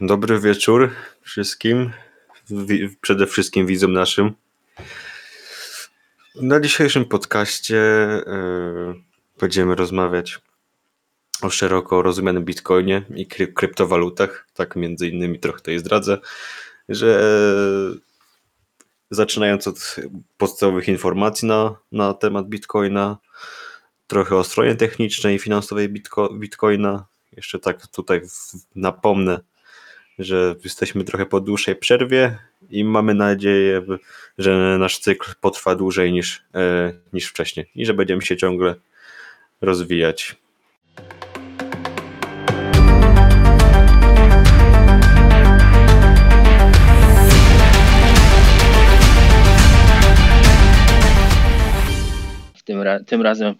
Dobry wieczór wszystkim, przede wszystkim widzom naszym. Na dzisiejszym podcaście yy, będziemy rozmawiać o szeroko rozumianym bitcoinie i kry kryptowalutach. Tak między innymi trochę to zdradzę, że zaczynając od podstawowych informacji na, na temat bitcoina, trochę o stronie technicznej i finansowej bitco bitcoina. Jeszcze tak tutaj napomnę, że jesteśmy trochę po dłuższej przerwie i mamy nadzieję, że nasz cykl potrwa dłużej niż, e, niż wcześniej i że będziemy się ciągle rozwijać. Tym, ra tym razem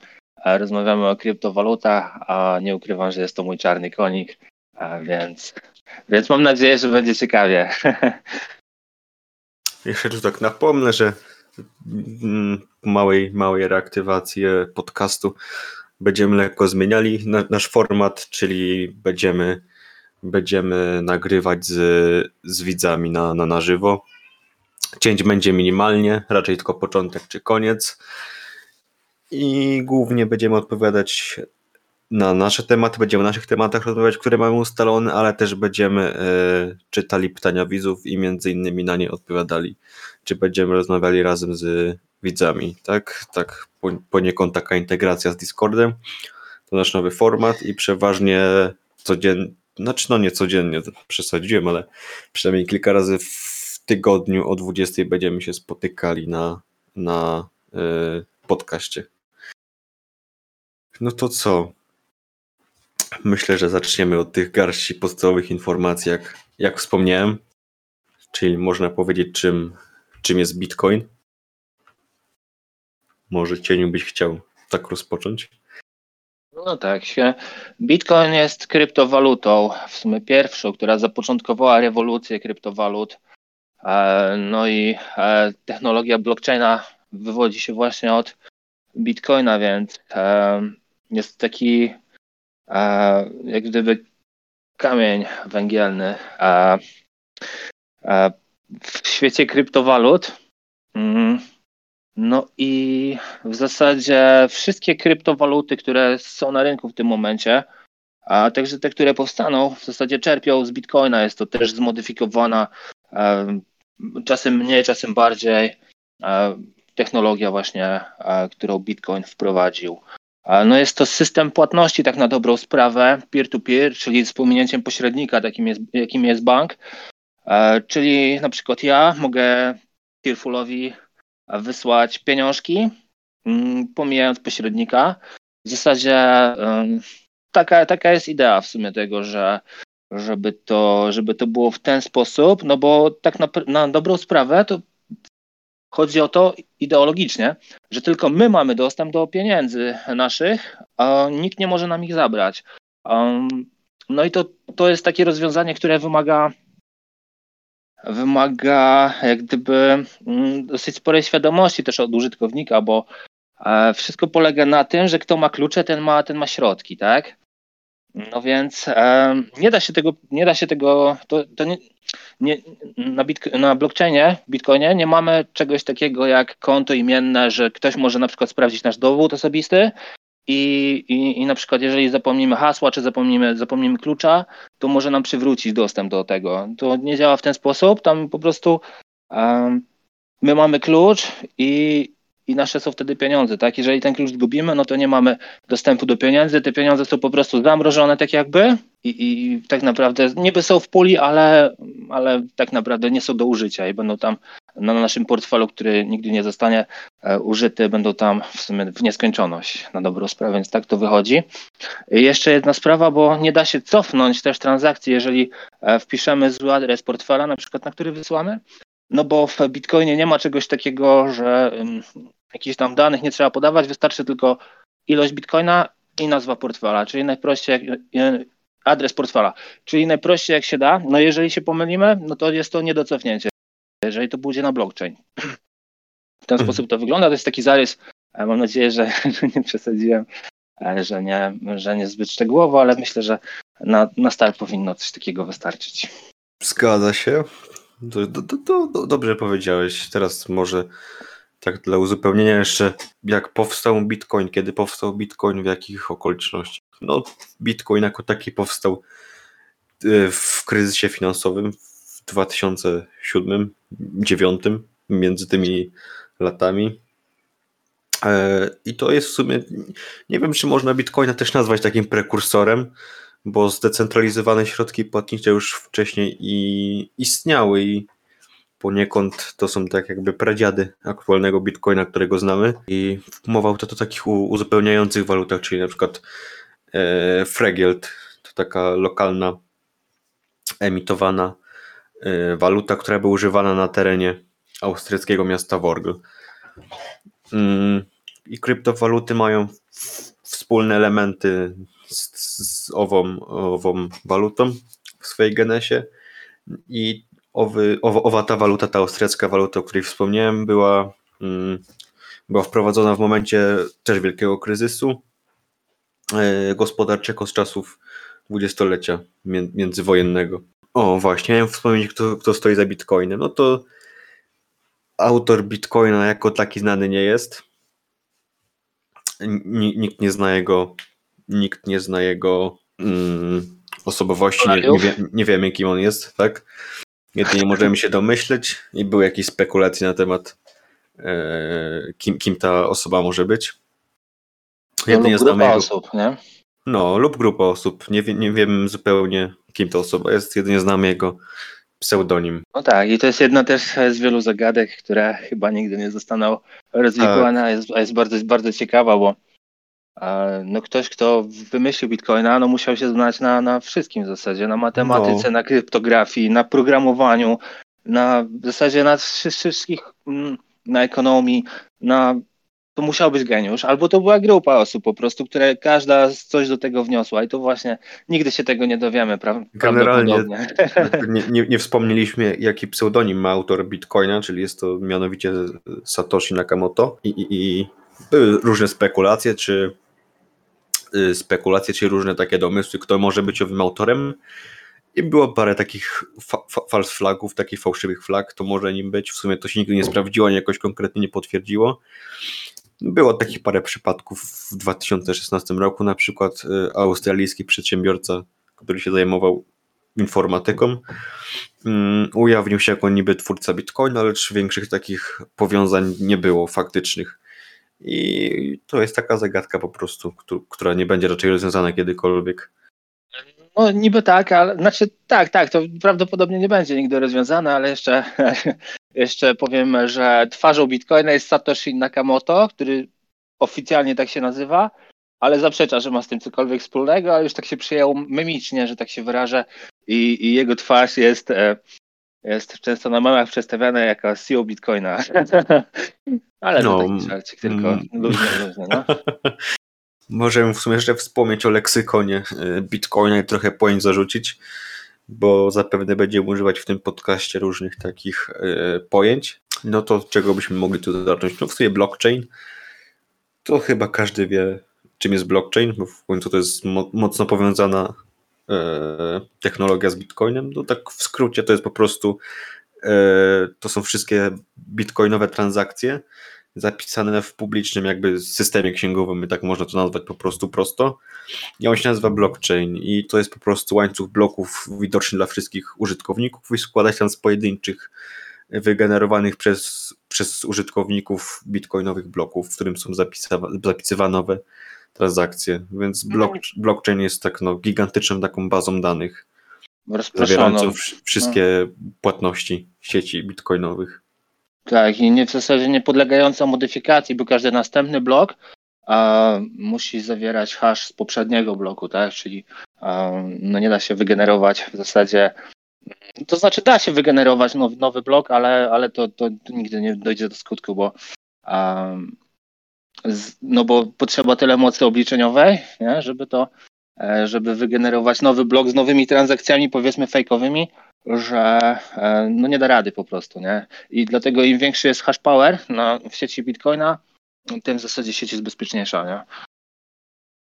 e, rozmawiamy o kryptowalutach, a nie ukrywam, że jest to mój czarny konik, więc więc mam nadzieję, że będzie ciekawie. Jeszcze tu tak napomnę, że małej, małej reaktywacji podcastu będziemy lekko zmieniali nasz format, czyli będziemy, będziemy nagrywać z, z widzami na, na, na żywo. Cięć będzie minimalnie, raczej tylko początek czy koniec. I głównie będziemy odpowiadać na nasze tematy, będziemy o naszych tematach rozmawiać, które mamy ustalone, ale też będziemy y, czytali pytania widzów i między innymi na nie odpowiadali, czy będziemy rozmawiali razem z widzami, tak? Tak poniekąd taka integracja z Discordem, to nasz nowy format i przeważnie codziennie, znaczy no nie codziennie, przesadziłem, ale przynajmniej kilka razy w tygodniu o 20 będziemy się spotykali na, na y, podcaście. No to co? Myślę, że zaczniemy od tych garści podstawowych informacji, jak, jak wspomniałem. Czyli można powiedzieć, czym, czym jest Bitcoin. Może Cieniu byś chciał tak rozpocząć? No tak. Bitcoin jest kryptowalutą, w sumie pierwszą, która zapoczątkowała rewolucję kryptowalut. E, no i e, technologia blockchaina wywodzi się właśnie od Bitcoina, więc e, jest taki jak gdyby kamień węgielny w świecie kryptowalut. Mm, no i w zasadzie wszystkie kryptowaluty, które są na rynku w tym momencie, a także te, które powstaną, w zasadzie czerpią z Bitcoina. Jest to też zmodyfikowana, czasem mniej, czasem bardziej, technologia właśnie, którą Bitcoin wprowadził. No jest to system płatności, tak na dobrą sprawę, peer-to-peer, czyli z pominięciem pośrednika, takim jest, jakim jest bank. E, czyli na przykład ja mogę Tearfulowi wysłać pieniążki, mm, pomijając pośrednika. W zasadzie taka, taka jest idea w sumie tego, że żeby to, żeby to było w ten sposób, no bo tak na, na dobrą sprawę to Chodzi o to ideologicznie, że tylko my mamy dostęp do pieniędzy naszych, a nikt nie może nam ich zabrać. Um, no i to, to jest takie rozwiązanie, które wymaga wymaga jak gdyby mm, dosyć sporej świadomości też od użytkownika, bo e, wszystko polega na tym, że kto ma klucze, ten ma, ten ma środki, tak? No więc nie da się tego, nie da się tego, to, to nie, nie, na, bitco- na blockchainie, bitcoinie nie mamy czegoś takiego jak konto imienne, że ktoś może na przykład sprawdzić nasz dowód osobisty i, i, i na przykład jeżeli zapomnimy hasła, czy zapomnimy, zapomnimy klucza, to może nam przywrócić dostęp do tego. To nie działa w ten sposób, tam po prostu um, my mamy klucz i, i nasze są wtedy pieniądze, tak? Jeżeli ten klucz zgubimy, no to nie mamy dostępu do pieniędzy, te pieniądze są po prostu zamrożone tak jakby i, i tak naprawdę niby są w puli, ale, ale tak naprawdę nie są do użycia i będą tam na naszym portfelu, który nigdy nie zostanie e, użyty, będą tam w sumie w nieskończoność na dobrą sprawę, więc tak to wychodzi. I jeszcze jedna sprawa, bo nie da się cofnąć też transakcji, jeżeli e, wpiszemy zły adres portfela, na przykład na który wysłamy, no bo w Bitcoinie nie ma czegoś takiego, że um, jakichś tam danych nie trzeba podawać, wystarczy tylko ilość Bitcoina i nazwa portfela, czyli najprościej jak, adres portfela, czyli najprościej jak się da. No jeżeli się pomylimy, no to jest to nie do cofnięcia, jeżeli to pójdzie na blockchain. W ten mhm. sposób to wygląda. To jest taki zarys. Mam nadzieję, że, że nie przesadziłem e, że nie, że nie zbyt szczegółowo, ale myślę, że na, na start powinno coś takiego wystarczyć. Zgadza się. To, to, to, dobrze powiedziałeś. Teraz może tak dla uzupełnienia jeszcze, jak powstał Bitcoin, kiedy powstał Bitcoin, w jakich okolicznościach. No, Bitcoin jako taki powstał y, w kryzysie finansowym w 2007-2009, między tymi latami. E, I to jest w sumie, nie wiem, czy można Bitcoina też nazwać takim prekursorem, bo zdecentralizowane środki płatnicze już wcześniej i istniały i poniekąd to są tak jakby pradziady aktualnego bitcoina, którego znamy i mowa to o takich uzupełniających walutach, czyli na przykład e, to taka lokalna emitowana e, waluta, która była używana na terenie austriackiego miasta Worgl. Mm, I kryptowaluty mają wspólne elementy z, z ową, ową walutą w swojej genesie i owy, owa, owa ta waluta, ta austriacka waluta, o której wspomniałem, była, mm, była wprowadzona w momencie też wielkiego kryzysu e, gospodarczego z czasów dwudziestolecia międzywojennego. O, właśnie, miałem wspomnieć, kto, kto stoi za Bitcoinem. No to autor Bitcoina jako taki znany nie jest. Nikt nie zna jego, nikt nie zna jego mm, osobowości, nie, nie, wie, nie wiemy kim on jest, tak? Jedynie możemy się domyśleć i były jakieś spekulacje na temat e, kim, kim ta osoba może być. Jedynie no, lub grupa jego... osób, nie? No, lub grupa osób. Nie, nie wiem zupełnie kim ta osoba jest, jedynie znamy jego pseudonim. No tak, i to jest jedna też z wielu zagadek, która chyba nigdy nie zostaną rozwikłana, tak. jest, jest bardzo, bardzo ciekawa, bo no ktoś, kto wymyślił Bitcoina, no musiał się znać na, na wszystkim w zasadzie, na matematyce, no. na kryptografii, na programowaniu, na w zasadzie na wszystkich, mm, na ekonomii, na to musiał być geniusz, albo to była grupa osób po prostu, które każda coś do tego wniosła i to właśnie nigdy się tego nie dowiemy, pra Generalnie nie, nie, nie, wspomnieliśmy jaki pseudonim ma autor Bitcoina, czyli jest to mianowicie Satoshi Nakamoto i, i, i były różne spekulacje, czy Y, spekulacje, czy różne takie domysły, kto może być owym autorem. I było parę takich fa false flagów, takich fałszywych flag, to może nim być. W sumie to się nigdy nie sprawdziło, ani jakoś konkretnie nie potwierdziło. Było takich parę przypadków w 2016 roku, na przykład y, australijski przedsiębiorca, który się zajmował informatyką, um, ujawnił się jako niby twórca Bitcoina, lecz większych takich powiązań nie było faktycznych. I to jest taka zagadka po prostu, która nie będzie raczej rozwiązana kiedykolwiek. No niby tak, ale znaczy tak, tak, to prawdopodobnie nie będzie nigdy rozwiązane, ale jeszcze, jeszcze powiem, że twarzą Bitcoina jest Satoshi Nakamoto, który oficjalnie tak się nazywa, ale zaprzecza, że ma z tym cokolwiek wspólnego, a już tak się przyjął memicznie, że tak się wyrażę i, i jego twarz jest e, jest często na memach przedstawiana jako CEO Bitcoina. Ale no, to taki żarcik, tylko mm. luźnie, no. Możemy w sumie jeszcze wspomnieć o leksykonie y, Bitcoina i trochę pojęć zarzucić, bo zapewne będziemy używać w tym podcaście różnych takich y, pojęć. No to czego byśmy mogli tu zacząć? No w sumie blockchain. To chyba każdy wie, czym jest blockchain, bo w końcu to jest mo mocno powiązana E, technologia z Bitcoinem, no tak w skrócie to jest po prostu to są wszystkie bitcoinowe transakcje zapisane w publicznym jakby systemie księgowym, tak można to nazwać po prostu prosto. I on się nazywa blockchain i to jest po prostu łańcuch bloków widoczny dla wszystkich użytkowników i składa się tam z pojedynczych wygenerowanych przez, przez użytkowników bitcoinowych bloków, w którym są zapisywane nowe transakcje, więc mhm. blok, blockchain jest tak no, gigantyczną taką bazą danych zawierającą wszystkie no. płatności sieci bitcoinowych. Tak, i nie, w zasadzie nie podlegająca modyfikacji, bo każdy następny blok a, musi zawierać hash z poprzedniego bloku, tak? Czyli a, no nie da się wygenerować w zasadzie. To znaczy da się wygenerować nowy, nowy blok, ale, ale to, to, nigdy nie dojdzie do skutku, bo a, no bo potrzeba tyle mocy obliczeniowej, nie, żeby to, e, żeby wygenerować nowy blok z nowymi transakcjami, powiedzmy fejkowymi, że e, no nie da rady po prostu, nie? I dlatego im większy jest hash power na, w sieci Bitcoina, tym w zasadzie sieć jest bezpieczniejsza, nie?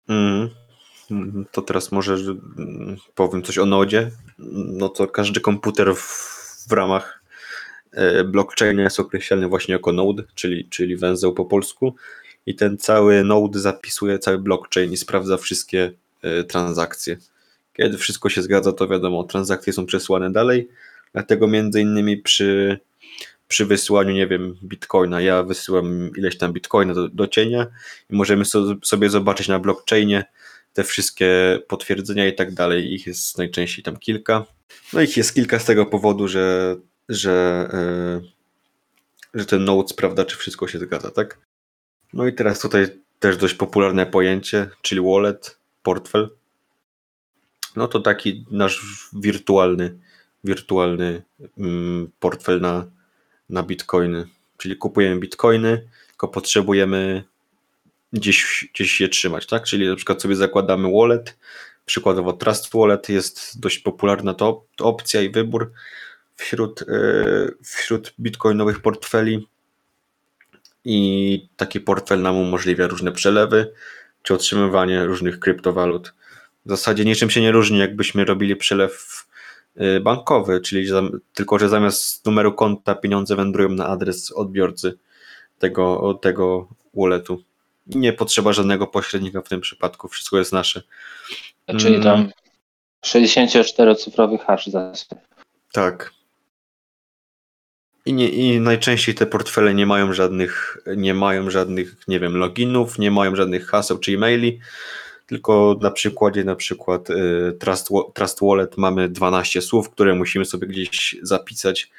Mm. To teraz może mm, powiem coś o nodzie. No to każdy komputer w, w ramach e, blockchaina jest określany właśnie jako node, czyli, czyli węzeł po polsku. I ten cały node zapisuje cały blockchain i sprawdza wszystkie e, transakcje. Kiedy wszystko się zgadza, to wiadomo, transakcje są przesłane dalej. Dlatego między innymi przy, przy wysyłaniu, nie wiem, bitcoina, ja wysyłam ileś tam bitcoina do, do cienia i możemy so, sobie zobaczyć na blockchainie te wszystkie potwierdzenia i tak dalej. Ich jest najczęściej tam kilka. No ich jest kilka z tego powodu, że, że, yy, że ten node sprawdza, czy wszystko się zgadza, tak? No i teraz tutaj też dość popularne pojęcie, czyli wallet, portfel. No to taki nasz wirtualny, wirtualny mm, portfel na, na bitcoiny. Czyli kupujemy bitcoiny, tylko potrzebujemy gdzieś, gdzieś je trzymać, tak? Czyli na przykład sobie zakładamy wallet, przykładowo Trust Wallet jest dość popularna to, opcja i wybór wśród, yy, wśród bitcoinowych portfeli i taki portfel nam umożliwia różne przelewy czy otrzymywanie różnych kryptowalut. W zasadzie niczym się nie różni, jakbyśmy robili przelew y, bankowy, czyli tylko, że zamiast numeru konta pieniądze wędrują na adres odbiorcy tego, tego walletu. Nie potrzeba żadnego pośrednika w tym przypadku, wszystko jest nasze. Czyli tam 64-cyfrowy hash zasób. Tak. I, nie, I najczęściej te portfele nie mają żadnych, nie mają żadnych, nie wiem, loginów, nie mają żadnych haseł czy e-maili, tylko na przykładzie na przykład y, Trust, Trust Wallet mamy 12 słów, które musimy sobie gdzieś zapisać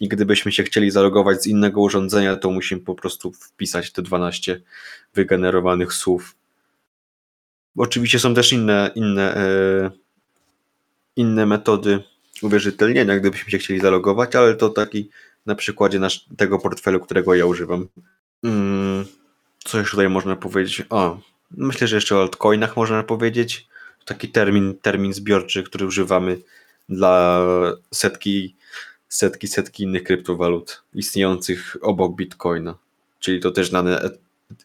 i gdybyśmy się chcieli zalogować z innego urządzenia, to musimy po prostu wpisać te 12 wygenerowanych słów. Oczywiście są też inne, inne, e, inne metody uwierzytelnienia, gdybyśmy się chcieli zalogować, ale to taki na przykładzie nasz, tego portfelu, którego ja używam. Mm, co jeszcze tutaj można powiedzieć? O, myślę, że jeszcze o altcoinach można powiedzieć. Taki termin, termin zbiorczy, który używamy dla setki setki, setki innych kryptowalut istniejących obok Bitcoina. Czyli to też znane,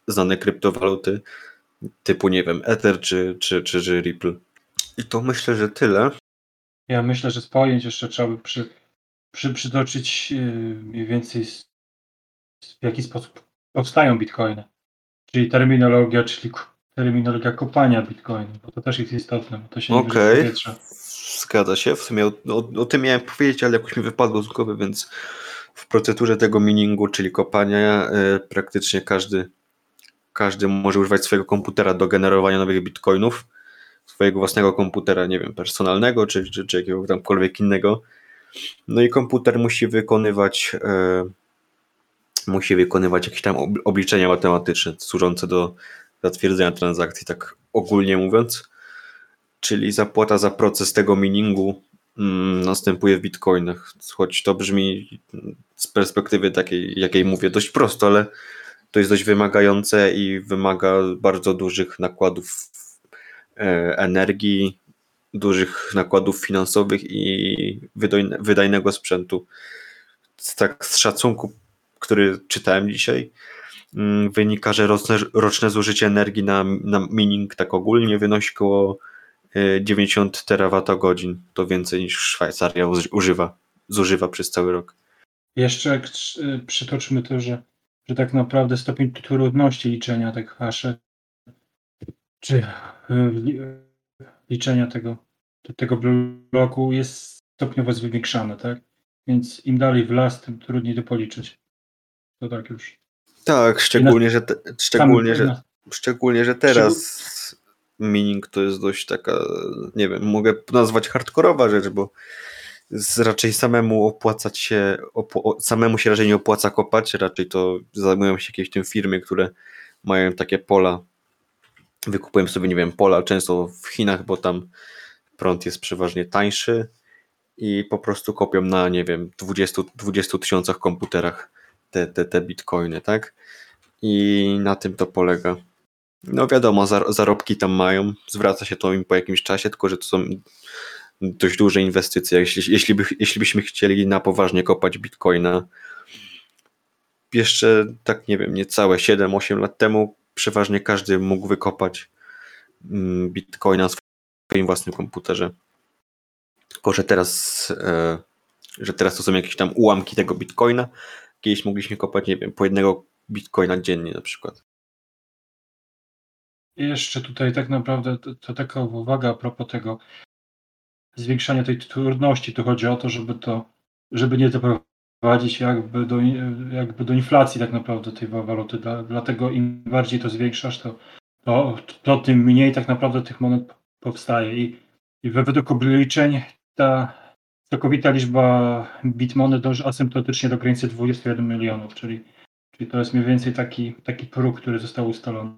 znane kryptowaluty typu, nie wiem, Ether czy, czy, czy, czy Ripple. I to myślę, że tyle. Ja myślę, że z pojęć jeszcze trzeba by przy, przy, przytoczyć yy, mniej więcej z, w jaki sposób powstają bitcoiny. Czyli terminologia, czyli terminologia kopania bitcoinu, bo to też jest istotne, bo to się nie powietrza. Zgadza się. W sumie o, o, o, tym miałem powiedzieć, ale jakoś mi wypadło z głowy, więc w procedurze tego miningu, czyli kopania, e, praktycznie każdy, każdy może używać swojego komputera do generowania nowych bitcoinów, swojego własnego komputera, nie wiem, personalnego czy, czy, czy jakiegoś tamkolwiek innego. No i komputer musi wykonywać e, musi wykonywać jakieś tam obliczenia matematyczne służące do zatwierdzenia transakcji, tak ogólnie mówiąc czyli zapłata za proces tego miningu mm, następuje w bitcoinach. Choć to brzmi z perspektywy takiej, jakiej mówię, dość prosto, ale to jest dość wymagające i wymaga bardzo dużych nakładów e, energii, dużych nakładów finansowych i wydajnego sprzętu. Tak z szacunku, który czytałem dzisiaj, wynika, że roczne, zużycie energii na, na mining tak ogólnie wynosi około 90 terawatogodzin. To więcej niż Szwajcaria używa, zużywa przez cały rok. Jeszcze przytoczmy to, że, że tak naprawdę stopień trudności liczenia tych haszy, czy e, liczenia tego, tego bloku jest stopniowo zwiększane, tak? Więc im dalej w las, tym trudniej to policzyć. To tak już. Tak, szczególnie, że, te, szczególnie, że, szczególnie, że teraz mining to jest dość taka, nie wiem, mogę nazwać hardkorowa rzecz, bo raczej samemu opłacać się, samemu się raczej nie opłaca kopać, raczej to zajmują się jakieś tym firmy, które mają takie pola. Wykupuję sobie, nie wiem, pola często w Chinach, bo tam prąd jest przeważnie tańszy i po prostu kopią na, nie wiem, 20, 20 tysiącach komputerach te, te, te bitcoiny, tak? I na tym to polega. No wiadomo, zarobki tam mają, zwraca się to im po jakimś czasie, tylko że to są dość duże inwestycje. Jeśli, jeśli, by, jeśli byśmy chcieli na poważnie kopać bitcoina, jeszcze tak nie wiem, niecałe 7-8 lat temu przeważnie każdy mógł wykopać mm, bitcoina na swoim własnym komputerze. Tylko, że teraz, e, że teraz to są jakieś tam ułamki tego bitcoina. Kiedyś mogliśmy kopać, nie wiem, po jednego bitcoina dziennie na przykład. Jeszcze tutaj tak naprawdę to, to taka uwaga a propos tego zwiększania tej trudności. Tu chodzi o to, żeby to, żeby nie doprowadzić jakby do, jakby do inflacji tak naprawdę tej wa- waluty. Dla, dlatego im bardziej to zwiększasz, to, to, to tym mniej tak naprawdę tych monet powstaje. I, i we- według obliczeń ta całkowita liczba bitmonet dąży asymptotycznie do granicy 21 milionów, czyli, czyli to jest mniej więcej taki, taki próg, który został ustalony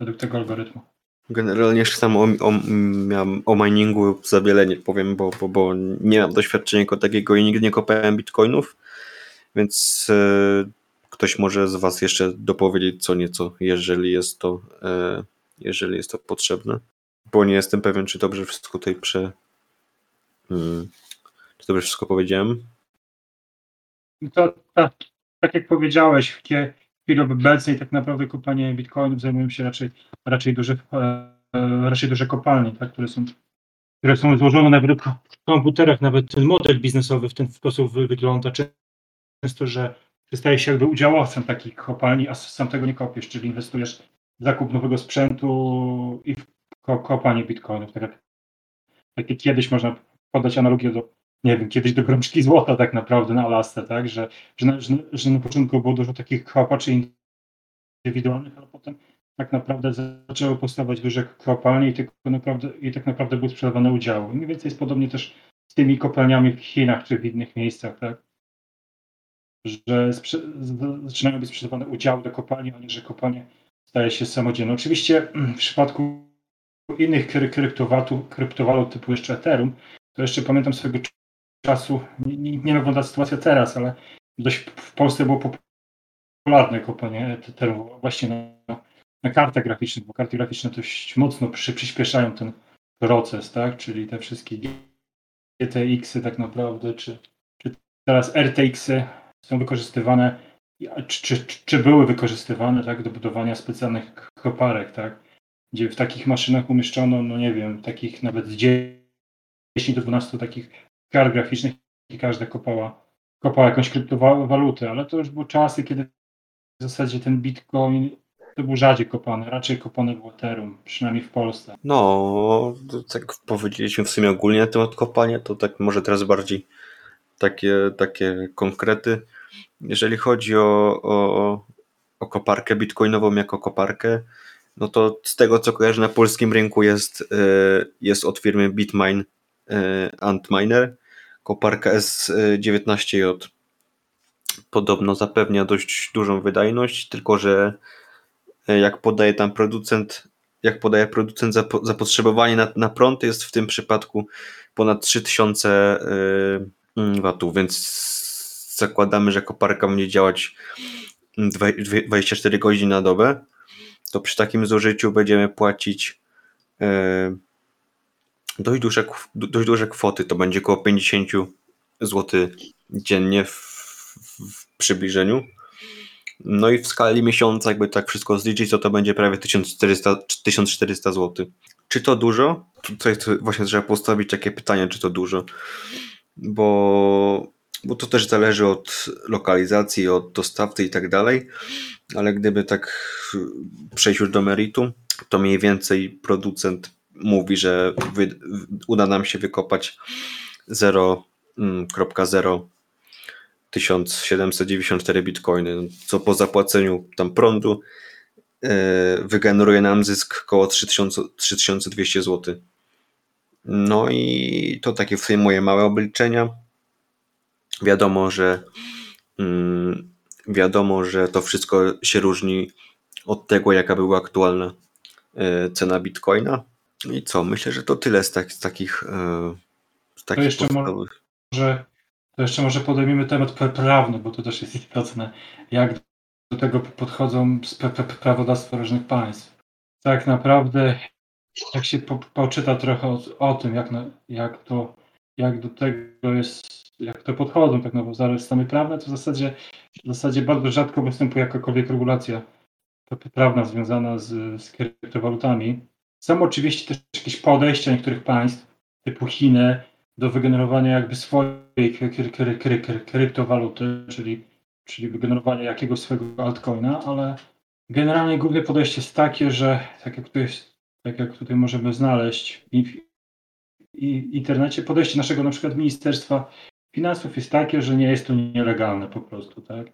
według tego algorytmu. Generalnie jeszcze tam o, o, o miningu za wiele nie powiem, bo, bo, bo nie mam doświadczenia jako takiego i nigdy nie kopałem bitcoinów, więc e, ktoś może z Was jeszcze dopowiedzieć co nieco, jeżeli jest to, e, jeżeli jest to potrzebne, bo nie jestem pewien, czy dobrze wszystko tutaj prze... Hmm, czy dobrze wszystko powiedziałem? No To, tak, tak jak powiedziałeś, w chwili obecnej tak naprawdę kopanie bitcoinów zajmują się raczej, raczej, duże, e, e, raczej duże kopalnie, tak, które, są, które są złożone nawet w komputerach, nawet ten model biznesowy w ten sposób wy- wygląda często, że stajesz się jakby udziałowcem takich kopalni, a sam tego nie kopiesz, czyli inwestujesz w zakup nowego sprzętu i w ko- kopanie bitcoinów. Tak jak, tak jak kiedyś można podać analogię do, nie wiem, kiedyś do grączki złota tak naprawdę na Alasce, tak, że, że, na, że, na początku było dużo takich kopaczy indywidualnych, ale potem tak naprawdę zaczęły powstawać duże kopalnie i, tylko naprawdę, i tak naprawdę były sprzedawane udziały. Mniej więcej jest podobnie też z tymi kopalniami w Chinach czy w innych miejscach, tak, że zaczynają być sprzedawane udziały do kopalni, a nie, że kopalnie staje się samodzielne. Oczywiście w przypadku innych kry- kryptowalut, kryptowalut typu jeszcze Ethereum, to jeszcze pamiętam swego czasu, nie, nie, wygląda sytuacja teraz, ale dość w Polsce było popularne kopanie Ethereum właśnie na, na kartach graficznych, bo karty graficzne dość mocno przy, przyspieszają ten proces, tak, czyli te wszystkie GTX-y tak naprawdę, czy, czy teraz RTX-y są wykorzystywane, czy, czy, czy były wykorzystywane tak, do budowania specjalnych koparek, tak, gdzie w takich maszynach umieszczono, no nie wiem, takich nawet 10 do 12 takich kart graficznych i każda kopała, kopała jakąś kryptowalutę, ale to już były czasy, kiedy w zasadzie ten bitcoin to był rzadziej kopany, raczej kopany był Ethereum, przynajmniej w Polsce. No, tak powiedzieliśmy w sumie ogólnie na temat kopania, to tak może teraz bardziej takie, takie konkrety. Jeżeli chodzi o, o, o koparkę bitcoinową jako koparkę, no to z tego co kojarzę na polskim rynku jest, e, jest od firmy Bitmine e, Antminer. Koparka S19J podobno zapewnia dość dużą wydajność, tylko że e, jak podaje tam producent, jak podaje producent zapo- zapotrzebowanie na, na prąd jest w tym przypadku ponad 3000 y, mm, watów, więc zakładamy, że koparka będzie działać dwa- dwie- 24 godziny na dobę, to przy takim zużyciu będziemy płacić y, dość duże, dość duże kwoty, to będzie około 50 zł dziennie w, w przybliżeniu. No i w skali miesiąca, jakby tak wszystko zliczyć, to to będzie prawie 1400, 1400 zł. Czy to dużo? Tutaj właśnie trzeba postawić takie pytanie, czy to dużo. Bo, bo to też zależy od lokalizacji, od dostawcy i tak dalej. Ale gdyby tak przejść już do meritum, to mniej więcej producent mówi, że wy, uda nam się wykopać 0,0 1794 bitcoiny, co po zapłaceniu tam prądu yy, wygeneruje nam zysk około 3000, 3200 zł. No i to takie sumie moje małe obliczenia. Wiadomo, że mm, wiadomo, że to wszystko się różni od tego, jaka była aktualna yy, cena bitcoina. I co? Myślę, że to tyle z, tak, z takich, yy, z takich jeszcze mo- podstawowych. Może, to jeszcze może podejmiemy temat pra- prawny, bo to też jest istotne, jak do tego podchodzą prawodawstwa różnych państw. Tak naprawdę, jak się po, poczyta trochę o, o tym, jak, na, jak, to, jak do tego jest, jak to podchodzą, tak naprawdę zaraz stany prawne, to w zasadzie, w zasadzie bardzo rzadko występuje jakakolwiek regulacja pra- prawna związana z, z kryptowalutami. Są oczywiście też jakieś podejścia niektórych państw, typu Chiny, do wygenerowania jakby swojej kry, kry, kry, kry, kryptowaluty, czyli, czyli wygenerowania jakiegoś swojego altcoina, ale generalnie główne podejście jest takie, że tak jak tutaj, tak jak tutaj możemy znaleźć w, w internecie, podejście naszego na przykład Ministerstwa Finansów jest takie, że nie jest to nielegalne po prostu, tak?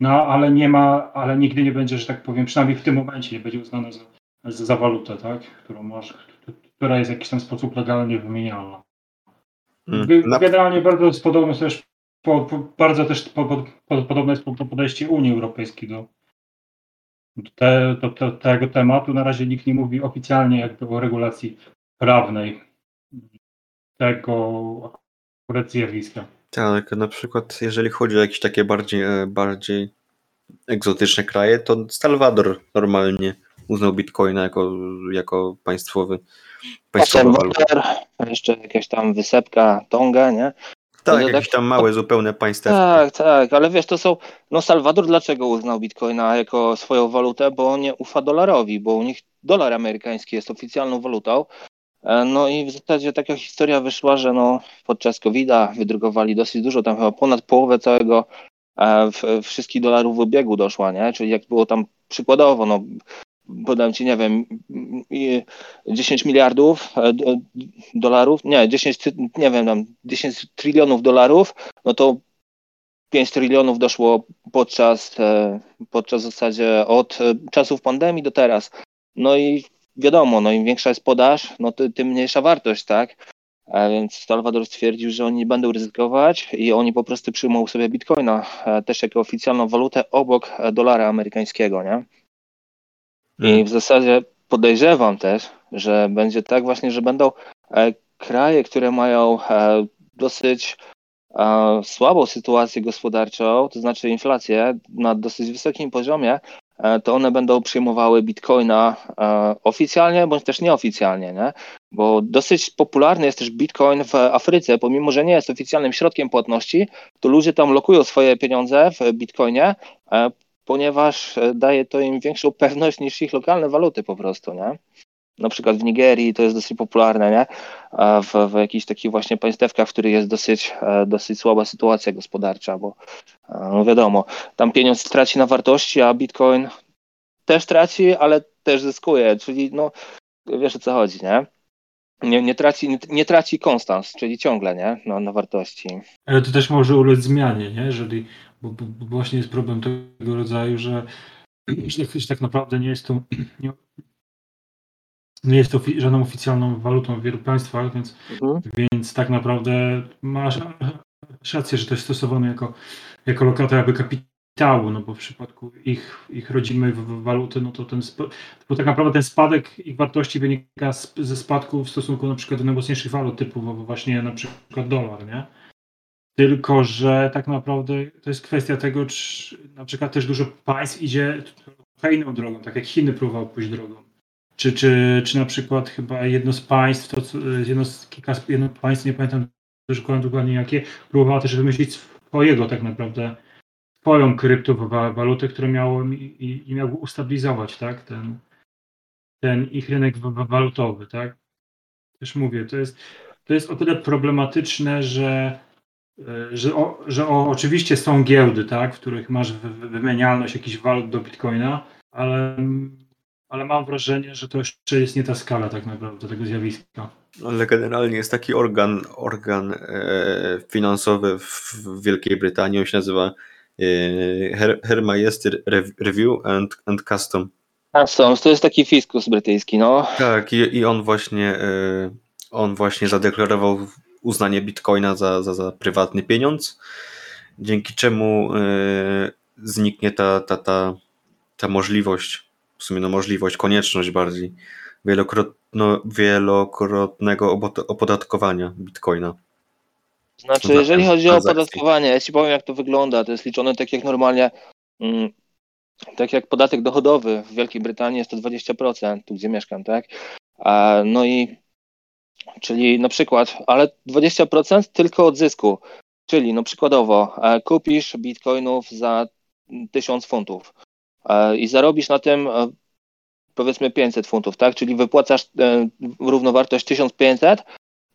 No, ale nie ma, ale nigdy nie będzie, że tak powiem, przynajmniej w tym momencie nie będzie uznane za, za, walutę, tak? Którą masz, która jest w jakiś tam sposób legalnie wymienialna. Mm, na- Generalnie bardzo jest podobne też, bardzo też po, po, podobne jest po- podejście Unii Europejskiej do, te, do, do tego tematu. Na razie nikt nie mówi oficjalnie jakby o regulacji prawnej tego akurat zjawiska. Tak, na przykład jeżeli chodzi o jakieś takie bardziej, bardziej egzotyczne kraje, to Salwador normalnie uznał Bitcoina jako, jako państwowy, walutę. Water, jeszcze jakaś tam wysepka, Tonga, nie? Tak, to jakieś tak- tam małe zupełne państwa. Tak, tak, ale wiesz, to są. No, Salwador dlaczego uznał bitcoina jako swoją walutę? Bo nie ufa dolarowi, bo u nich dolar amerykański jest oficjalną walutą. E, No i w zasadzie taka historia wyszła, że no, podczas COVID-a wydrukowali dosyć dużo, tam chyba ponad połowę całego e, w, wszystkich dolarów w obiegu doszła, nie? Czyli jak było tam przykładowo, no podam ci, nie wiem, i 10 miliardów e, do- dolarów, nie, 10, ty- nie wiem, tam 10 trylionów dolarów, no to 5 trylionów doszło podczas, e, podczas w zasadzie od e, czasów pandemii do teraz. No i wiadomo, no im większa jest podaż, no tym mniejsza wartość, tak? A więc Salvador stwierdził, że oni nie będą ryzykować i oni po prostu przyjmą sobie bitcoina e, też jako oficjalną walutę obok e, dolara amerykańskiego, nie? I Mm. w zasadzie podejrzewam też, że będzie tak właśnie, że będą e, kraje, które mają e, dosyć e, słabą sytuację gospodarczą, to znaczy inflację na dosyć wysokim poziomie, to one będą przyjmowały bitcoina oficjalnie bądź też nieoficjalnie, nie? Bo dosyć popularny jest też bitcoin w Afryce, pomimo że nie jest oficjalnym środkiem płatności, to ludzie tam lokują swoje pieniądze w bitcoinie, ponieważ e, daje to im większą pewność niż ich lokalne waluty po prostu, nie? Na przykład w Nigerii to jest dosyć popularne, nie? W, w jakichś takich właśnie państewkach, w których jest dosyć, e, dosyć słaba sytuacja gospodarcza, bo e, no wiadomo, tam pieniądz traci na wartości, a bitcoin też traci, ale też zyskuje, czyli no wiesz o co chodzi, nie? Nie, nie, traci, nie, nie traci konstans, czyli ciągle, nie? No, na wartości. Ale to też może ulec zmianie, nie? Jeżeli, bo, bo, bo właśnie jest problem tego rodzaju, że, że tak- że tak naprawdę nie jest to nie, nie jest to ofi- żadną oficjalną walutą w wielu państwach, więc, Mhm. więc tak naprawdę masz rację, że to jest stosowane jako, jako lokata jakby kapitału, no bo w przypadku ich, ich rodzimej waluty, no to ten, bo tak naprawdę ten spadek ich wartości wynika z, ze spadku w stosunku na przykład do najmocniejszych walut typu właśnie na przykład dolar, nie? Tylko, że tak naprawdę to jest kwestia tego, czy na przykład też dużo państw idzie inną drogą, tak jak Chiny próbowały pójść drogą. Czy, czy, czy na przykład chyba jedno z państw, to, jedno z kilka jedno państw, nie pamiętam dokładnie, dokładnie jakie, próbowało też wymyślić swojego tak naprawdę, swoją kryptowalutę, która miało i, i, miało ustabilizować tak, ten, ten ich rynek wa- wa- walutowy. Tak? Też mówię, to jest, to jest o tyle problematyczne, że że, o, że o, oczywiście są giełdy, tak, w których masz wy- wy- wymienialność jakichś walut do bitcoina, ale, ale mam wrażenie, że to jeszcze jest nie ta skala tak naprawdę tego zjawiska. Ale generalnie jest taki organ, organ e, finansowy w Wielkiej Brytanii, on się nazywa e, Her, Her Majesty Rev- Review and, and Custom. Customs to jest taki fiskus brytyjski, no. Tak, i, i on właśnie e, on właśnie zadeklarował uznanie bitcoina za, za, za prywatny pieniądz, dzięki czemu e, zniknie ta, ta, ta, ta możliwość, w sumie no możliwość, konieczność bardziej wielokrotno, wielokrotnego opodatkowania bitcoina. Znaczy, jeżeli chodzi o opodatkowanie, ja ci powiem, jak to wygląda. To jest liczone tak jak normalnie, mm, tak jak podatek dochodowy w Wielkiej Brytanii jest to 20%, tu gdzie mieszkam, tak? A, no i, czyli na przykład, ale 20% tylko od zysku. Czyli, no przykładowo, e, kupisz bitcoinów za 1000 funtów e, i zarobisz na tym e, powiedzmy 500 funtów, tak? Czyli wypłacasz równowartość 1500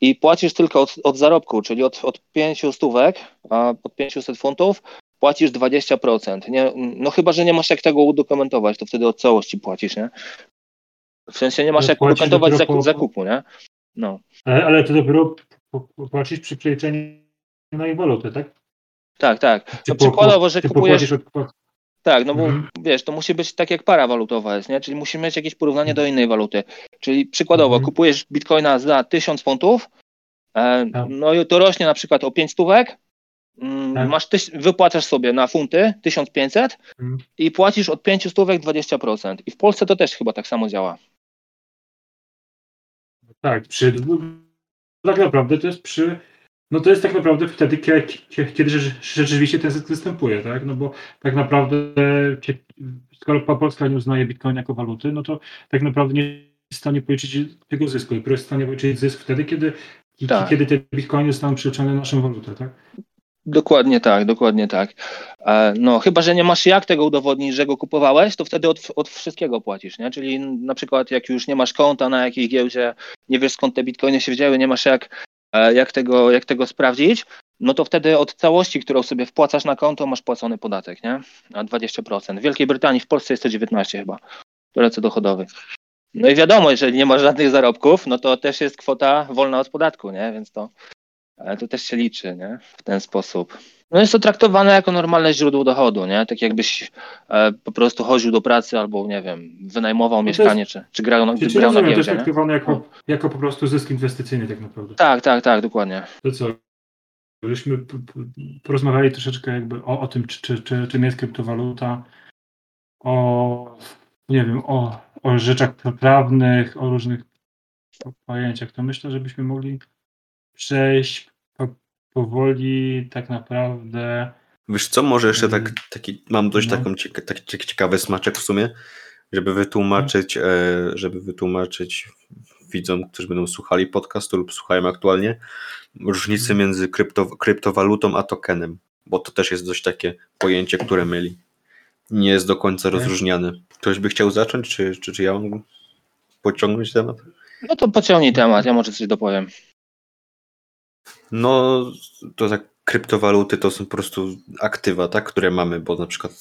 i płacisz tylko od, od zarobku, czyli od, od 5 stówek, a od 500 funtów płacisz 20%. Nie, no chyba, że nie masz jak tego udokumentować, to wtedy od całości płacisz, nie? W sensie nie masz jak udokumentować zakup, zakupu, nie? No. Ale, ale to dopiero płacisz przy przeliczeniu na ich walutę, tak? Tak, tak. No przykładowo, że kupujesz... Tak, no bo Mhm. wiesz, to musi być tak jak para walutowa jest, nie? Czyli musi mieć jakieś porównanie do innej waluty. Czyli przykładowo Mhm. kupujesz bitcoina za 1000 funtów, e, Tak. no i to rośnie na przykład o 5 stówek, mm, Tak. masz tyś, wypłacasz sobie na funty 1500 Mhm. i płacisz od 5 stówek 20%. I w Polsce to też chyba tak samo działa. Tak, przy... Tak naprawdę to jest przy... No to jest tak naprawdę wtedy, kie- kie- kiedy rze- rzeczywiście ten zysk występuje, tak? No bo tak naprawdę skoro Polska nie uznaje Bitcoin jako waluty, no to tak naprawdę nie jest w stanie policzyć tego zysku. Dopiero jest w stanie policzyć zysk wtedy, kiedy, Tak. kiedy te Bitcoiny zostaną przeliczone na naszą walutę, tak? Dokładnie tak, dokładnie tak. E, No, chyba, że nie masz jak tego udowodnić, że go kupowałeś, to wtedy od, od wszystkiego płacisz, nie? Czyli na przykład jak już nie masz konta na jakiejś giełdzie, nie wiesz skąd te bitcoiny się wzięły, nie masz jak, e, jak, tego, jak tego sprawdzić, no to wtedy od całości, którą sobie wpłacasz na konto, masz płacony podatek, nie? Na 20%. W Wielkiej Brytanii, w Polsce jest to 19 chyba, polecę dochodowy. No i wiadomo, jeżeli nie masz żadnych zarobków, no to też jest kwota wolna od podatku, nie? Więc to, e, to też się liczy, nie? W ten sposób. No jest to traktowane jako normalne źródło dochodu, nie? Tak jakbyś e, po prostu chodził do pracy albo, nie wiem, wynajmował No to jest- mieszkanie, czy, czy grał, na- Czy, czy grał na rozumiem, to jest giełdzie, traktowane jako, jako po prostu zysk inwestycyjny tak naprawdę. Tak, tak, tak, dokładnie. To co? Żeśmy porozmawiali troszeczkę jakby o, o tym, czy, czy, czy, czym jest kryptowaluta, o nie wiem, o, o rzeczach prawnych, o różnych pojęciach, to myślę, żebyśmy mogli przejść po, powoli tak naprawdę. Wiesz co, może jeszcze tak, Mm. taki, mam dość No. taką cieka, taki cie- ciekawy smaczek w sumie, żeby wytłumaczyć, e, żeby wytłumaczyć widzom, którzy będą słuchali podcastu lub słuchają aktualnie, różnicę Mhm. między krypto, kryptowalutą a tokenem, bo to też jest dość takie pojęcie, które myli. Nie jest do końca rozróżniane. Ktoś by chciał zacząć, czy, czy, czy ja mam pociągnąć temat? No to pociągnij temat, ja może coś dopowiem. No, to tak, kryptowaluty to są po prostu aktywa, tak, które mamy, bo na przykład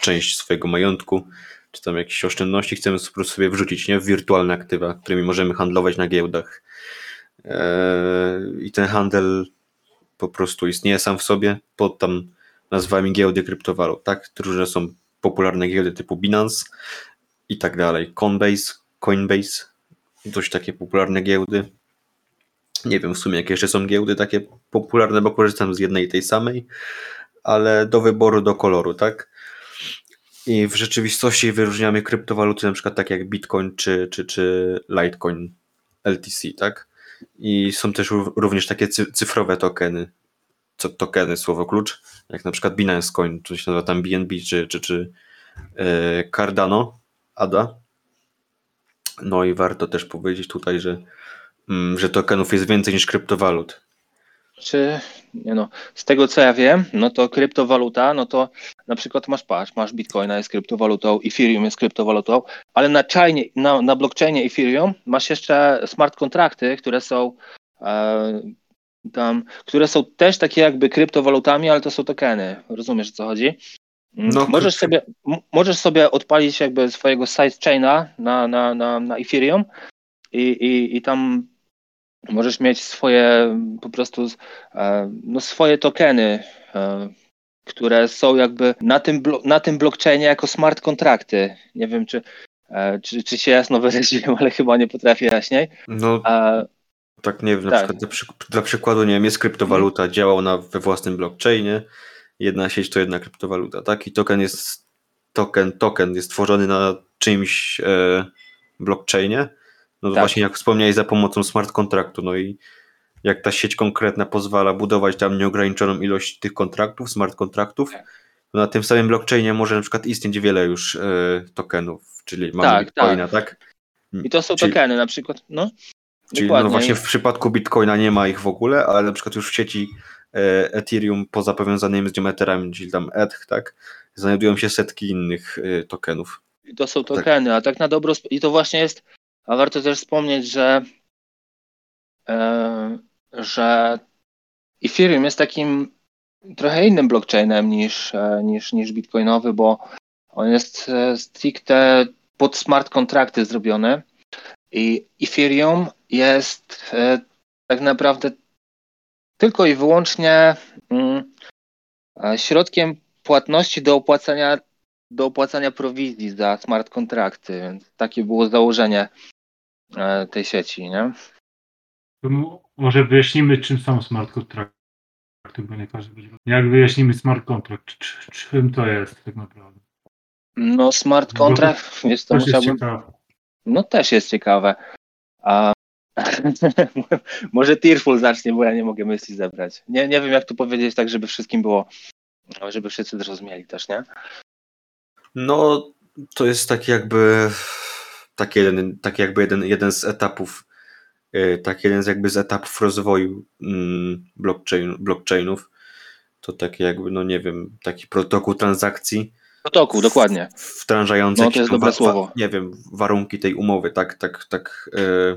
część swojego majątku, czy tam jakieś oszczędności chcemy po prostu sobie wrzucić, nie, w wirtualne aktywa, którymi możemy handlować na giełdach. Eee, I ten handel po prostu istnieje sam w sobie pod tam nazwami giełdy kryptowalut, tak? Różne są popularne giełdy typu Binance i tak dalej. Coinbase, Coinbase, dość takie popularne giełdy. Nie wiem w sumie, jakie jeszcze są giełdy takie popularne, bo korzystam z jednej i tej samej, ale do wyboru, do koloru, tak? I w rzeczywistości wyróżniamy kryptowaluty, na przykład takie jak Bitcoin czy, czy, czy Litecoin LTC, tak? I są też ró- również takie cy- cyfrowe tokeny, co tokeny, słowo klucz, jak na przykład Binance Coin, to się nazywa tam BNB, czy, czy, czy e, Cardano, ADA. No i warto też powiedzieć tutaj, że, że tokenów jest więcej niż kryptowalut. Czy, nie no, z tego co ja wiem, no to kryptowaluta, no to na przykład masz patrz, masz Bitcoina jest kryptowalutą, Ethereum jest kryptowalutą, ale na, czajnie, na, na blockchainie Ethereum masz jeszcze smart kontrakty, które są e, tam, które są też takie jakby kryptowalutami, ale to są tokeny. Rozumiesz o co chodzi? Mm, No, możesz, sobie, możesz sobie odpalić jakby swojego sidechaina na, na, na, na Ethereum i, i, i tam możesz mieć swoje po prostu e, no swoje tokeny, e, które są jakby na tym, na tym blockchainie jako smart kontrakty. Nie wiem, czy, e, czy, czy się jasno wyraziłem, ale chyba nie potrafię jaśniej. No E, tak nie wiem, na Tak. przykład dla, przyk- dla przykładu, nie wiem, jest kryptowaluta, działa ona we własnym blockchainie, jedna sieć to jedna kryptowaluta, tak? I token jest, token, token jest tworzony na czymś e, blockchainie, no to Tak. właśnie jak wspomniałeś, za pomocą smart kontraktu, no i jak ta sieć konkretna pozwala budować tam nieograniczoną ilość tych kontraktów, smart kontraktów, Tak. to na tym samym blockchainie może na przykład istnieć wiele już e, tokenów, czyli mamy Tak, Bitcoina, tak? I to są Czyli- tokeny na przykład. No, Czyli dokładnie. no właśnie w przypadku Bitcoina nie ma ich w ogóle, ale na przykład już w sieci e, Ethereum poza powiązanymi z nią czyli tam ETH, tak, znajdują się setki innych e, tokenów. I to są tokeny, a tak na dobro, i to właśnie jest, a warto też wspomnieć, że, e, że Ethereum jest takim trochę innym blockchainem niż, e, niż, niż bitcoinowy, bo on jest e, stricte pod smart kontrakty zrobiony. I Ethereum jest tak naprawdę tylko i wyłącznie mm, środkiem płatności do opłacania, do opłacania prowizji za smart kontrakty, więc takie było założenie tej sieci, nie? Może wyjaśnimy, czym są smart kontrakty bo nie każdy będzie. Jak wyjaśnimy smart contract? Czym to jest tak naprawdę? No, smart contract, jest to musiałbym. No też jest ciekawe. A może Tearful zacznie, bo ja nie mogę myśli zebrać. Nie, nie wiem, jak tu powiedzieć tak, żeby wszystkim było, żeby wszyscy zrozumieli też, nie? No, to jest taki jakby taki jeden, taki jakby jeden, jeden z etapów tak jeden z jakby z etapów rozwoju mm, blockchain, blockchainów. To takie jakby, no nie wiem, taki protokół transakcji. Protokół, dokładnie. Wdrażający no, to jest dobre wa- słowo. nie wiem, warunki tej umowy, tak, tak, tak, e,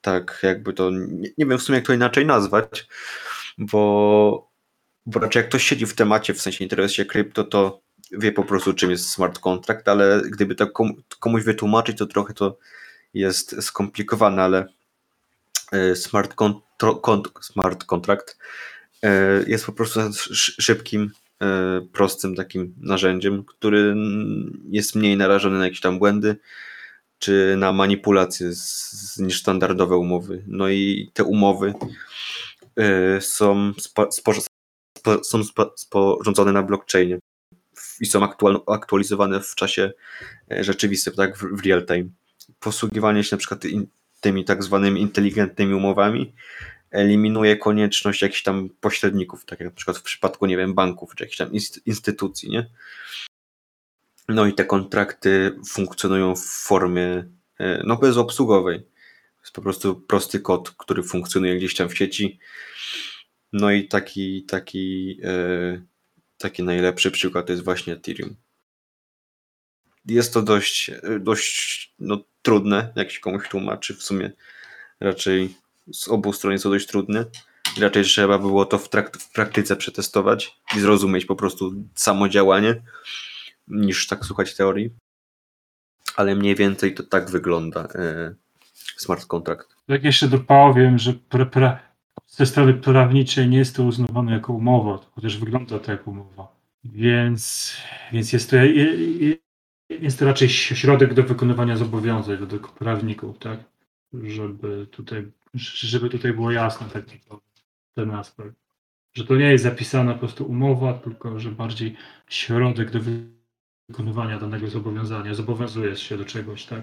tak jakby to, nie, nie, wiem w sumie jak to inaczej nazwać, bo, bo raczej jak ktoś siedzi w temacie, w sensie interesuje się krypto, to wie po prostu czym jest smart contract, ale gdyby to komuś wytłumaczyć, to trochę to jest skomplikowane, ale e, smart, smart contract e, jest po prostu szybkim, e, prostym takim narzędziem, który jest mniej narażony na jakieś tam błędy czy na manipulacje z, niż standardowe umowy. No i te umowy są, spo, spo, są sporządzone na blockchainie i są aktual, aktualizowane w czasie rzeczywistym, tak, w, real time posługiwanie się na przykład tymi tak zwanymi inteligentnymi umowami eliminuje konieczność jakichś tam pośredników, tak jak na przykład w przypadku, nie wiem, banków czy jakichś tam instytucji, nie? No i te kontrakty funkcjonują w formie e, no bezobsługowej. Jest po prostu prosty kod, który funkcjonuje gdzieś tam w sieci. No i taki, taki, e, taki najlepszy przykład to jest właśnie Ethereum jest to dość, dość no, trudne, jak się komuś tłumaczy. W sumie raczej z obu stron jest to dość trudne. Raczej trzeba było to w, w praktyce przetestować i zrozumieć po prostu samo działanie, niż tak słuchać teorii. Ale mniej więcej to tak wygląda e, smart contract. Jak jeszcze dopowiem, że pra, pra, ze strony prawniczej nie jest to uznawane jako umowa, chociaż wygląda to jak umowa. Więc, więc jest to jest to raczej środek do wykonywania zobowiązań według prawników, tak? Żeby tutaj, żeby tutaj było jasne tak ten aspekt. Że to nie jest zapisana po prostu umowa, tylko że bardziej środek do wykonywania danego zobowiązania. Zobowiązuje się do czegoś, tak?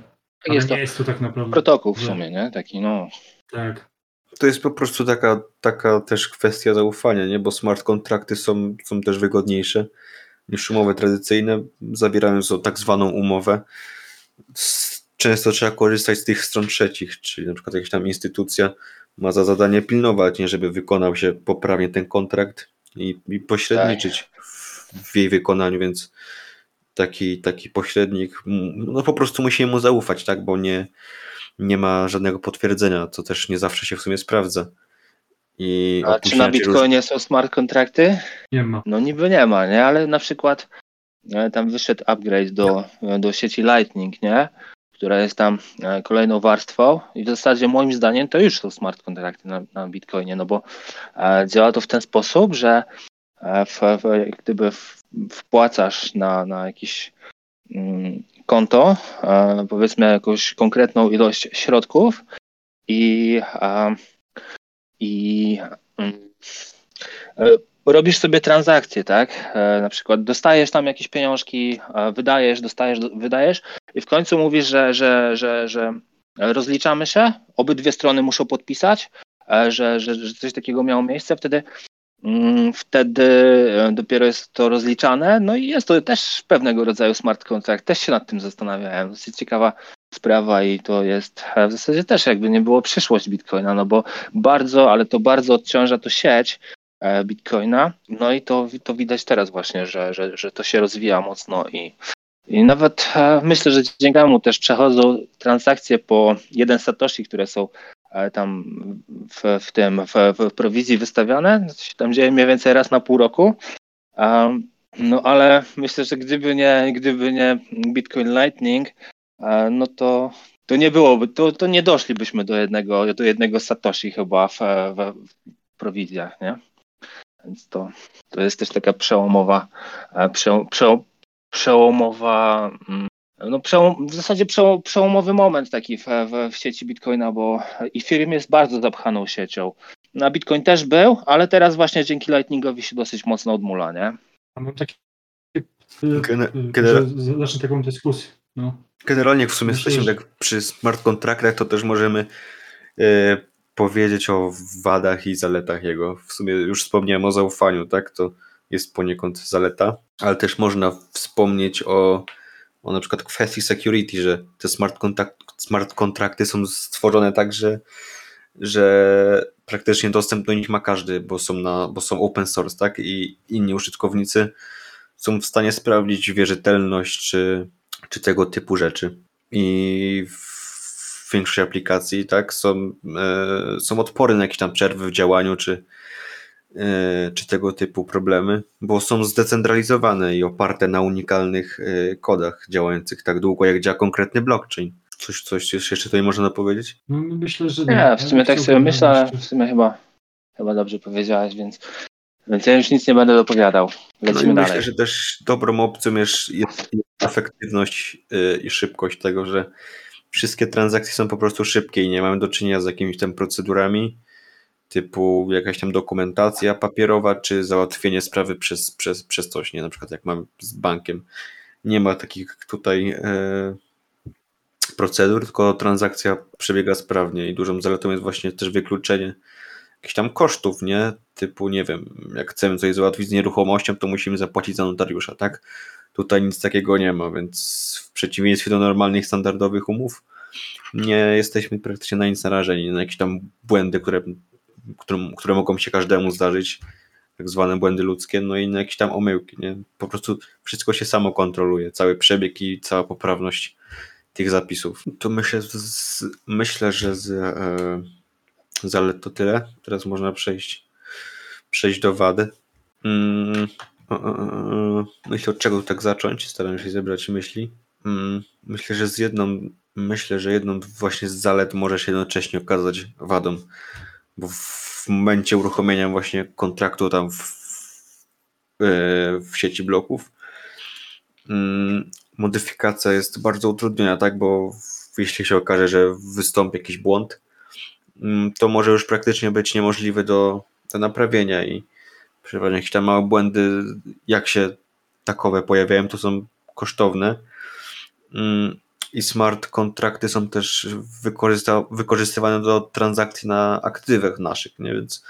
Ale jest nie jest to tak naprawdę. Protokół w sumie, nie? Taki no. Tak. To jest po prostu taka, taka też kwestia zaufania, nie? Bo smart kontrakty są, są też wygodniejsze niż umowy tradycyjne, zawierając tak zwaną umowę. Często trzeba korzystać z tych stron trzecich, czyli na przykład jakaś tam instytucja ma za zadanie pilnować, nie żeby wykonał się poprawnie ten kontrakt i, i pośredniczyć tak. w, w jej wykonaniu, więc taki, taki pośrednik, no po prostu musi mu zaufać, tak, bo nie, nie ma żadnego potwierdzenia, co też nie zawsze się w sumie sprawdza. I A czy na Bitcoinie róż... są smart kontrakty? Nie ma. No niby nie ma, nie? Ale na przykład e, tam wyszedł upgrade do, e, do sieci Lightning, nie? Która jest tam e, kolejną warstwą i w zasadzie moim zdaniem to już są smart kontrakty na, na Bitcoinie, no bo działa to w ten sposób, że w, w, gdyby wpłacasz na, na jakiś konto, powiedzmy jakąś konkretną ilość środków i i mm, e, robisz sobie transakcje, tak? E, na przykład dostajesz tam jakieś pieniążki, wydajesz, dostajesz, wydajesz i w końcu mówisz, że, że, że, że rozliczamy się, obydwie strony muszą podpisać, e, że, że, że coś takiego miało miejsce, wtedy mm, wtedy dopiero jest to rozliczane. No i jest to też pewnego rodzaju smart contract. Też się nad tym zastanawiałem. Dosyć ciekawa sprawa i to jest w zasadzie też jakby nie było przyszłość Bitcoina, no bo bardzo, ale to bardzo odciąża to sieć e, Bitcoina, no i to, to widać teraz właśnie, że, że, że to się rozwija mocno i, I nawet e, myślę, że dzięki temu też przechodzą transakcje po jeden satoshi, które są e, tam w, w tym w, w prowizji wystawiane. To się tam dzieje mniej więcej raz na pół roku. No ale myślę, że gdyby nie, gdyby nie Bitcoin Lightning, e, no to, to nie byłoby, to, to nie doszlibyśmy do jednego, do jednego satoshi chyba w, w, w prowizjach, nie? Więc to, to jest też taka przełomowa, prze, prze, przełomowa, mm, no przełom, w zasadzie przełom, przełomowy moment taki w, w, w sieci Bitcoina, bo Ethereum jest bardzo zapchaną siecią. Na Bitcoin też był, ale teraz właśnie dzięki Lightningowi się dosyć mocno odmula, nie? A mam takie. Y, że Zacznę taką dyskusję. No. Generalnie jak w sumie Myślę, jesteśmy że- tak przy smart kontraktach, to też możemy e, powiedzieć o wadach i zaletach jego. W sumie już wspomniałem o zaufaniu, tak? To jest poniekąd zaleta, ale też można wspomnieć o, o na przykład kwestii security, że te smart, kontakt, smart kontrakty są stworzone tak, że, że praktycznie dostęp do nich ma każdy, bo są, na, bo są open source, tak? I inni użytkownicy są w stanie sprawdzić wierzytelność czy, czy tego typu rzeczy. I w większości aplikacji tak, są, e, są odporne na jakieś tam przerwy w działaniu czy, czy tego typu problemy, bo są zdecentralizowane i oparte na unikalnych e, kodach działających tak długo, jak działa konkretny blockchain. Coś, coś jeszcze tutaj można powiedzieć? No, myślę, że Nie, w sumie tak sobie myślę, w sumie chyba, chyba dobrze powiedziałeś, więc, więc ja już nic nie będę dopowiadał. No i Lecimy dalej. myślę, że też dobrą opcją jest, jest efektywność y, i szybkość tego, że wszystkie transakcje są po prostu szybkie i nie mamy do czynienia z jakimiś tam procedurami typu jakaś tam dokumentacja papierowa, czy załatwienie sprawy przez, przez, przez coś, nie? Na przykład jak mamy z bankiem. Nie ma takich tutaj e, procedur, tylko transakcja przebiega sprawnie i dużą zaletą jest właśnie też wykluczenie jakichś tam kosztów, nie? Typu, nie wiem, jak chcemy coś załatwić z nieruchomością, to musimy zapłacić za notariusza, tak? Tutaj nic takiego nie ma, więc w przeciwieństwie do normalnych, standardowych umów, nie jesteśmy praktycznie na nic narażeni, na jakieś tam błędy, które, które, które mogą się każdemu zdarzyć, tak zwane błędy ludzkie, no i na jakieś tam omyłki, nie? Po prostu wszystko się samo kontroluje, cały przebieg i cała poprawność tych zapisów. To myślę, z, myślę że z e, zalet to tyle. Teraz można przejść, przejść do wady. Mm, myślę, od czego tak zacząć. Staram się zebrać myśli. Mm, myślę, że z jedną, myślę, że jedną właśnie z zalet może się jednocześnie okazać wadą, bo w momencie uruchomienia właśnie kontraktu tam w, e, w sieci bloków mm, modyfikacja jest bardzo utrudniona, tak, bo jeśli się okaże, że wystąpi jakiś błąd, mm, to może już praktycznie być niemożliwe do, do naprawienia i przeważnie jakieś tam małe błędy, jak się takowe pojawiają, to są kosztowne. I smart kontrakty są też wykorzystywane do transakcji na aktywach naszych, nie? więc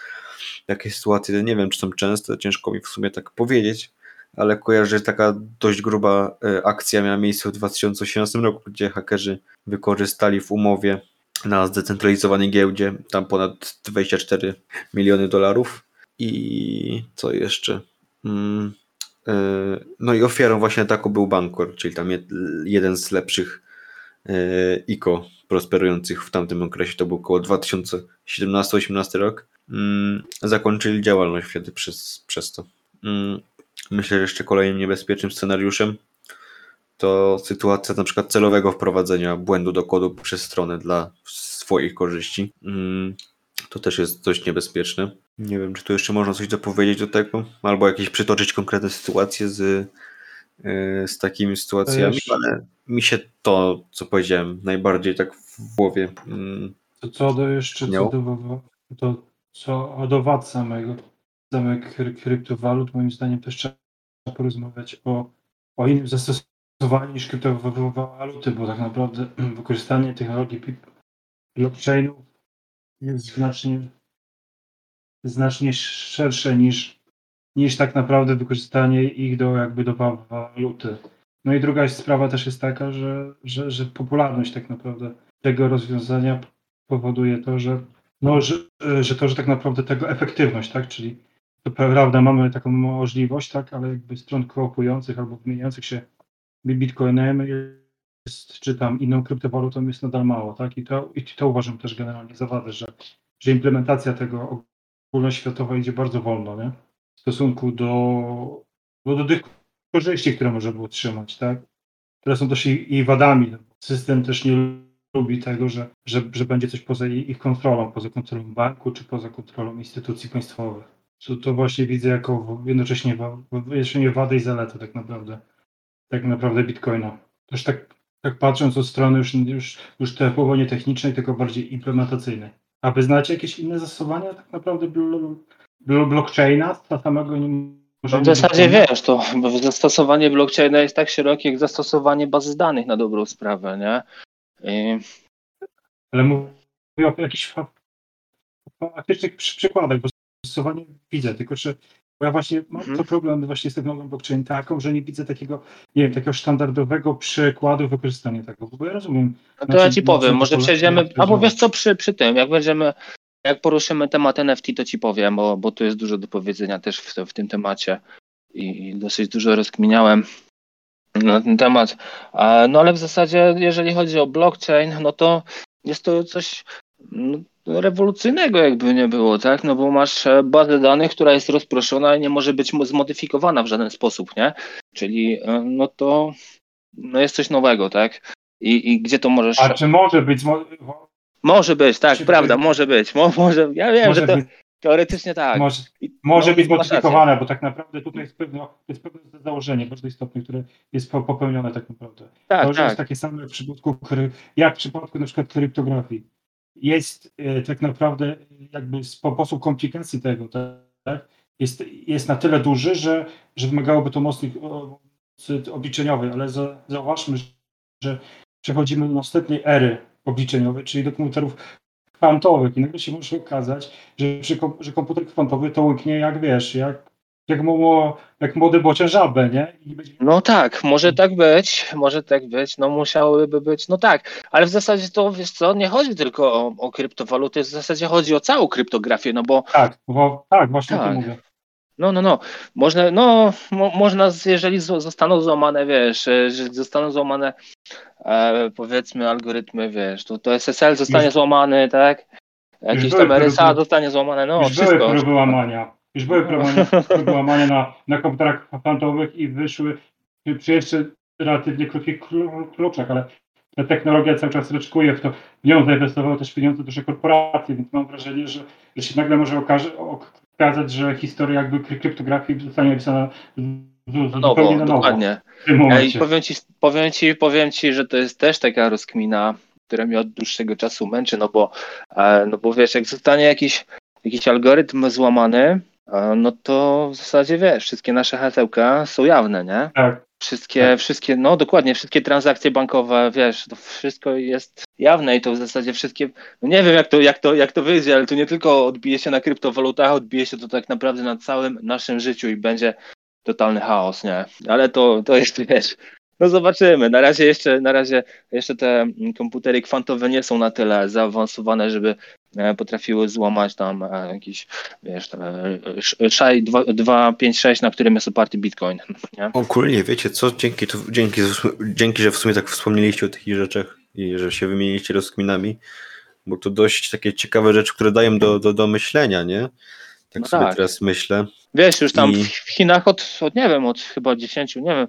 jakie sytuacje, nie wiem czy są częste, ciężko mi w sumie tak powiedzieć, ale kojarzę, że taka dość gruba e, akcja miała miejsce w 2018 roku, gdzie hakerzy wykorzystali w umowie na zdecentralizowanej giełdzie tam ponad 24 miliony dolarów i co jeszcze? Mm, e, No i ofiarą właśnie ataku był Bancor, czyli tam jed- jeden z lepszych ICO prosperujących w tamtym okresie, to był około 2017-18 rok. Mm, Zakończyli działalność wtedy przez, przez to. Mm, Myślę, że jeszcze kolejnym niebezpiecznym scenariuszem to sytuacja na przykład celowego wprowadzenia błędu do kodu przez stronę dla swoich korzyści. Mm, To też jest dość niebezpieczne. Nie wiem, czy tu jeszcze można coś dopowiedzieć do tego, albo jakieś przytoczyć konkretne sytuacje z, yy, z takimi sytuacjami, ale mi się to, co powiedziałem, najbardziej tak w głowie. mm, To co do jeszcze Miał? co do, to, co do wad samego, kry- kryptowalut, moim zdaniem też trzeba porozmawiać o, o innym zastosowaniu niż kryptowaluty, bo tak naprawdę wykorzystanie technologii blockchainu jest znacznie, znacznie szersze niż, niż tak naprawdę wykorzystanie ich do jakby do wa- waluty. No i druga sprawa też jest taka, że, że, że popularność tak naprawdę tego rozwiązania powoduje to, że, no, że, że to, że tak naprawdę tego efektywność, tak, czyli to prawda mamy taką możliwość, tak, ale jakby stron koopujących albo wymieniających się bitcoinem jest, czy tam inną kryptowalutą jest nadal mało, tak? I to, i to uważam też generalnie za wadę, że, że implementacja tego ogólnoświatowa idzie bardzo wolno, nie? W stosunku do, do, do tych korzyści, które można było trzymać, tak? Które są też i, i wadami. System też nie lubi tego, że, że, że będzie coś poza ich kontrolą, poza kontrolą banku, czy poza kontrolą instytucji państwowych. To, to właśnie widzę jako jednocześnie, jednocześnie wadę i zaletę tak naprawdę. Tak naprawdę Bitcoina. Też tak, tak patrząc od strony już, już, już typowo nie technicznej, tylko bardziej implementacyjnej. A wy znacie jakieś inne zastosowania tak naprawdę blo, blo, blockchaina samego nie No w zasadzie wiesz, to bo zastosowanie blockchaina jest tak szerokie jak zastosowanie bazy danych na dobrą sprawę, nie? I Ale mówię o jakichś fa- faktycznych przy- przykładach, bo zastosowanie widzę, tylko że bo ja właśnie mam Mhm. to problem właśnie z technologią blockchain taką, że nie widzę takiego, nie wiem, takiego standardowego przykładu wykorzystania tego, bo ja rozumiem, No to ja ci powiem, może przejdziemy, albo wiesz co, przy, przy tym, jak będziemy, jak poruszymy temat NFT, to ci powiem, bo, bo tu jest dużo do powiedzenia też w, w tym temacie i, i dosyć dużo rozkminiałem na ten temat. No ale w zasadzie, jeżeli chodzi o blockchain, no to jest to coś no, rewolucyjnego, jakby nie było, tak? No bo masz e, bazę danych, która jest rozproszona i nie może być mo- zmodyfikowana w żaden sposób, nie? Czyli e, no to no jest coś nowego, tak? I, i gdzie to możesz. a czy może być, Może być, tak, Czy- prawda, może być. Mo, może, ja wiem, może że to być, teoretycznie tak. może, może no, być modyfikowane, bo tak naprawdę tutaj jest pewne, jest pewne założenie bardzo istotne, które jest po- popełnione tak naprawdę. Tak, to, że jest tak. takie same w przypadku, jak w przypadku na przykład kryptografii. Jest e, tak naprawdę jakby sposób komplikacji tego, tak? Jest, jest na tyle duży, że, że wymagałoby to mocnych o, obliczeniowej, ale za, zauważmy, że przechodzimy do następnej ery obliczeniowej, czyli do komputerów kwantowych i nagle się może okazać, że, że komputer kwantowy to łyknie jak wiesz, jak, jak, jak młody bocian żabę, nie? Będzie No tak, może tak być, może tak być, no musiałyby być, no tak, ale w zasadzie to, wiesz co, nie chodzi tylko o, o kryptowaluty, w zasadzie chodzi o całą kryptografię, no bo Tak, bo, tak, właśnie o Tak. tym mówię. No, no, no. Można, no, mo, można, jeżeli zo- zostaną złamane, wiesz, że zostaną złamane, e, powiedzmy, algorytmy, wiesz, to, to SSL zostanie Już- złamany, tak? Jakieś były tam RSA próby- zostanie złamane, no, Już były wszystko. próby łamania. Już były próby łamania- próby łamania na, na komputerach kwantowych i wyszły przy jeszcze relatywnie krótkich klu- kluczach, ale ta technologia cały czas ryczkuje w to. W nią zainwestowały też pieniądze duże korporacje, więc mam wrażenie, że, że się nagle może okaże, okazać, że historia jakby kry- kryptografii zostanie napisana z, Na nowo, na dokładnie. Ja, I powiem ci, powiem, ci, powiem ci, że to jest też taka rozkmina, która mnie od dłuższego czasu męczy, no bo, e, no bo wiesz, jak zostanie jakiś, jakiś algorytm złamany, e, no to w zasadzie wiesz, wszystkie nasze hasełka są jawne, nie? Tak, Wszystkie, Tak. wszystkie, no dokładnie, wszystkie transakcje bankowe, wiesz, to wszystko jest jawne i to w zasadzie wszystkie, no nie wiem jak to, jak to, jak to wyjdzie, ale to nie tylko odbije się na kryptowalutach, odbije się to tak naprawdę na całym naszym życiu i będzie totalny chaos, nie? Ale to, to jest, wiesz, no zobaczymy. Na razie jeszcze, na razie jeszcze te mm, komputery kwantowe nie są na tyle zaawansowane, żeby e, potrafiły złamać tam e, jakiś, wiesz, e, sz- szaj 256, na którym jest oparty Bitcoin, nie? Ogólnie wiecie co, dzięki, to, dzięki, dzięki, że w sumie tak wspomnieliście o takich rzeczach i że się wymieniliście rozkminami, bo to dość takie ciekawe rzeczy, które dają do, do, do myślenia, nie? Tak No sobie tak. teraz myślę. Wiesz, już tam I- w Chinach od, od, nie wiem, od chyba 10, nie wiem,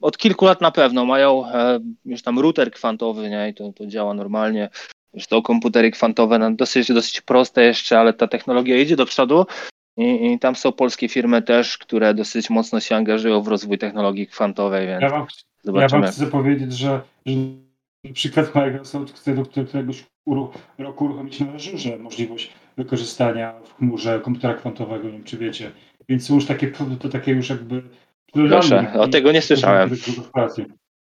od kilku lat na pewno mają e, już tam router kwantowy, nie, i to, to działa normalnie. Już to komputery kwantowe, no, dosyć, dosyć proste jeszcze, ale ta technologia idzie do przodu i, i tam są polskie firmy też, które dosyć mocno się angażują w rozwój technologii kwantowej, więc ja wam Ja zobaczymy. wam chcę powiedzieć, że, że przykład Microsoft chce do któregoś roku uruchomić na Azure możliwość wykorzystania w chmurze komputera kwantowego, nie wiem czy wiecie. Więc są już takie, to takie już jakby... Proszę, o tego nie słyszałem.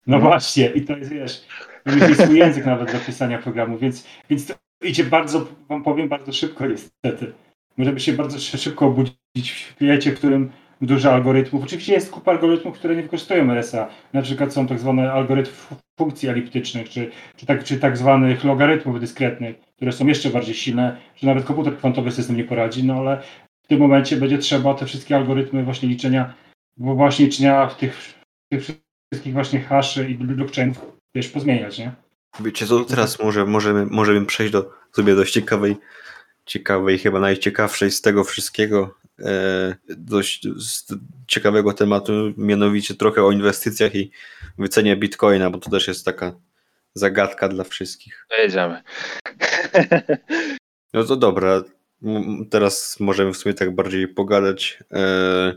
No właśnie, i to jest, wiesz, wymyślili swój język nawet do pisania programu, więc, więc to idzie bardzo, wam powiem, bardzo szybko niestety. Możemy się bardzo szy- szybko obudzić w świecie, w którym dużo algorytmów, oczywiście jest kupa algorytmów, które nie wykorzystują RSA, na przykład są tak zwane algorytmy fu- funkcji eliptycznych, czy, czy, tak, czy tak zwanych logarytmów dyskretnych, które są jeszcze bardziej silne, że nawet komputer kwantowy system nie poradzi, no ale w tym momencie będzie trzeba te wszystkie algorytmy właśnie liczenia, bo właśnie liczenia w tych, tych wszystkich właśnie haszy i blockchainów, wiesz, pozmieniać, nie? Wiecie teraz może, możemy, możemy przejść do sobie dość ciekawej, ciekawej, chyba najciekawszej z tego wszystkiego, dość z ciekawego tematu, mianowicie trochę o inwestycjach i wycenie bitcoina, bo to też jest taka zagadka dla wszystkich. Pojedziemy. No to dobra, teraz możemy w sumie tak bardziej pogadać e,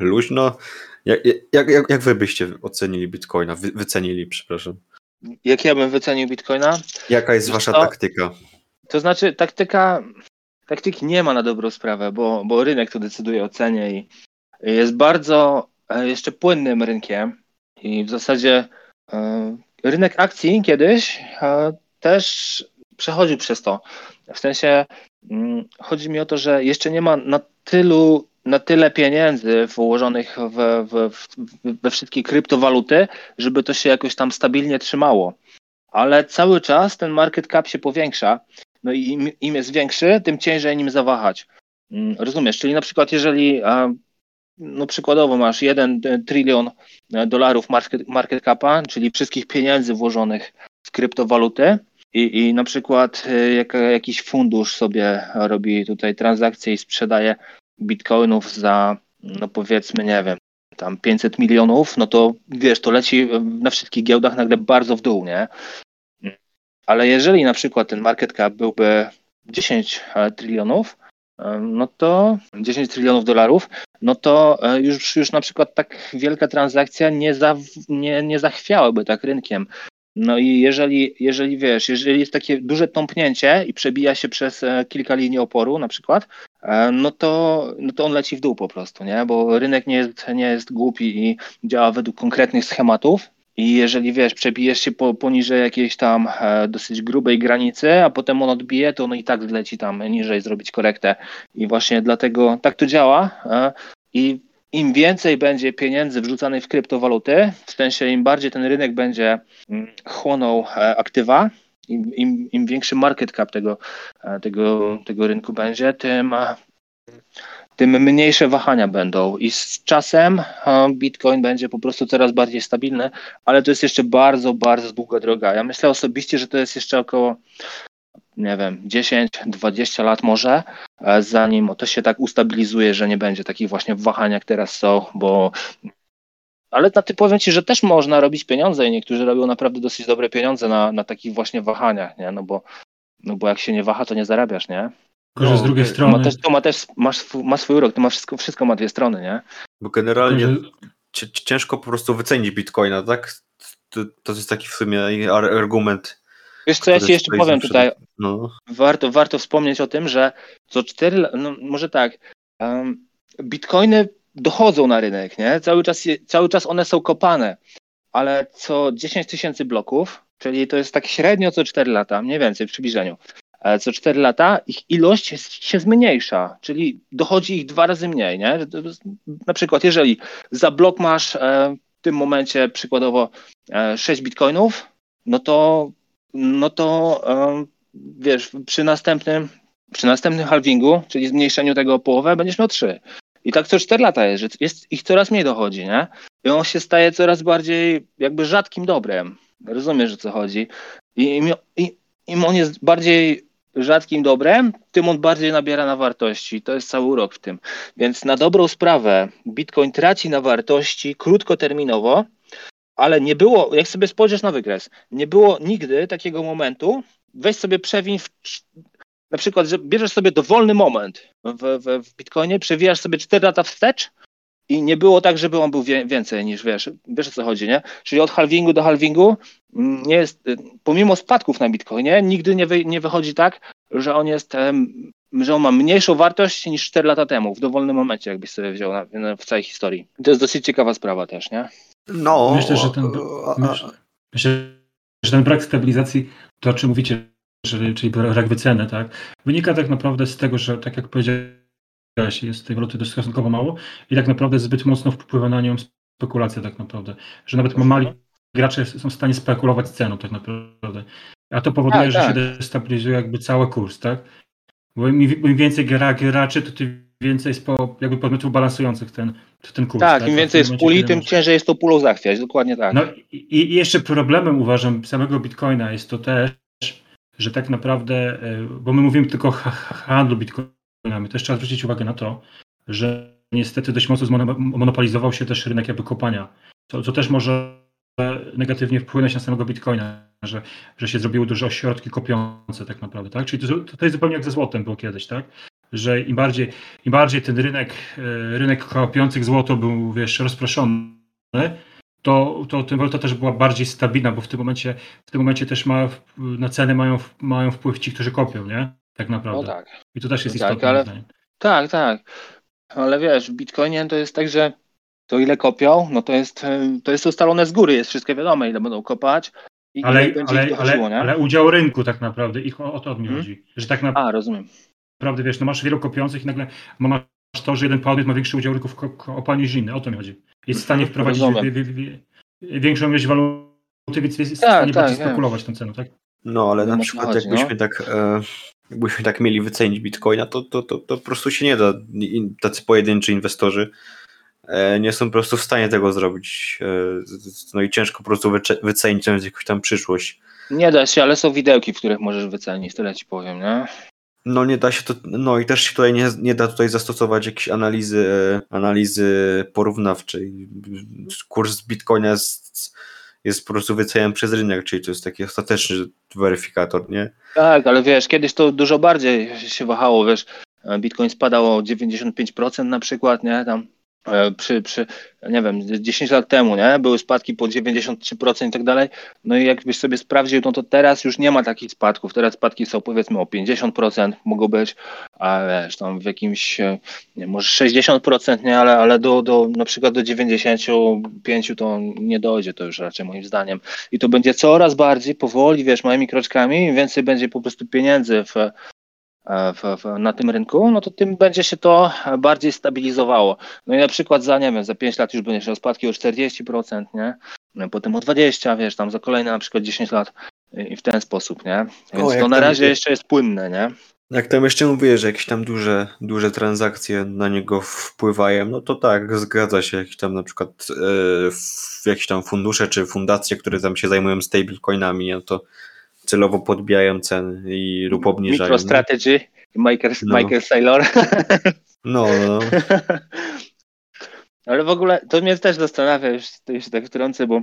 luźno. Jak, jak, jak, jak wy byście ocenili bitcoina, wy, wycenili, przepraszam? Jak ja bym wycenił Bitcoina? Jaka jest Wiesz wasza co? taktyka? To znaczy, taktyka, taktyki nie ma na dobrą sprawę, bo, bo rynek to decyduje o cenie i jest bardzo e, jeszcze płynnym rynkiem i w zasadzie e, rynek akcji kiedyś e, też przechodził przez to. W sensie mm, chodzi mi o to, że jeszcze nie ma na tylu na tyle pieniędzy włożonych w, w, w, we wszystkie kryptowaluty, żeby to się jakoś tam stabilnie trzymało. Ale cały czas ten market cap się powiększa. No i im, im jest większy, tym ciężej nim zawahać. Mm, Rozumiesz? Czyli na przykład, jeżeli no przykładowo masz 1 trylion e, dolarów market, market capa, czyli wszystkich pieniędzy włożonych w kryptowaluty, i, i na przykład e, jak, jakiś fundusz sobie robi tutaj transakcje i sprzedaje bitcoinów za, no powiedzmy, nie wiem, tam 500 milionów, no to wiesz, to leci na wszystkich giełdach nagle bardzo w dół, nie? Ale jeżeli na przykład ten market cap byłby 10 trylionów, e, no to 10 trylionów dolarów, no to e, już, już na przykład tak wielka transakcja nie, za, nie, nie zachwiałaby tak rynkiem. No i jeżeli, jeżeli wiesz, jeżeli jest takie duże tąpnięcie i przebija się przez e, kilka linii oporu na przykład, e, no to, no to on leci w dół po prostu, nie? Bo rynek nie jest, nie jest głupi i działa według konkretnych schematów. I jeżeli wiesz, przebijesz się po, poniżej jakiejś tam e, dosyć grubej granicy, a potem on odbije, to on i tak zleci tam niżej zrobić korektę. I właśnie dlatego tak to działa. E, I im więcej będzie pieniędzy wrzucanych w kryptowaluty, w sensie im bardziej ten rynek będzie mm, chłonął e, aktywa, im, im, im większy market cap tego, e, tego, tego rynku będzie, tym, e, tym mniejsze wahania będą. I z czasem Bitcoin będzie po prostu coraz bardziej stabilny, ale to jest jeszcze bardzo, bardzo długa droga. Ja myślę osobiście, że to jest jeszcze około nie wiem, 10-20 lat może, e, zanim to się tak ustabilizuje, że nie będzie takich właśnie wahań jak teraz są, bo ale na ty powiem ci, że też można robić pieniądze i niektórzy robią naprawdę dosyć dobre pieniądze na, na takich właśnie wahaniach, nie? No bo, no bo jak się nie waha, to nie zarabiasz, nie? Tylko, że z No, drugiej to To strony... ma też, to ma też masz swój, ma swój urok, to ma wszystko, wszystko ma dwie strony, nie? Bo generalnie tylko, że- ci- ciężko po prostu wycenić bitcoina, tak? To, to jest taki w sumie ar- argument. Wiesz co, ja ci jeszcze powiem tutaj, do- No, warto, warto wspomnieć o tym, że co cztery, no może tak, um, bitcoiny dochodzą na rynek, nie? Cały czas, je, cały czas one są kopane, ale co 10 tysięcy bloków, czyli to jest tak średnio co 4 lata, mniej więcej w przybliżeniu, co 4 lata ich ilość się zmniejsza, czyli dochodzi ich dwa razy mniej, nie? Na przykład jeżeli za blok masz e, w tym momencie przykładowo e, 6 bitcoinów, no to no to wiesz, przy następnym, przy następnym halvingu, czyli zmniejszeniu tego o połowę, będziesz miał trzy. I tak co 4 lata jest, że jest, ich coraz mniej dochodzi, nie? I on się staje coraz bardziej jakby rzadkim dobrem. Rozumiesz, o co chodzi? I im, i, im on jest bardziej rzadkim dobrem, tym on bardziej nabiera na wartości. To jest cały urok w tym. Więc na dobrą sprawę Bitcoin traci na wartości krótkoterminowo, ale nie było, jak sobie spojrzysz na wykres, nie było nigdy takiego momentu, weź sobie przewiń, w, na przykład, że bierzesz sobie dowolny moment w, w, w Bitcoinie, przewijasz sobie 4 lata wstecz i nie było tak, żeby on był więcej niż, wiesz, wiesz o co chodzi, nie? Czyli od halvingu do halvingu mm, nie jest, y, pomimo spadków na Bitcoinie, nigdy nie, wy, nie wychodzi tak, że on jest, że on ma mniejszą wartość niż 4 lata temu, w dowolnym momencie, jakbyś sobie wziął na, na, w całej historii. To jest dosyć ciekawa sprawa też, nie? no Myślę, że ten, myślę, że ten brak stabilizacji, to o czym mówicie, że, czyli brak wyceny, tak, wynika tak naprawdę z tego, że tak jak powiedziałeś, jest tej waluty dość stosunkowo mało i tak naprawdę zbyt mocno wpływa na nią spekulacja tak naprawdę, że nawet mali gracze są w stanie spekulować ceną tak naprawdę, a to powoduje, Tak, że tak. się destabilizuje jakby cały kurs, tak, bo im, im więcej gra, graczy, to tym więcej jest po, jakby podmiotów balansujących ten, ten kurs. Tak, im A w więcej jest puli, tym masz- ciężej jest to pulą zachwiać. Dokładnie tak. No i, i jeszcze problemem uważam samego Bitcoina jest to też, że tak naprawdę, e, bo my mówimy tylko o ha- ha- Bitcoinami, też trzeba zwrócić uwagę na to, że niestety dość mocno zmonopolizował się też rynek jakby kopania, co, co też może negatywnie wpłynąć na samego Bitcoina, że, że się zrobiły duże ośrodki kopiące tak naprawdę, tak? Czyli to, to jest zupełnie jak ze złotem było kiedyś, tak? Że im bardziej, im bardziej ten rynek, e, rynek kopiących złoto był, wiesz, rozproszony, to, to ta waluta też była bardziej stabilna, bo w tym momencie, w tym momencie też ma, na ceny mają, mają wpływ ci, którzy kopią, nie? Tak naprawdę. No tak. I to też jest Tak, istotne. ale- moim zdaniem. Tak, tak. Ale wiesz, w Bitcoinie to jest tak, że to ile kopią, no to jest, e, to jest ustalone z góry, jest wszystko wiadome, ile będą kopać i Ale, ile będzie ich ale, dochodziło, ale, nie? ale udział rynku tak naprawdę, ich o, o to mi Mhm. chodzi. Że tak A, rozumiem. naprawdę, wiesz, no masz wielu kopiących i nagle masz to, że jeden podmiot ma większy udział rynku w ko- kopaniu niż inny. O to mi chodzi. Jest w stanie Mhm, wprowadzić wi- wi- wi- większą ilość waluty, więc jest w Tak, stanie tak, bardziej spekulować tą ceną, tak? No, ale na przykład chodzi, jakbyśmy no. tak e, jakbyśmy tak mieli wycenić Bitcoina, to, to, to, to po prostu się nie da. Tacy pojedynczy inwestorzy e, nie są po prostu w stanie tego zrobić. E, z- no i ciężko po prostu wycenić jakąś tam przyszłość. Nie da się, ale są widełki, w których możesz wycenić, tyle ci powiem, nie? No nie da się to, no i też się tutaj nie, nie da tutaj zastosować jakiejś analizy, e, analizy porównawczej. Kurs Bitcoina jest, jest po prostu wyceniany przez rynek, czyli to jest taki ostateczny weryfikator, nie? Tak, ale wiesz, kiedyś to dużo bardziej się wahało, wiesz, Bitcoin spadał o 95% na przykład, nie, tam przy, przy, nie wiem, 10 lat temu, nie, były spadki po 93% i tak dalej, no i jakbyś sobie sprawdził, no to teraz już nie ma takich spadków, teraz spadki są powiedzmy o 50% mogą być, a wiesz, tam w jakimś, e, nie, może 60%, nie, ale, ale do, do, na przykład do 95 to nie dojdzie, to już raczej moim zdaniem. I to będzie coraz bardziej powoli, wiesz, małymi kroczkami, więcej będzie po prostu pieniędzy w, e, w, w, na tym rynku, no to tym będzie się to bardziej stabilizowało. No i na przykład za, nie wiem, za 5 lat już będziesz miał spadki o 40%, nie? No, Potem o 20, wiesz, tam za kolejne na przykład 10 lat i w ten sposób, nie? Więc jak to na razie jeszcze jest płynne, nie? Jak tam jeszcze mówię, że jakieś tam duże, duże transakcje na niego wpływają, no to tak, zgadza się. Jakieś tam na przykład e, w jakieś tam fundusze czy fundacje, które tam się zajmują stablecoinami, no to celowo podbijają ceny i lub obniżają. MicroStrategy, Michael, No. Michael Saylor. No, no. Ale w ogóle to mnie też zastanawia, już się tak wtrącę, bo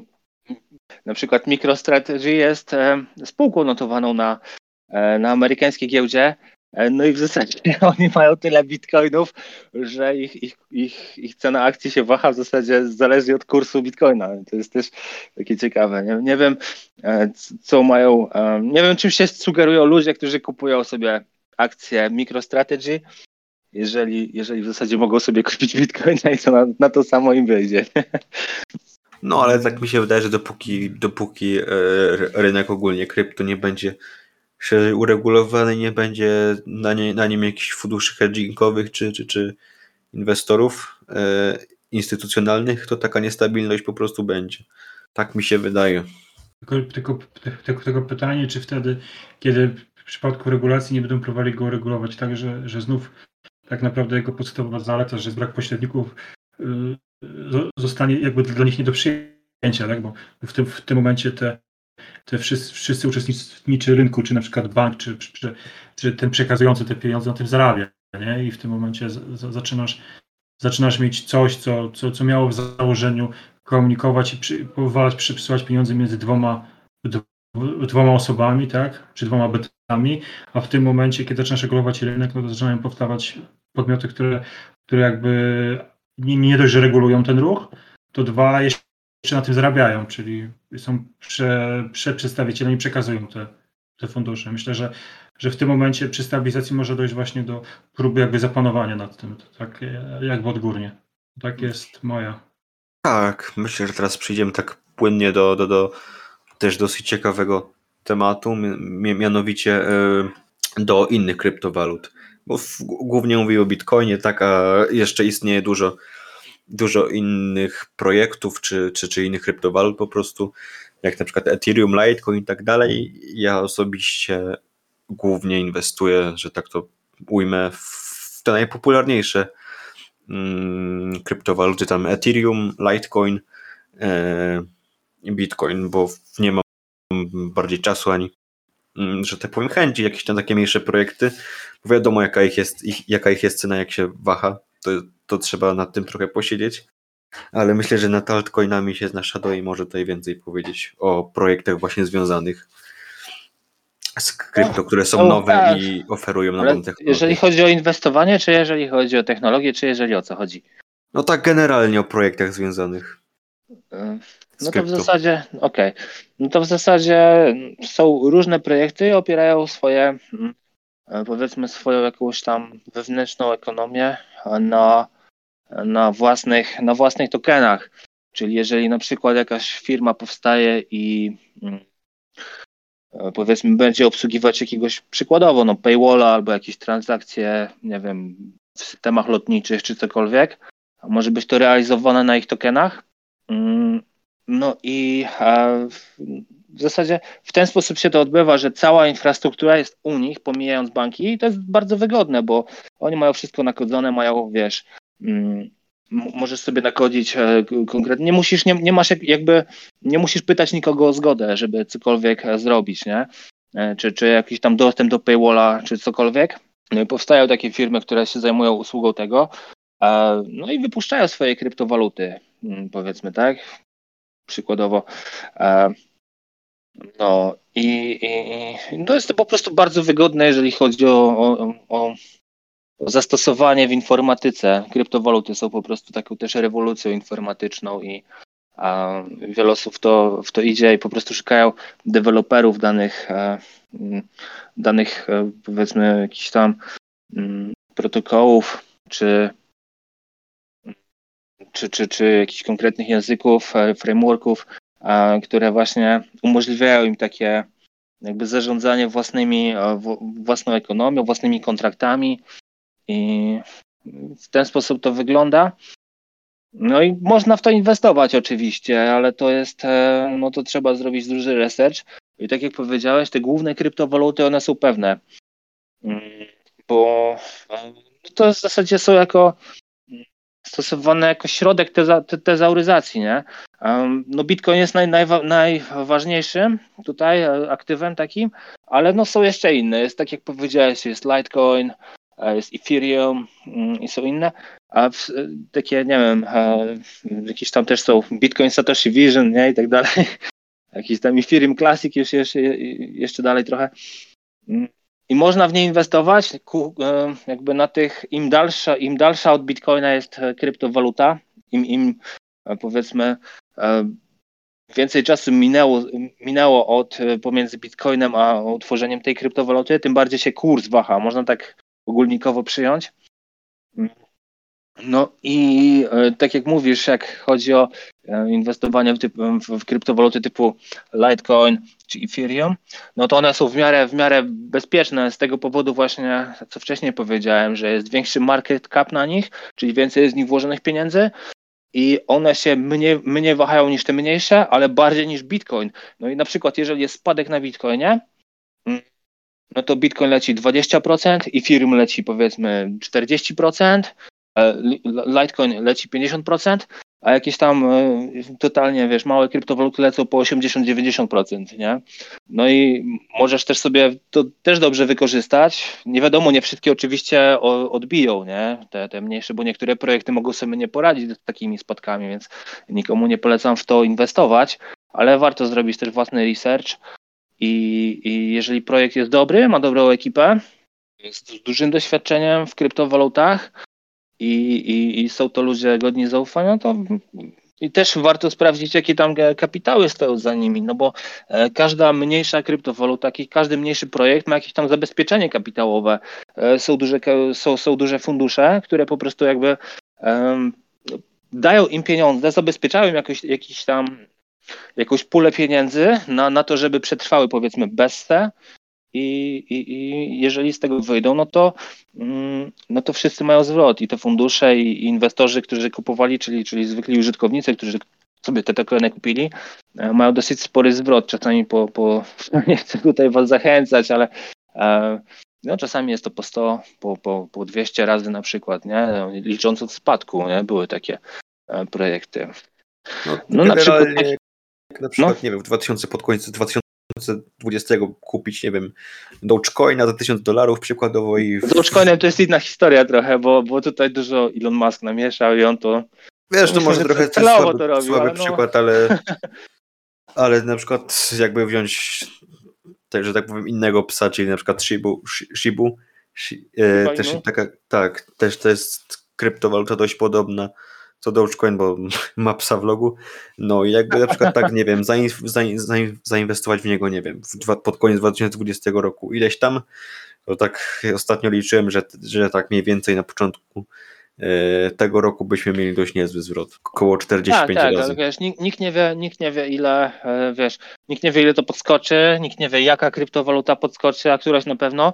na przykład MicroStrategy jest e, spółką notowaną na, e, na amerykańskiej giełdzie. E, no i w zasadzie oni mają tyle bitcoinów, że ich, ich, ich, ich cena akcji się waha w zasadzie zależnie od kursu bitcoina. To jest też takie ciekawe. Nie, nie wiem, e, co mają. e, Nie wiem, czym się sugerują ludzie, którzy kupują sobie akcje MicroStrategy jeżeli, jeżeli w zasadzie mogą sobie kupić bitcoina i to na, na to samo im wyjdzie. no, ale tak mi się wydaje, że dopóki, dopóki rynek ogólnie krypto nie będzie szerzej uregulowany, nie będzie na, nie, na nim jakichś funduszy hedgingowych czy, czy, czy inwestorów e, instytucjonalnych, to taka niestabilność po prostu będzie. Tak mi się wydaje. Tylko, tylko, tylko, tylko pytanie, czy wtedy, kiedy w przypadku regulacji nie będą próbowali go regulować tak, że, że znów tak naprawdę jego podstawowa zaleta, że brak pośredników, y, zo- zostanie jakby dla nich nie do przyjęcia, tak? bo w tym, w tym momencie te, te wszyscy, wszyscy uczestniczy rynku, czy na przykład bank, czy, czy, czy ten przekazujący te pieniądze na tym zarabia, nie? I w tym momencie z, z, zaczynasz, zaczynasz mieć coś, co, co, co miało w założeniu komunikować i przy, przesyłać pieniądze między dwoma, dw- dwoma osobami, tak? Czy dwoma bytami, a w tym momencie, kiedy zaczynasz regulować rynek, no to zaczynają powstawać podmioty, które, które jakby nie, nie dość, że regulują ten ruch, to dwa jeszcze na tym zarabiają, czyli są prze, przeprzedstawicielami i przekazują te, te fundusze. Myślę, że, że w tym momencie przy stabilizacji może dojść właśnie do próby jakby zapanowania nad tym, tak jakby odgórnie. Tak jest moja Tak, myślę, że teraz przejdziemy tak płynnie do, do, do też dosyć ciekawego tematu, mi- mianowicie e, do innych kryptowalut. Bo głównie mówię o Bitcoinie, tak, a jeszcze istnieje dużo, dużo innych projektów czy, czy, czy innych kryptowalut po prostu, jak na przykład Ethereum, Litecoin i tak dalej. Ja osobiście głównie inwestuję, że tak to ujmę, w te najpopularniejsze mm, kryptowaluty, tam Ethereum, Litecoin, e, Bitcoin, bo nie mam bardziej czasu ani, mm, że tak powiem, chęci, jakieś tam takie mniejsze projekty. Bo wiadomo, jaka ich jest, ich, jaka ich jest cena, jak się waha, to, to trzeba nad tym trochę posiedzieć. Ale myślę, że nad altcoinami się zna Shadow i może tutaj więcej powiedzieć o projektach właśnie związanych z krypto, które są No, nowe tak. i oferują nową technologię. jeżeli chodzi o inwestowanie, czy jeżeli chodzi o technologię, czy jeżeli o co chodzi? No tak generalnie o projektach związanych E, No to w zasadzie, okej. No to w zasadzie są różne projekty i opierają swoje, mm, e, powiedzmy, swoją jakąś tam wewnętrzną ekonomię na, na, własnych, na własnych tokenach. Czyli jeżeli na przykład jakaś firma powstaje i mm, e, powiedzmy będzie obsługiwać jakiegoś przykładowo, no paywalla albo jakieś transakcje, nie wiem, w systemach lotniczych czy cokolwiek, może być to realizowane na ich tokenach, Mm, No i e, w zasadzie w ten sposób się to odbywa, że cała infrastruktura jest u nich, pomijając banki, i to jest bardzo wygodne, bo oni mają wszystko nakodzone, mają, wiesz, możesz sobie nakodzić e, konkretnie, nie musisz, nie, nie masz jak- jakby, nie musisz pytać nikogo o zgodę, żeby cokolwiek e, zrobić, nie? E, Czy, czy jakiś tam dostęp do paywalla, czy cokolwiek. No i powstają takie firmy, które się zajmują usługą tego, no i wypuszczają swoje kryptowaluty, mm, powiedzmy, tak? Przykładowo. No i, i, i to jest to po prostu bardzo wygodne, jeżeli chodzi o, o, o zastosowanie w informatyce. Kryptowaluty są po prostu taką też rewolucją informatyczną i a wiele osób to, w to idzie i po prostu szukają deweloperów danych, e, danych e, powiedzmy jakichś tam mm, protokołów czy czy, czy, czy jakichś konkretnych języków, e, frameworków, które właśnie umożliwiają im takie jakby zarządzanie własnymi, e, w- własną ekonomią, własnymi kontraktami i w ten sposób to wygląda. No i można w to inwestować oczywiście, ale to jest, e, no to trzeba zrobić duży research i tak jak powiedziałeś, te główne kryptowaluty, one są pewne, Mm, bo e, to w zasadzie są jako stosowane jako środek teza, te, tezauryzacji, nie? No Bitcoin jest naj, najwa, najważniejszym tutaj e, aktywem takim, ale no są jeszcze inne. Jest tak jak powiedziałeś, jest Litecoin, jest Ethereum mm, i są inne, a w, e, takie, nie wiem, e, jakieś tam też są Bitcoin Satoshi Vision, nie? I tak dalej. Jakiś tam Ethereum Classic już jeszcze, jeszcze dalej trochę. Mm. I można w nie inwestować, e, jakby na tych, im dalsza, im dalsza od Bitcoina jest e, kryptowaluta, im, im e, powiedzmy e, więcej czasu minęło, minęło od e, pomiędzy Bitcoinem a utworzeniem tej kryptowaluty, tym bardziej się kurs waha. Można tak ogólnikowo przyjąć. No i e, tak jak mówisz, jak chodzi o e, inwestowanie w, typ, w, kryptowaluty typu Litecoin czy Ethereum, no to one są w miarę, w miarę bezpieczne z tego powodu właśnie, co wcześniej powiedziałem, że jest większy market cap na nich, czyli więcej jest w nich włożonych pieniędzy i one się mniej, mniej wahają niż te mniejsze, ale bardziej niż Bitcoin. No i na przykład jeżeli jest spadek na Bitcoinie, no to Bitcoin leci 20%, Ethereum leci powiedzmy 40%, e, Li- Litecoin leci 50%, a jakieś tam e, totalnie, wiesz, małe kryptowaluty lecą po 80-90%, nie? No i możesz też sobie to też dobrze wykorzystać. Nie wiadomo, nie wszystkie oczywiście odbiją, nie? Te, te mniejsze, bo niektóre projekty mogą sobie nie poradzić z takimi spadkami, więc nikomu nie polecam w to inwestować, ale warto zrobić też własny research i, i jeżeli projekt jest dobry, ma dobrą ekipę, jest z dużym doświadczeniem w kryptowalutach i, i, i są to ludzie godni zaufania, to i też warto sprawdzić, jakie tam kapitały stoją za nimi, no bo e, każda mniejsza kryptowaluta, każdy mniejszy projekt ma jakieś tam zabezpieczenie kapitałowe. E, Są duże, są, są duże fundusze, które po prostu jakby dają im pieniądze, zabezpieczają jakoś, jakiś tam jakąś pulę pieniędzy na, na to, żeby przetrwały powiedzmy bez te i, i, i jeżeli z tego wyjdą, no to, mm, no to wszyscy mają zwrot i te fundusze i, i inwestorzy, którzy kupowali, czyli, czyli zwykli użytkownicy, którzy sobie te tokeny kupili, e, mają dosyć spory zwrot, czasami po, po nie chcę tutaj was zachęcać, ale e, No, czasami jest to po 100, po, po, po 200 razy na przykład, nie? licząc od spadku, nie? były takie e, projekty. No, No, na przykład na przykład, nie wiem, w 2000, pod koniec 2020 kupić, nie wiem, Dogecoina za 1000 dolarów przykładowo i Z Dogecoinem to jest inna historia trochę, bo, bo tutaj dużo Elon Musk namieszał i on to Wiesz, to Myślę, może że trochę celowo słaby, to robił, słaby ale no. przykład, ale, ale na przykład jakby wziąć tak, że tak powiem innego psa, czyli na przykład Shibu, Shi- Shibu Shi, e, też taka, tak, też to jest kryptowaluta dość podobna co Dogecoin, bo ma psa w logu, no i jakby na przykład tak, nie wiem, zain, zain, zain, zainwestować w niego, nie wiem, pod koniec 2020 roku ileś tam, to tak ostatnio liczyłem, że, że tak mniej więcej na początku e, tego roku byśmy mieli dość niezły zwrot. Około 45 tak, tak, razy. wiesz, nikt, nikt, nie wie, nikt nie wie ile, e, wiesz, nikt nie wie ile to podskoczy, nikt nie wie jaka kryptowaluta podskoczy, a któraś na pewno.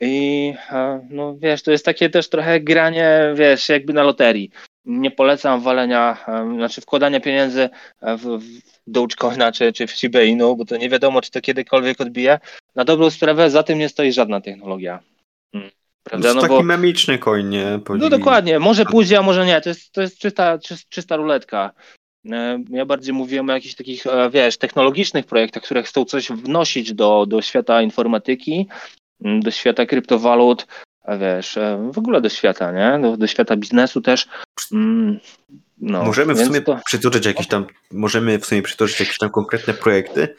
I e, no wiesz, to jest takie też trochę granie, wiesz, jakby na loterii. Nie polecam walenia, e, znaczy wkładania pieniędzy w, w Dogecoina czy, czy w Shiba Inu, bo to nie wiadomo, czy to kiedykolwiek odbije. Na dobrą sprawę za tym nie stoi żadna technologia. Mm, To Prawda? jest No taki bo, memiczny coin, nie? no dokładnie, może pójdzie, a może nie. To jest, to jest czysta, czysta, czysta ruletka. E, Ja bardziej mówiłem o jakichś takich, e, wiesz, technologicznych projektach, które chcą coś wnosić do, do świata informatyki, m, do świata kryptowalut, wiesz, e, w ogóle do świata, nie? Do, do świata biznesu też. Mm, No, możemy w sumie to- przytoczyć jakieś tam, możemy w sumie przytoczyć jakieś tam konkretne projekty.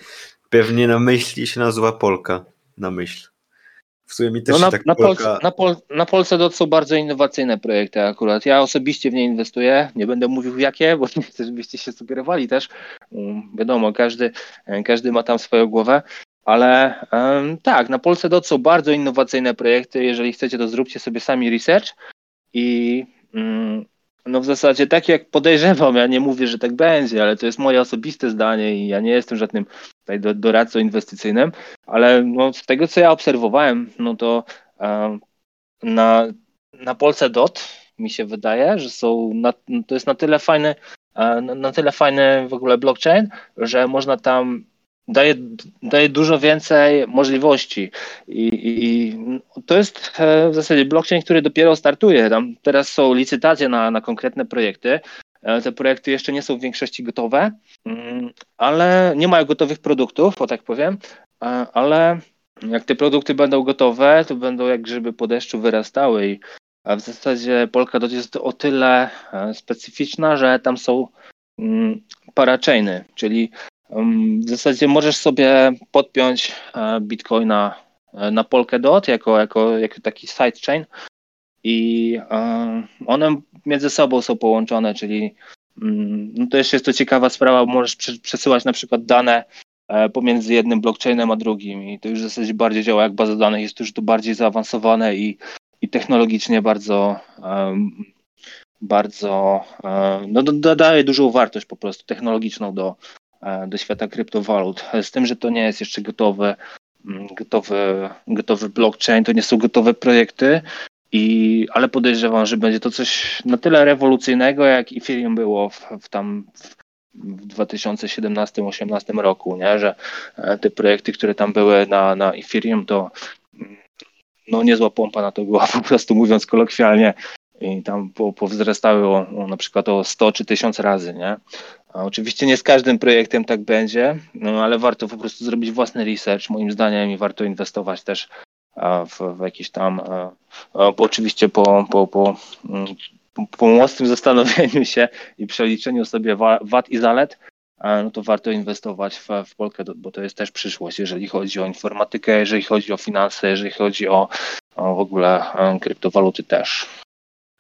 Pewnie na myśli się nazywa Polka. Na myśl. W sumie mi też No na, tak na, Polka... Polsce, na, Pol, na Polsce DOT są bardzo innowacyjne projekty akurat. Ja osobiście w nie inwestuję. Nie będę mówił jakie, bo nie chcę, żebyście się sugerowali też. Um, wiadomo, każdy, e, każdy ma tam swoją głowę. Ale em, tak, na Polsce DOT są bardzo innowacyjne projekty. Jeżeli chcecie, to zróbcie sobie sami research i mm, no w zasadzie tak jak podejrzewam, ja nie mówię, że tak będzie, ale to jest moje osobiste zdanie i ja nie jestem żadnym tutaj do- doradcą inwestycyjnym, ale no, z tego co ja obserwowałem, no to em, na, na Polsce DOT mi się wydaje, że są na, to jest na tyle fajny, e, na tyle fajny w ogóle blockchain, że można tam daje, daje dużo więcej możliwości i, i, to jest e, w zasadzie blockchain, który dopiero startuje. Tam teraz są licytacje na, na konkretne projekty. E, Te projekty jeszcze nie są w większości gotowe, mm, ale nie mają gotowych produktów, o tak powiem, e, ale jak te produkty będą gotowe, to będą jak grzyby po deszczu wyrastały i a w zasadzie Polkadot jest o tyle specyficzna, że tam są mm, parachainy, czyli w zasadzie możesz sobie podpiąć e, Bitcoina e, na Polkadot jako, jako, jako taki sidechain i one między sobą są połączone, czyli mm, no to jeszcze jest to ciekawa sprawa, możesz prze- przesyłać na przykład dane e, pomiędzy jednym blockchainem a drugim i to już w zasadzie bardziej działa jak baza danych, jest to już to bardziej zaawansowane i, i technologicznie bardzo bardzo no, do- dodaje dużą wartość po prostu technologiczną do, do świata kryptowalut. Z tym, że to nie jest jeszcze gotowy, mm, gotowy, gotowy blockchain, to nie są gotowe projekty, i, ale podejrzewam, że będzie to coś na tyle rewolucyjnego, jak Ethereum było w, w tam w, w 2017-2018 roku, nie? że e, te projekty, które tam były na, na Ethereum, to mm, no niezła pompa na to była, po prostu mówiąc kolokwialnie i tam po, powzrastały o na przykład o 100 czy 1000 razy, nie? Oczywiście nie z każdym projektem tak będzie, no ale warto po prostu zrobić własny research, moim zdaniem, i warto inwestować też w, w jakieś tam, oczywiście po, po, po, mm, po, mocnym zastanowieniu się i przeliczeniu sobie wa- wad i zalet, no to warto inwestować w, w Polkę, bo to jest też przyszłość, jeżeli chodzi o informatykę, jeżeli chodzi o finanse, jeżeli chodzi o, o w ogóle e, kryptowaluty też.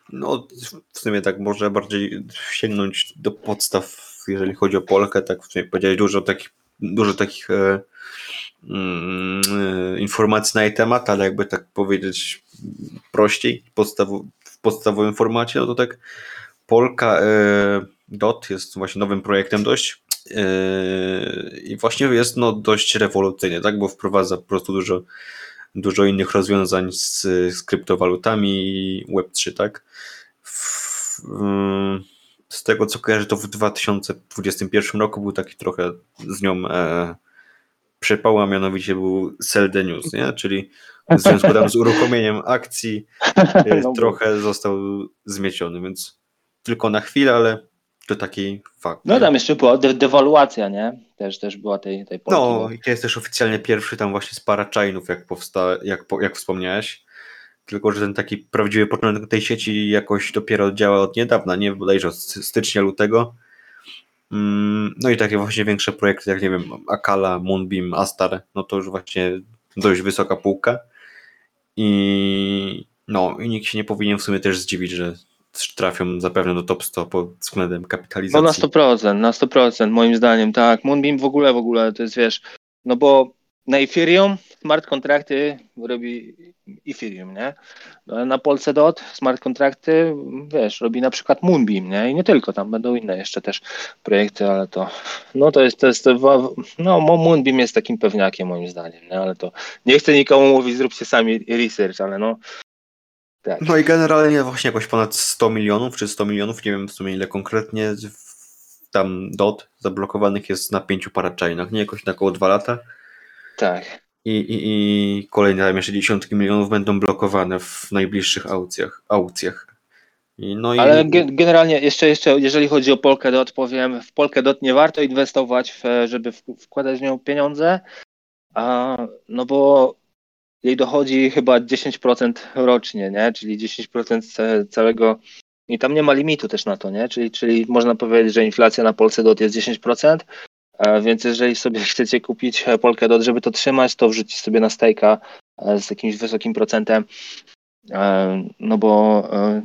No, w sumie tak może bardziej sięgnąć do podstaw, jeżeli chodzi o Polkę, tak w powiedziałeś dużo takich, dużo takich e, mm, e, informacji na jej temat, ale jakby tak powiedzieć prościej, podstawo, w podstawowym formacie, no to tak Polka e, DOT jest właśnie nowym projektem dość e, i właśnie jest no dość rewolucyjny, tak, bo wprowadza po prostu dużo dużo innych rozwiązań z, z kryptowalutami i Web3, tak? W, ym, z tego co kojarzę, to w 2021 roku był taki trochę z nią e, przypał, a mianowicie był Sell the News, nie? czyli w związku tam z uruchomieniem akcji e, No bo- trochę został zmieciony, więc tylko na chwilę, ale to taki fakt. No nie? tam jeszcze była de dewaluacja, nie? Też, też była tej, tej Polki. No i to jest też oficjalnie pierwszy tam właśnie z Parachainów, jak powsta, jak, po- jak wspomniałeś. Tylko, że ten taki prawdziwy początek tej sieci jakoś dopiero działa od niedawna, nie bodajże od sty- stycznia, lutego. Mm, No i takie właśnie większe projekty, jak nie wiem, Akala, Moonbeam, Astar, no to już właśnie dość wysoka półka. I no, i nikt się nie powinien w sumie też zdziwić, że trafią zapewne do top 100 pod względem No kapitalizacji. na 100%, na 100% moim zdaniem, tak. Moonbeam w ogóle, w ogóle to jest, wiesz, no bo na Ethereum smart kontrakty robi Ethereum, nie? No, na Polsce.dot smart kontrakty, wiesz, robi na przykład Moonbeam, nie? I nie tylko, tam będą inne jeszcze też projekty, ale to, no to jest, to jest, no Mo- Moonbeam jest takim pewniakiem moim zdaniem, nie? Ale to, nie chcę nikomu mówić, zróbcie sami research, ale no, tak. No i generalnie właśnie jakoś ponad 100 milionów, czy 100 milionów, nie wiem w sumie ile konkretnie, tam DOT zablokowanych jest na pięciu parachainach, nie jakoś na około 2 lata. Tak. I, i, I kolejne tam jeszcze dziesiątki milionów będą blokowane w najbliższych aukcjach. aukcjach. No i Ale ge- generalnie jeszcze, jeszcze jeżeli chodzi o Polkadot, powiem, w Polkadot nie warto inwestować, w, żeby wkładać w nią pieniądze, a, no bo jej dochodzi chyba 10% rocznie, nie? czyli 10% ca- całego i tam nie ma limitu też na to, nie? Czyli, czyli można powiedzieć, że inflacja na Polkadot jest 10%, a więc jeżeli sobie chcecie kupić e, Polkadot, żeby to trzymać, to wrzucić sobie na stejka e, z jakimś wysokim procentem, e, no bo e,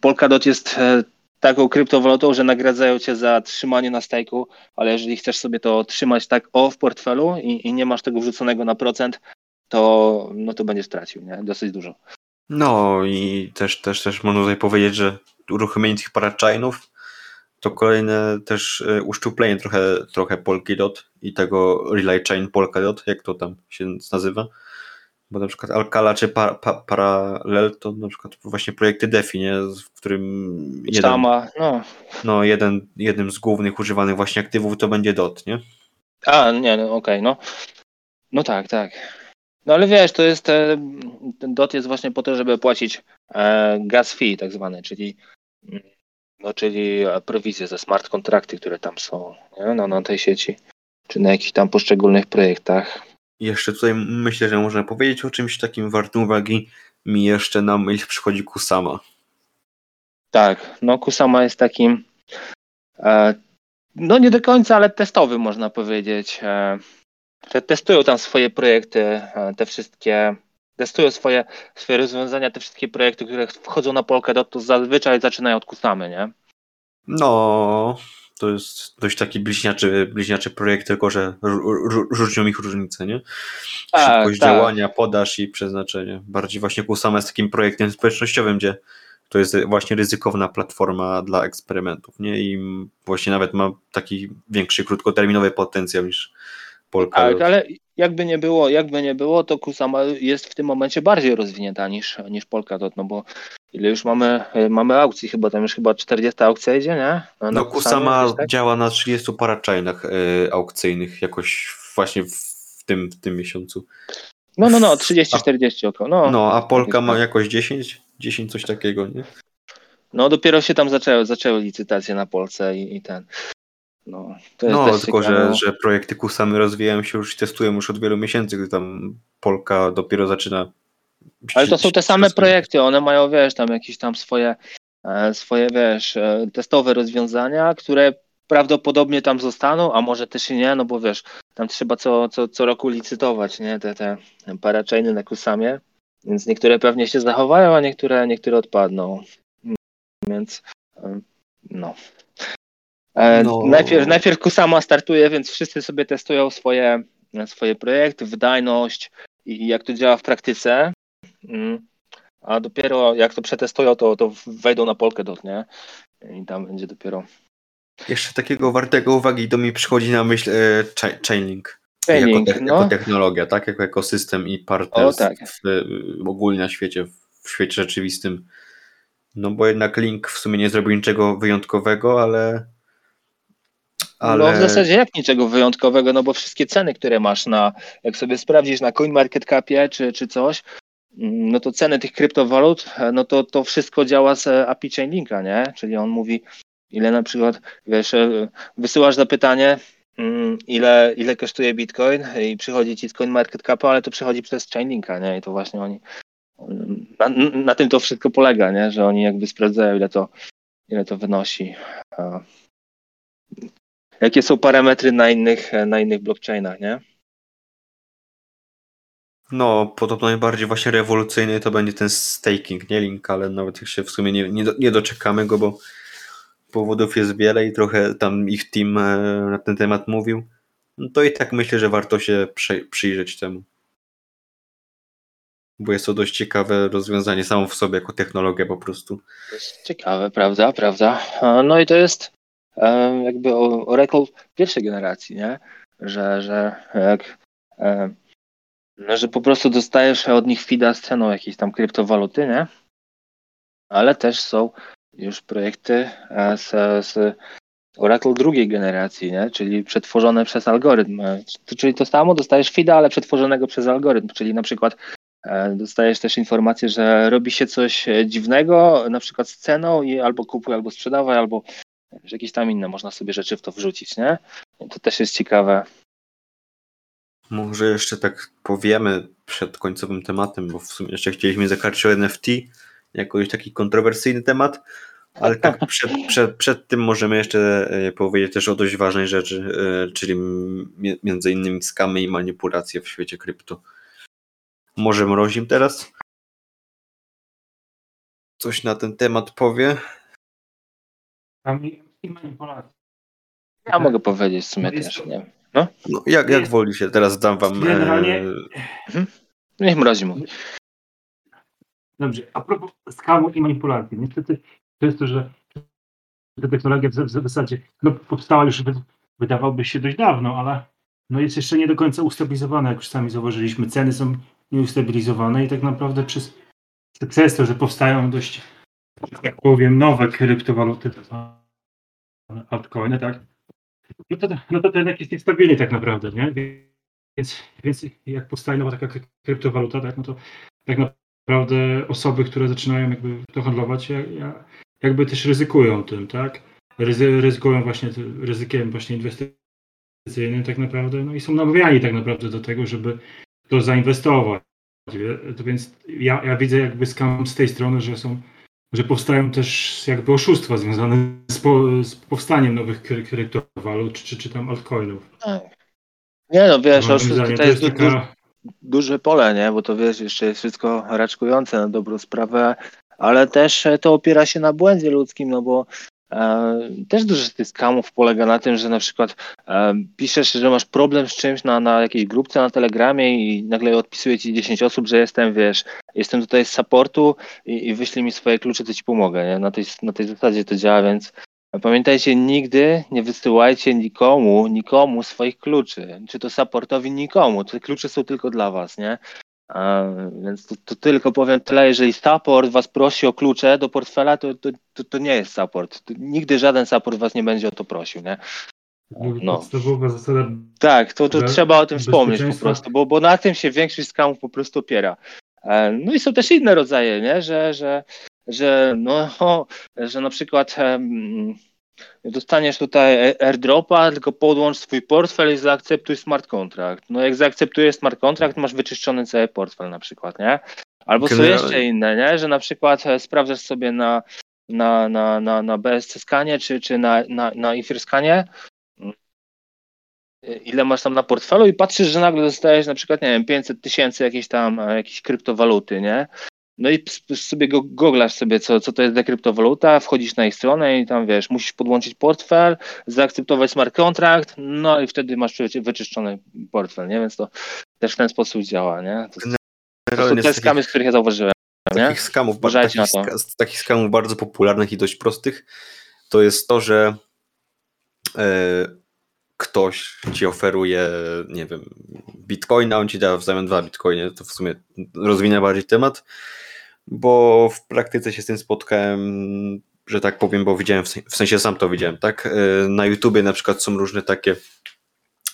Polkadot jest e, taką kryptowalutą, że nagradzają cię za trzymanie na stejku, ale jeżeli chcesz sobie to trzymać tak o w portfelu i, i nie masz tego wrzuconego na procent, to no to będziesz tracił, nie? Dosyć dużo. No i też, też, też można tutaj powiedzieć, że uruchomienie tych parachainów to kolejne też e, uszczuplenie trochę, trochę Polkadot i tego Relay Chain Polkadot, jak to tam się nazywa. Bo na przykład Alcala czy pa, pa, Parallel to na przykład właśnie projekty DeFi, nie? w którym jeden, no. no, jeden, jednym z głównych używanych właśnie aktywów to będzie DOT, nie? A, nie, no okej, no. No tak, tak. No ale wiesz, to jest, e, ten DOT jest właśnie po to, żeby płacić e, gas fee tak zwane, czyli mm, no, czyli e, prowizje za smart kontrakty, które tam są nie? No, na tej sieci, czy na jakichś tam poszczególnych projektach. Jeszcze tutaj myślę, że można powiedzieć o czymś takim wartym uwagi. Mi jeszcze na myśl przychodzi Kusama. Tak, no Kusama jest takim e, no nie do końca, ale testowy można powiedzieć. E, te, testują tam swoje projekty, e, te wszystkie, testują swoje, swoje rozwiązania, te wszystkie projekty, które wchodzą na Polkadot, to zazwyczaj zaczynają od Kusamy, nie? No, to jest dość taki bliźniaczy, bliźniaczy projekt, tylko że ró- ró- różnią ich różnice, nie? Tak, Szybkość tak. działania, podaż i przeznaczenie. Bardziej właśnie Kusama jest takim projektem społecznościowym, gdzie to jest właśnie ryzykowna platforma dla eksperymentów, nie? I właśnie nawet ma taki większy, krótkoterminowy potencjał niż Polkadot. Tak, ale jakby nie było, jakby nie było, to Kusama jest w tym momencie bardziej rozwinięta niż, niż Polkadot, no bo ile już mamy, e, mamy aukcji, chyba tam już chyba 40 aukcja idzie, nie? Na- No Kusama gdzieś tak? działa na 30 parachainach y, aukcyjnych jakoś właśnie w, tym, w tym miesiącu. No, no, no, 30-40 około. No, No, a Polka ma jakoś 10? 10 coś takiego, nie? No dopiero się tam zaczęły, zaczęły licytacje na Polsce i, i ten. No, to jest No, tylko że, że projekty Kusamy rozwijają się już i testują już od wielu miesięcy, gdy tam Polka dopiero zaczyna. Ale to są te same projekty, one mają, wiesz, tam jakieś tam swoje, e, swoje, wiesz, e, testowe rozwiązania, które prawdopodobnie tam zostaną, a może też i nie, no bo wiesz, tam trzeba co, co, co roku licytować, nie, te, te parachainy na Kusamie, więc niektóre pewnie się zachowają, a niektóre, niektóre odpadną. Więc, e, no. E, No. Najpierw, najpierw Kusama startuje, więc wszyscy sobie testują swoje, swoje projekty, wydajność i jak to działa w praktyce. Mm. A dopiero jak to przetestują, to, to wejdą na Polkadot, nie? I tam będzie dopiero Jeszcze takiego wartego uwagi to mi przychodzi na myśl e, Cha- Chainlink. training, jako, te, no. jako technologia, tak? Jako ekosystem i partner O, tak. w, w, ogólnie na świecie, w świecie rzeczywistym. No bo jednak Link w sumie nie zrobił niczego wyjątkowego, ale Ale No w zasadzie jak niczego wyjątkowego, no bo wszystkie ceny, które masz na, jak sobie sprawdzisz na CoinMarketCapie czy, czy coś, mm, no to ceny tych kryptowalut, no to to wszystko działa z API Chainlinka, nie? Czyli on mówi, ile na przykład, wiesz, e, wysyłasz zapytanie, mm, ile, ile kosztuje Bitcoin i przychodzi ci z CoinMarketCapa, ale to przychodzi przez Chainlinka, nie? I to właśnie oni, na, na tym to wszystko polega, nie? Że oni jakby sprawdzają, ile to, ile to wynosi. Jakie są parametry na innych, na innych blockchainach, nie? no, podobno najbardziej właśnie rewolucyjny to będzie ten staking, nie link, ale nawet jak się w sumie nie, nie, nie doczekamy go, bo powodów jest wiele i trochę tam ich team e, na ten temat mówił, no to i tak myślę, że warto się przyjrzeć temu. Bo jest to dość ciekawe rozwiązanie samo w sobie jako technologia po prostu. Ciekawe, prawda, prawda. No i to jest jakby Oracle pierwszej generacji, nie? Że, że jak no, że po prostu dostajesz od nich feeda z ceną jakiejś tam kryptowaluty, nie? Ale też są już projekty e, z, z Oracle drugiej generacji, nie? Czyli przetworzone przez algorytm. E, Czyli to samo, dostajesz feeda, ale przetworzonego przez algorytm, czyli na przykład E, Dostajesz też informację, że robi się coś dziwnego, na przykład z ceną i albo kupuj, albo sprzedawaj, albo że jakieś tam inne można sobie rzeczy w to wrzucić, nie? To też jest ciekawe. Może jeszcze tak powiemy przed końcowym tematem, bo w sumie jeszcze chcieliśmy zakarczyć o NFT jako już taki kontrowersyjny temat, ale tak przed, przed, przed tym możemy jeszcze e, powiedzieć też o dość ważnej rzeczy, e, czyli mi- między innymi skamy i manipulacje w świecie krypto. Może Mrozim teraz coś na ten temat powie? Tam i, i manipulacja. Ja mogę powiedzieć w sumie No też, nie? No, jak, jak Nie. woli się, teraz dam wam... Generalnie- E, Niech mrozi mówi. Dobrze, a propos skamu i manipulacji. Niestety to jest to, że ta technologia w, w zasadzie no, powstała już wy, wydawałoby się dość dawno, ale no jest jeszcze nie do końca ustabilizowana, jak już sami zauważyliśmy. Ceny są nieustabilizowane i tak naprawdę przez, przez to, że powstają dość, jak powiem, nowe kryptowaluty, to są altcoiny, tak? No to, no to ten jest niestabilny tak naprawdę, nie? Więc, więc jak powstaje nowa taka kry- kryptowaluta, tak, no to tak naprawdę osoby, które zaczynają jakby to handlować, ja- ja- jakby też ryzykują tym, tak? Ryzy, ryzykują właśnie ryzykiem właśnie inwestycyjnym tak naprawdę, no i są namawiani tak naprawdę do tego, żeby to zainwestować. Więc ja, ja widzę jakby skam z tej strony, że są, że powstają też jakby oszustwa związane z, po, z powstaniem nowych kry, kryptowalut czy, czy tam altcoinów. Nie no, wiesz, oszustwo zdaniem to jest du, taka, duże pole, nie? Bo to wiesz, jeszcze jest wszystko raczkujące na dobrą sprawę, ale też to opiera się na błędzie ludzkim, no bo też dużo z tych skamów polega na tym, że na przykład e, piszesz, że masz problem z czymś na, na jakiejś grupce na Telegramie i nagle odpisuje ci 10 osób, że jestem, wiesz, jestem tutaj z supportu i, i wyślij mi swoje klucze, to ci pomogę, nie? Na tej, na tej zasadzie to działa, więc Pamiętajcie, nigdy nie wysyłajcie nikomu, nikomu swoich kluczy. Czy to supportowi, nikomu. Te klucze są tylko dla was, nie? Więc to, to tylko powiem tyle, jeżeli support was prosi o klucze do portfela, to, to, to, to nie jest support. Nigdy żaden support was nie będzie o to prosił, nie? no. podstawowa zasada Tak, to, to trzeba o tym wspomnieć po prostu, bo, bo na tym się większość skamów po prostu opiera. E, No i są też inne rodzaje, nie? Że, że, że, no, że na przykład dostaniesz tutaj airdropa, tylko podłącz swój portfel i zaakceptuj smart contract. No jak zaakceptujesz smart contract, masz wyczyszczony cały portfel na przykład, nie? Albo są jeszcze inne, nie? Że na przykład e, sprawdzasz sobie na, na, na, na, na BSC skanie czy, czy na, na, na Ether skanie ile masz tam na portfelu i patrzysz, że nagle dostajesz na przykład, nie wiem, 500 tysięcy jakiejś tam, e, jakiejś kryptowaluty, nie? No i sobie go, googlasz sobie, co, co to jest za kryptowaluta, wchodzisz na ich stronę i tam, wiesz, musisz podłączyć portfel, zaakceptować smart contract, no i wtedy masz wyczy- wyczyszczony portfel, nie? Więc to też w ten sposób działa, nie? To, to są te skamy, z których ja zauważyłem, nie? takich skamów, takich, z takich skamów bardzo popularnych i dość prostych, to jest to, że e, ktoś ci oferuje, nie wiem, bitcoina, on ci da w zamian dwa bitcoiny, to w sumie rozwinę bardziej temat, bo w praktyce się z tym spotkałem że tak powiem, bo widziałem, w sen- w sensie sam to widziałem, tak? E, Na YouTubie na przykład są różne takie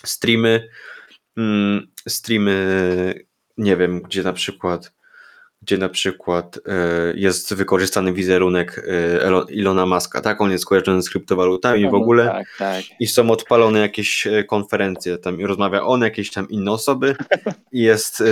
streamy, mm, streamy, nie wiem, gdzie na przykład gdzie na przykład e, jest wykorzystany wizerunek e, Ilona Maska, tak? On jest kojarzony z kryptowalutami w No, ogóle Tak, tak. i są odpalone jakieś e, konferencje, tam i rozmawia on, jakieś tam inne osoby i jest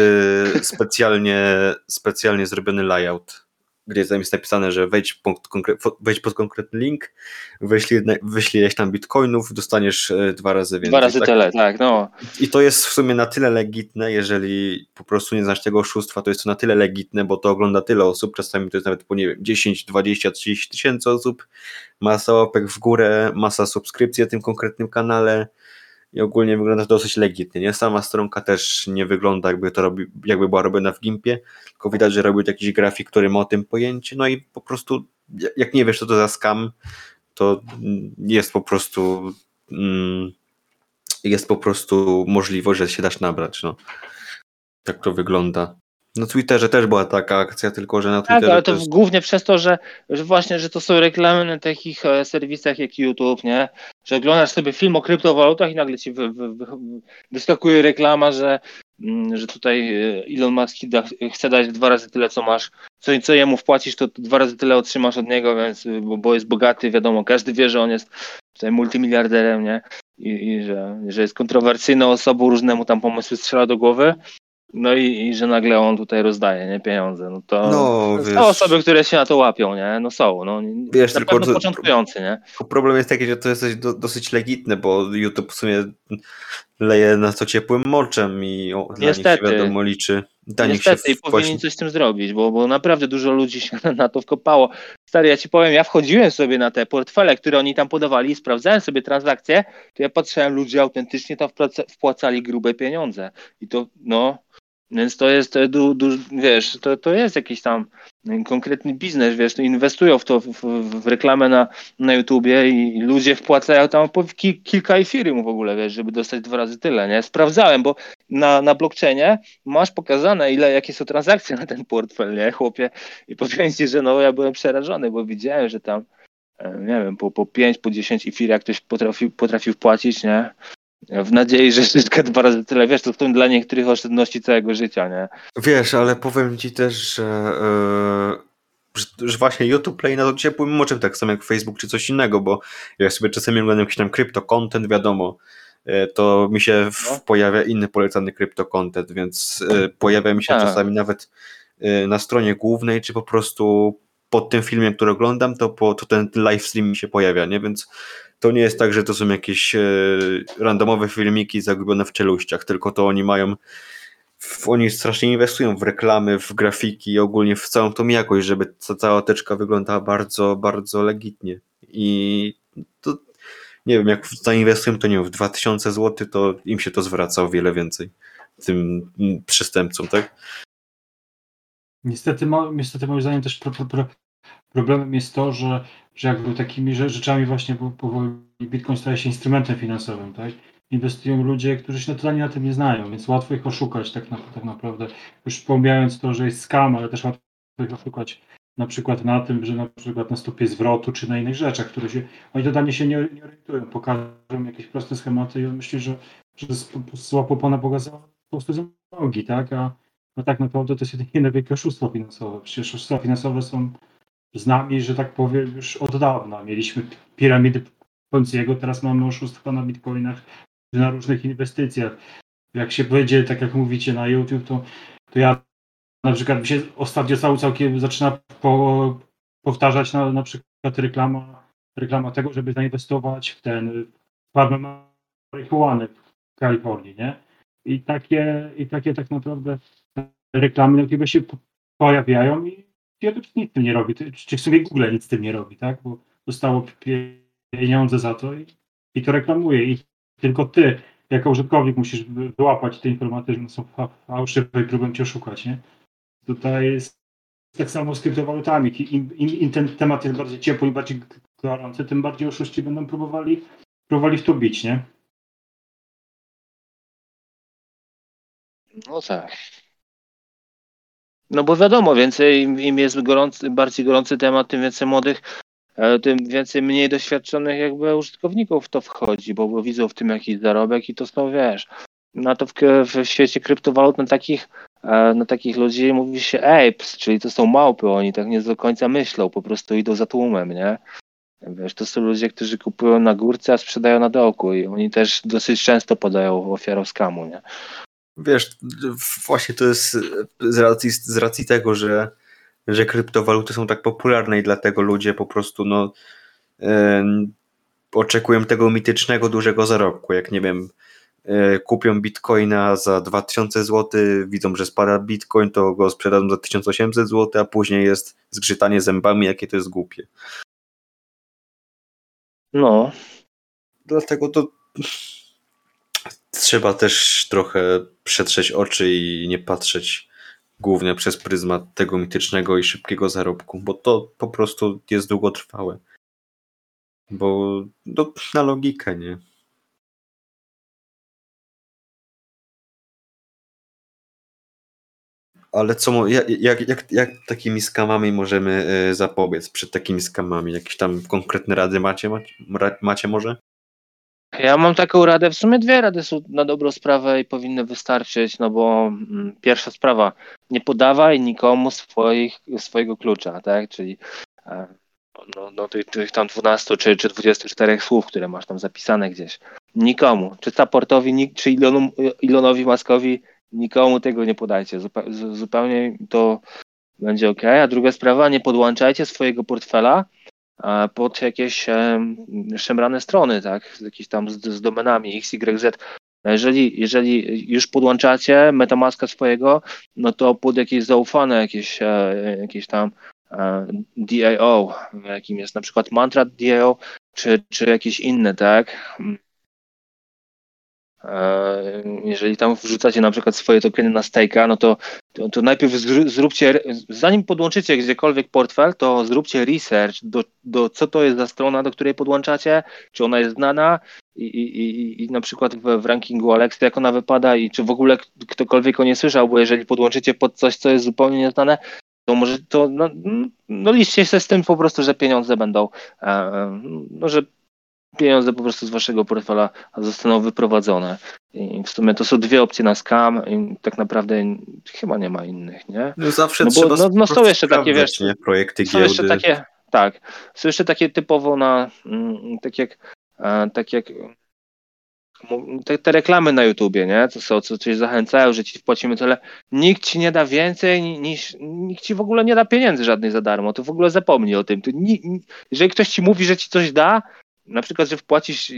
specjalnie, specjalnie zrobiony layout, gdzie tam jest napisane, że wejdź, punkt konkre- wejdź pod konkretny link, wyślij, wyślij ileś tam bitcoinów, dostaniesz e, dwa razy więcej. Dwa razy tak? tyle, tak, no. I to jest w sumie na tyle legitne, jeżeli po prostu nie znasz tego oszustwa, to jest to na tyle legitne, bo to ogląda tyle osób, czasami to jest nawet po nie wiem, 10, 20, 30 tysięcy osób, masa łapek w górę, masa subskrypcji na tym konkretnym kanale i ogólnie wygląda to dosyć legitnie, nie? Sama stronka też nie wygląda jakby to robi, jakby była robiona w Gimpie, tylko widać, że robił jakiś grafik, który ma o tym pojęcie, no i po prostu jak nie wiesz, co to za scam, to jest po prostu mm, jest po prostu możliwość, że się dasz nabrać, no. Tak to wygląda. Na Twitterze też była taka akcja, tylko że na Tak, Twitterze ale to też... głównie przez to, że, że właśnie, że to są reklamy na takich e, serwisach jak YouTube, nie? Że oglądasz sobie film o kryptowalutach i nagle ci wy, wy, wy, wyskakuje reklama, że, mm, że tutaj e, Elon Musk da, chce dać dwa razy tyle, co masz, co, co jemu wpłacisz, to dwa razy tyle otrzymasz od niego, więc, e, bo, bo jest bogaty, wiadomo, każdy wie, że on jest tutaj multimiliarderem, nie? I, i że, że jest kontrowersyjną osobą, różnemu tam pomysły strzela do głowy. No i, i że nagle on tutaj rozdaje, nie, pieniądze, no to No, są wiesz, osoby, które się na to łapią, nie, no są, no, Wiesz, na tylko pewno początkujący, nie, problem jest taki, że to jest dosyć legitne, bo YouTube w sumie leje na to ciepłym moczem i o, dla nich Niestety. się wiadomo liczy. Dla nich niestety się i powinni coś z tym zrobić, bo, bo naprawdę dużo ludzi się na to wkopało. Stary, ja ci powiem, ja wchodziłem sobie na te portfele, które oni tam podawali i sprawdzałem sobie transakcje, to ja patrzyłem, ludzie autentycznie tam wpłacali grube pieniądze i to, no, więc to jest, to, du, du, wiesz, to, to jest jakiś tam konkretny biznes, wiesz, inwestują w to, w, w, reklamę na, na YouTubie i, ludzie wpłacają tam po ki, kilka efirymów w ogóle, wiesz, żeby dostać dwa razy tyle, nie? Sprawdzałem, bo na, na blockchainie masz pokazane, ile, jakie są transakcje na ten portfel, nie, chłopie? I powiem ci, że no, ja byłem przerażony, bo widziałem, że tam, e, nie wiem, po, po 5, po 10 efir, jak ktoś potrafił, potrafił wpłacić, nie? W nadziei, że zyska dwa razy tyle, wiesz, to w tym dla niektórych oszczędności całego życia, nie? Wiesz, ale powiem ci też, że, e, że, właśnie YouTube leje na to ciepłym moczem, tak samo jak Facebook czy coś innego, bo jak sobie czasami oglądam jakiś tam krypto-content, wiadomo, e, to mi się No. pojawia inny polecany krypto-content, więc e, pojawia mi się Tak. czasami nawet na stronie głównej, czy po prostu pod tym filmem, który oglądam, to, po, to ten live stream mi się pojawia, nie? Więc to nie jest tak, że to są jakieś e, randomowe filmiki zagubione w czeluściach, tylko to oni mają oni strasznie inwestują w reklamy, w grafiki i ogólnie w całą tą jakość, żeby ta cała teczka wyglądała bardzo, bardzo legitnie. I to nie wiem, jak zainwestują, to nie wiem, w 2000 zł, to im się to zwraca o wiele więcej tym przestępcom, tak? Niestety, niestety moim zdaniem też pro, pro, pro, problemem jest to, że, że jakby takimi rze- rzeczami właśnie po- powoli Bitcoin staje się instrumentem finansowym, tak? Inwestują ludzie, którzy się totalnie na tym nie znają, więc łatwo ich oszukać tak, na, tak naprawdę. Już pomijając to, że jest scam, ale też łatwo ich oszukać na przykład na tym, że na przykład na stopie zwrotu czy na innych rzeczach, które się, oni totalnie się nie, nie orientują, pokażą jakieś proste schematy i on myśli, że, że złapał Pana Boga za, po prostu za nogi, tak? A, no tak naprawdę to jest jedynie wielkie oszustwo finansowe. Przecież oszustwa finansowe są z nami, że tak powiem, już od dawna. Mieliśmy piramidy Ponziego, teraz mamy oszustwa na bitcoinach, na różnych inwestycjach. Jak się będzie, tak jak mówicie na YouTube, to, to ja na przykład mi się ostatnio cały całkiem zaczyna po, powtarzać na, na przykład reklama, reklama tego, żeby zainwestować w ten farmę marihuany w Kalifornii, nie? I takie, i takie tak naprawdę reklamy na YouTube się po- pojawiają i YouTube nic z tym nie robi. Czy w sumie Google nic tym nie robi, tak? Bo dostało pie- pieniądze za to i, i to reklamuje. I tylko ty, jako użytkownik, musisz wy- wyłapać te informacje, że są fa- fałszywe i próbują cię oszukać, nie? Tutaj jest tak samo z kryptowalutami. Im, im, Im ten temat jest bardziej ciepły i bardziej gorący, tym bardziej oszuści będą próbowali, próbowali w to bić, nie? No tak. No bo wiadomo, więcej im, jest gorący, bardziej gorący temat, tym więcej młodych e, tym więcej mniej doświadczonych jakby użytkowników w to wchodzi, bo, bo widzą w tym jakiś zarobek i to są, wiesz, na to w, w świecie kryptowalut na takich, e, na takich ludzi mówi się apes, czyli to są małpy, oni tak nie do końca myślą, po prostu idą za tłumem, nie? Wiesz, to są ludzie, którzy kupują na górce, a sprzedają na dołku i oni też dosyć często podają ofiarą skamu, nie? Wiesz, właśnie to jest z racji, z racji tego, że, że kryptowaluty są tak popularne i dlatego ludzie po prostu no, yy, oczekują tego mitycznego dużego zarobku. Jak nie wiem, yy, kupią bitcoina za 2000 zł, widzą, że spada bitcoin, to go sprzedadzą za 1800 zł, a później jest zgrzytanie zębami, jakie to jest głupie. No. Dlatego to trzeba też trochę przetrzeć oczy i nie patrzeć głównie przez pryzmat tego mitycznego i szybkiego zarobku, bo to po prostu jest długotrwałe. Bo no, na logikę, nie? Ale co, jak, jak, jak, takimi skamami możemy y, zapobiec? Przed takimi skamami? Jakieś tam konkretne rady macie, macie, macie może? Ja mam taką radę, w sumie dwie rady są na dobrą sprawę i powinny wystarczyć, no bo mm, pierwsza sprawa, nie podawaj nikomu swoich, swojego klucza, tak, czyli e, no, no tych, tych tam 12 czy, czy 24 słów, które masz tam zapisane gdzieś. Nikomu, czy supportowi, czy Ilonu, Ilonowi Maskowi, nikomu tego nie podajcie. Zupełnie to będzie ok. A druga sprawa, nie podłączajcie swojego portfela pod jakieś szemrane strony, tak, jakieś tam z, z domenami X, Y, Z. Jeżeli, jeżeli już podłączacie Metamaska swojego, no to pod jakieś zaufane, jakieś, e, jakieś tam e, DAO, jakim jest na przykład Mantra DAO, czy, czy jakieś inne, tak? E, jeżeli tam wrzucacie na przykład swoje tokeny na stake'a, no to, to, to, najpierw zróbcie, zanim podłączycie gdziekolwiek portfel, to zróbcie research do, do co to jest za strona, do której podłączacie, czy ona jest znana i, i, i, na przykład w, w rankingu Alexa jak ona wypada i czy w ogóle ktokolwiek o nie słyszał, bo jeżeli podłączycie pod coś, co jest zupełnie nieznane, to może to, no, no liczcie się z tym po prostu, że pieniądze będą, e, no, że pieniądze po prostu z waszego portfela zostaną wyprowadzone. I w sumie to są dwie opcje na scam i tak naprawdę chyba nie ma innych, nie? No zawsze no, trzeba no, no są jeszcze takie, wiesz, nie? projekty są giełdy. jeszcze takie, tak, są jeszcze takie typowo na, mm, tak jak, tak jak te, te, reklamy na YouTubie, nie? To są, co coś zachęcają, że ci wpłacimy tyle. Nikt ci nie da więcej niż, nikt ci w ogóle nie da pieniędzy żadnej za darmo. To w ogóle zapomnij o tym. Ni, jeżeli ktoś ci mówi, że ci coś da, na przykład, że wpłacisz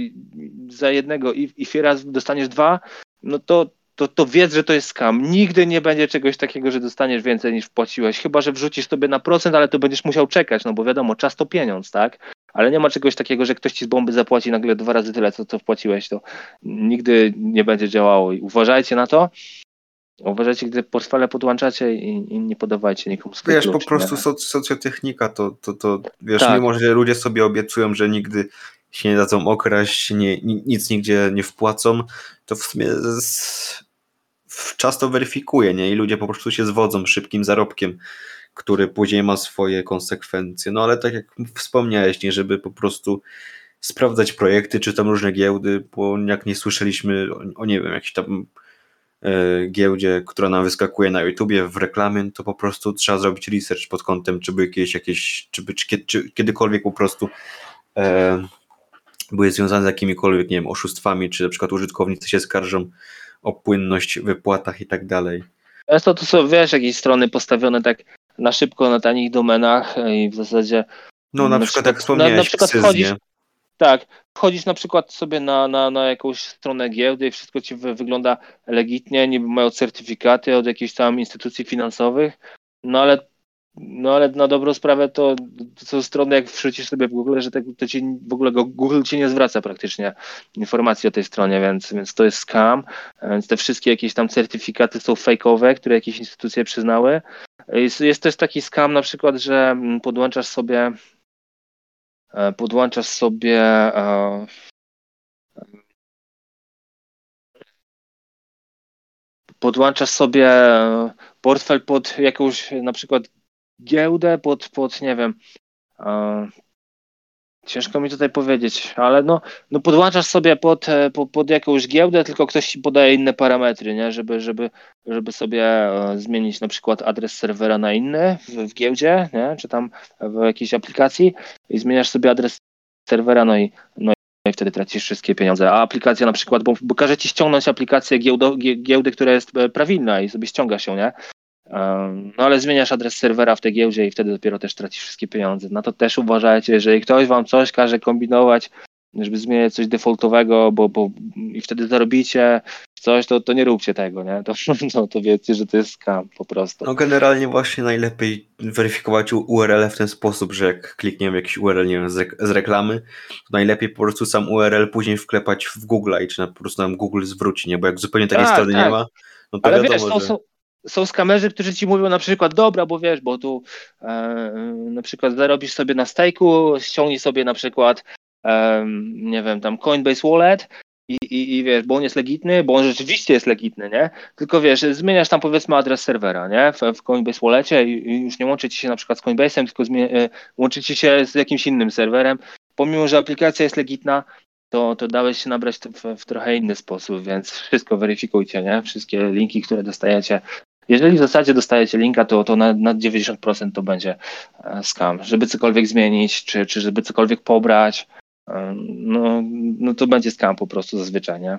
za jednego i, i raz dostaniesz dwa, no to, to, to wiedz, że to jest skam. Nigdy nie będzie czegoś takiego, że dostaniesz więcej niż wpłaciłeś, chyba, że wrzucisz sobie na procent, ale to będziesz musiał czekać, no bo wiadomo, czas to pieniądz, tak? Ale nie ma czegoś takiego, że ktoś ci z bomby zapłaci nagle dwa razy tyle, co, co wpłaciłeś, to nigdy nie będzie działało i uważajcie na to. Uważajcie, gdy portfele podłączacie i, i nie podawajcie nikomu swojego Wiesz, po prostu soc socjotechnika, to, to, to wiesz, tak. mimo że ludzie sobie obiecują, że nigdy się nie dadzą okraść, nie, nic nigdzie nie wpłacą, to w sumie z, w czas to weryfikuje, nie? I ludzie po prostu się zwodzą szybkim zarobkiem, który później ma swoje konsekwencje. No ale tak jak wspomniałeś, nie, żeby po prostu sprawdzać projekty, czy tam różne giełdy, bo jak nie słyszeliśmy o, o nie wiem, jakiś tam e, giełdzie, która nam wyskakuje na YouTubie w reklamie, to po prostu trzeba zrobić research pod kątem, czy by jakieś, jakieś czy, by, czy, czy kiedykolwiek po prostu e, były związane z jakimikolwiek, nie wiem, oszustwami, czy na przykład użytkownicy się skarżą o płynność w wypłatach i tak dalej. Często to są, wiesz, jakieś strony postawione tak na szybko na tanich domenach i w zasadzie no na, na przykład, jak wspomniałeś, na, na przykład wchodzisz, tak, wchodzisz na przykład sobie na, na, na jakąś stronę giełdy i wszystko ci wygląda legitnie, niby mają certyfikaty od jakichś tam instytucji finansowych, no ale no ale na dobrą sprawę to, są strony, jak wrzucisz sobie w Google, że to, to ci w ogóle Google ci nie zwraca praktycznie informacji o tej stronie, więc, więc to jest scam. Więc te wszystkie jakieś tam certyfikaty są fejkowe, które jakieś instytucje przyznały. Jest, jest też taki scam na przykład, że podłączasz sobie e, podłączasz sobie e, podłączasz sobie portfel pod jakąś na przykład giełdę, pod, pod nie wiem, Ciężko mi tutaj powiedzieć, ale no, no podłączasz sobie pod, e, pod, pod jakąś giełdę, tylko ktoś ci podaje inne parametry, nie? Żeby, żeby, żeby sobie e, zmienić na przykład adres serwera na inny w, w giełdzie, nie? czy tam w jakiejś aplikacji i zmieniasz sobie adres serwera, no i, no i wtedy tracisz wszystkie pieniądze. A aplikacja na przykład, bo, bo każe ci ściągnąć aplikację giełdo, giełdy, która jest e, prawilna i sobie ściąga się, nie? No ale zmieniasz adres serwera w tej giełdzie i wtedy dopiero też tracisz wszystkie pieniądze. No to też uważajcie, jeżeli ktoś wam coś każe kombinować, żeby zmieniać coś defaultowego, bo, bo i wtedy zarobicie coś, to, to nie róbcie tego, nie? To, no, to wiecie, że to jest scam po prostu. No generalnie właśnie najlepiej weryfikować URL w ten sposób, że jak klikniemy jakiś URL, nie wiem, z, z reklamy, to najlepiej po prostu sam URL później wklepać w Google i czy na, po prostu nam Google zwróci, nie? Bo jak zupełnie takiej tak, strony tak. nie ma, no to Ale wiadomo, wiesz, są, że... są, są skamerzy, którzy ci mówią na przykład, dobra, bo wiesz, bo tu e, na przykład zarobisz sobie na stake'u, ściągnij sobie na przykład, e, nie wiem, tam Coinbase Wallet i, i, i wiesz, bo on jest legitny, bo on rzeczywiście jest legitny, nie? Tylko wiesz, zmieniasz tam powiedzmy adres serwera, nie? W, w Coinbase Wallecie i, i już nie łączy ci się na przykład z Coinbase'em, tylko zmie- e, łączy ci się z jakimś innym serwerem. Pomimo, że aplikacja jest legitna, to, to dałeś się nabrać w, w trochę inny sposób, więc wszystko weryfikujcie, nie? Wszystkie linki, które dostajecie. Jeżeli w zasadzie dostajecie linka, to, to na, na 90% to będzie e, scam. Żeby cokolwiek zmienić, czy, czy żeby cokolwiek pobrać, no, no to będzie scam po prostu zazwyczaj, nie?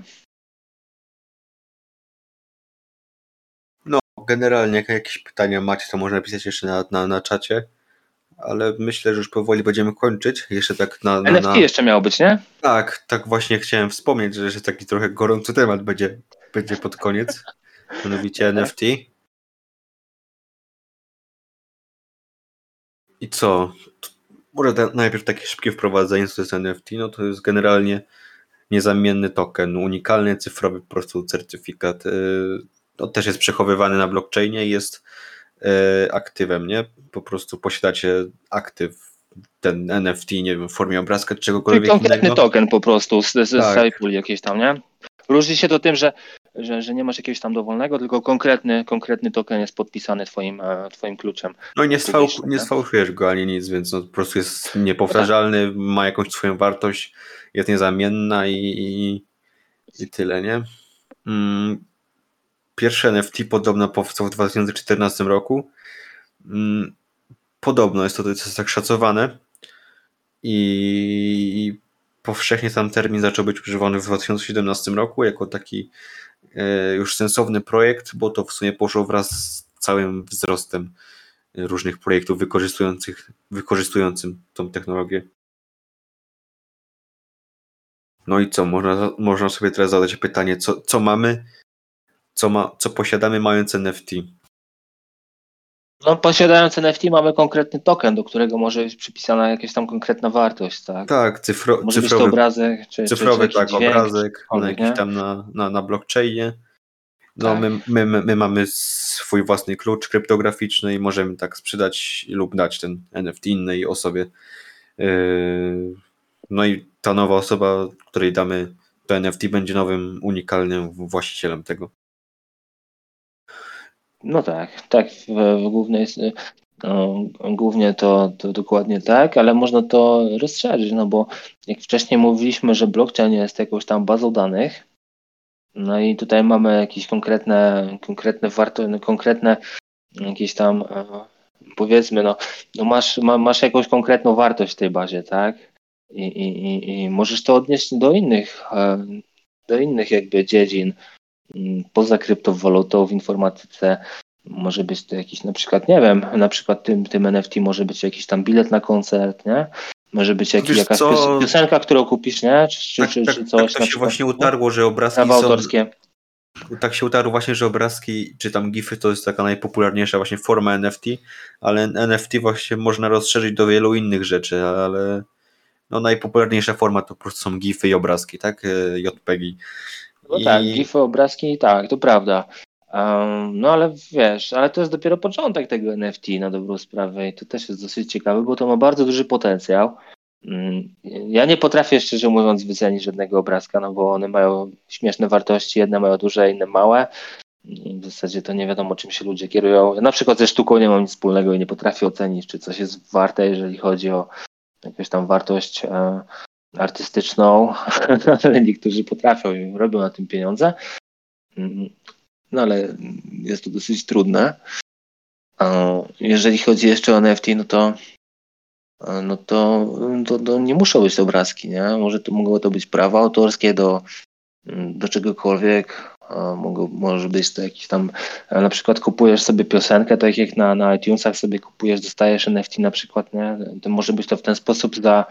No, generalnie jak jakieś pytania macie, to można napisać jeszcze na, na, na czacie, ale myślę, że już powoli będziemy kończyć. Jeszcze tak na... na, NFT jeszcze miało być, nie? Tak, tak właśnie chciałem wspomnieć, że, że taki trochę gorący temat będzie, będzie pod koniec. Mianowicie. NFT. I co? Może ta, najpierw takie szybkie wprowadzenie, co to jest NFT. No to jest generalnie niezamienny token, unikalny, cyfrowy po prostu certyfikat. Yy, No, też jest przechowywany na blockchainie i jest yy, aktywem, nie? Po prostu posiadacie aktyw, ten NFT, nie wiem, w formie obrazka czy Czyli czegokolwiek konkretny innego. token po prostu z, z, z Tak. całej puli jakiejś tam, nie? Różni się to tym, że, że, że nie masz jakiegoś tam dowolnego, tylko konkretny, konkretny token jest podpisany twoim, e, twoim kluczem. No i nie, sfałsz, publiczny, nie tak? sfałszujesz go ani nic, więc no, po prostu jest niepowtarzalny, ma jakąś swoją wartość, jest niezamienna i, i, i tyle, nie? Mm, Pierwszy NFT podobno powstał w 2014 roku. Mm, Podobno jest to, to jest tak szacowane i powszechnie sam termin zaczął być używany w 2017 roku jako taki e, już sensowny projekt, bo to w sumie poszło wraz z całym wzrostem różnych projektów wykorzystujących, wykorzystującym tą technologię. No i co? Można, można sobie teraz zadać pytanie, co, co mamy, co, ma, co posiadamy mając NFT? No, posiadając NFT mamy konkretny token, do którego może być przypisana jakaś tam konkretna wartość, tak? Tak, cyfro, Może być to cyfrowy, obrazek, czy, cyfrowy czy, czy tak, dźwięk, obrazek, na jakiś tam na, na, na blockchainie. No, Tak. my, my, my, my mamy swój własny klucz kryptograficzny i możemy tak sprzedać lub dać ten NFT innej osobie. Yy, No i ta nowa osoba, której damy to NFT, będzie nowym, unikalnym właścicielem tego. No tak, tak, w, w głównej, no, głównie to, to dokładnie tak, ale można to rozszerzyć, no bo jak wcześniej mówiliśmy, że blockchain jest jakąś tam bazą danych, no i tutaj mamy jakieś konkretne, konkretne warto, no, konkretne jakieś tam e, powiedzmy, no, no masz, ma, masz jakąś konkretną wartość w tej bazie, tak? I, i, i, i możesz to odnieść do innych, e, do innych jakby dziedzin, poza kryptowalutą w informatyce. Może być to jakiś na przykład, nie wiem, na przykład tym, tym NFT może być jakiś tam bilet na koncert, nie? Może być jak, jakaś co? pios- piosenka, którą kupisz, nie? Czy, czy, Tak, czy, tak, czy tak coś to na się przykład. właśnie utarło, że obrazki są, autorskie. tak się utarło właśnie, że obrazki czy tam gify to jest taka najpopularniejsza właśnie forma NFT, ale NFT właśnie można rozszerzyć do wielu innych rzeczy, ale no najpopularniejsza forma to po prostu są gify i obrazki, tak? E, JPEGi. No I- tak, gify, obrazki, tak, to prawda. Um, no ale wiesz, ale to jest dopiero początek tego NFT na dobrą sprawę i to też jest dosyć ciekawe, bo to ma bardzo duży potencjał. Mm, Ja nie potrafię szczerze mówiąc wycenić żadnego obrazka, no bo one mają śmieszne wartości, jedne mają duże, inne małe. I w zasadzie to nie wiadomo, czym się ludzie kierują. Ja na przykład ze sztuką nie mam nic wspólnego i nie potrafię ocenić, czy coś jest warte, jeżeli chodzi o, jakąś tam wartość e, artystyczną, ale niektórzy potrafią i robią na tym pieniądze. No ale jest to dosyć trudne. Jeżeli chodzi jeszcze o NFT, no to no to, to, to nie muszą być obrazki, nie? Może to mogło to być prawa autorskie do, do czegokolwiek. Mogą, może być to jakiś tam, na przykład kupujesz sobie piosenkę, tak jak na, na iTunesach sobie kupujesz, dostajesz NFT na przykład, nie? To może być to w ten sposób za,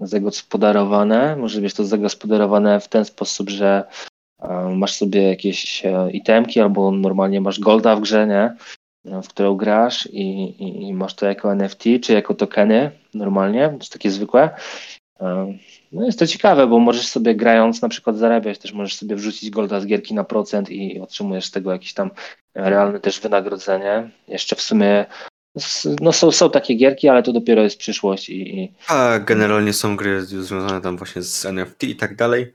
zagospodarowane, może być to zagospodarowane w ten sposób, że e, masz sobie jakieś e, itemki albo normalnie masz golda w grze, nie? w którą grasz i, i, i masz to jako NFT czy jako tokeny normalnie, to takie zwykłe. E, No jest to ciekawe, bo możesz sobie grając na przykład zarabiać, też możesz sobie wrzucić golda z gierki na procent i otrzymujesz z tego jakieś tam realne też wynagrodzenie. Jeszcze w sumie no są, są takie gierki, ale to dopiero jest przyszłość i, i A generalnie są gry związane tam właśnie z NFT i tak dalej.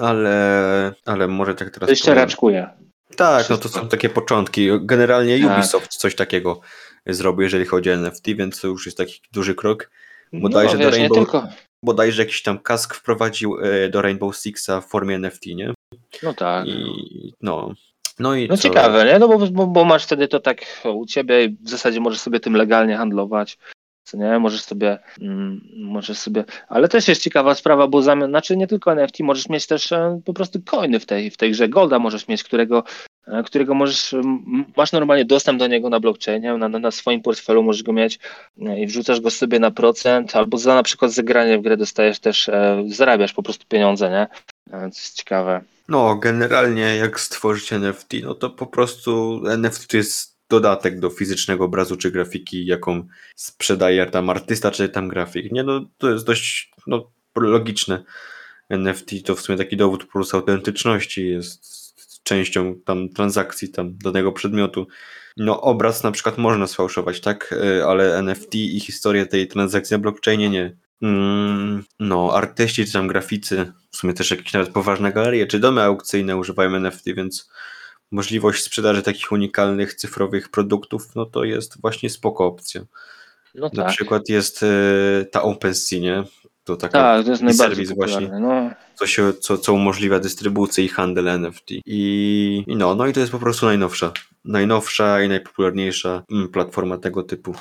Ale, ale może tak teraz. to jeszcze powiem. raczkuje. Tak, no to wszystko. są takie początki. Generalnie Tak. Ubisoft coś takiego zrobił, jeżeli chodzi o NFT, więc to już jest taki duży krok. No, Bodajże do wiesz, nie Rainbow- tylko. Bodajże jakiś tam kask wprowadził e, do Rainbow Sixa w formie NFT, nie? No tak. I no. No i No co? ciekawe, nie? No bo, bo, bo masz wtedy to tak u ciebie i w zasadzie możesz sobie tym legalnie handlować. Co nie? Możesz sobie, mm, możesz sobie, ale też jest ciekawa sprawa, bo zamiast, znaczy nie tylko NFT, możesz mieć też e, po prostu coiny w tej, w tej grze. Golda możesz mieć, którego, którego możesz, masz normalnie dostęp do niego na blockchainie, na, na, swoim portfelu możesz go mieć e, i wrzucasz go sobie na procent, albo za na przykład zagranie w grę dostajesz też, e, zarabiasz po prostu pieniądze, nie? E, Co jest ciekawe. No, generalnie jak stworzyć NFT, no to po prostu NFT to jest dodatek do fizycznego obrazu czy grafiki, jaką sprzedaje tam artysta czy tam grafik. Nie, no to jest dość no, logiczne. NFT to w sumie taki dowód prostu autentyczności jest częścią tam transakcji tam danego przedmiotu. No obraz na przykład można sfałszować, tak? Y, Ale NFT i historię tej transakcji na blockchainie nie. Mm, no, artyści czy tam graficy, w sumie też jakieś nawet poważne galerie czy domy aukcyjne używają NFT, więc możliwość sprzedaży takich unikalnych cyfrowych produktów, no to jest właśnie spoko opcja. No Na tak. przykład jest y, ta OpenSea, nie? To taka Tak, to jest serwis właśnie. No, co, się, co, co umożliwia dystrybucję i handel NFT. I, I no, no i to jest po prostu najnowsza, najnowsza i najpopularniejsza mm, platforma tego typu.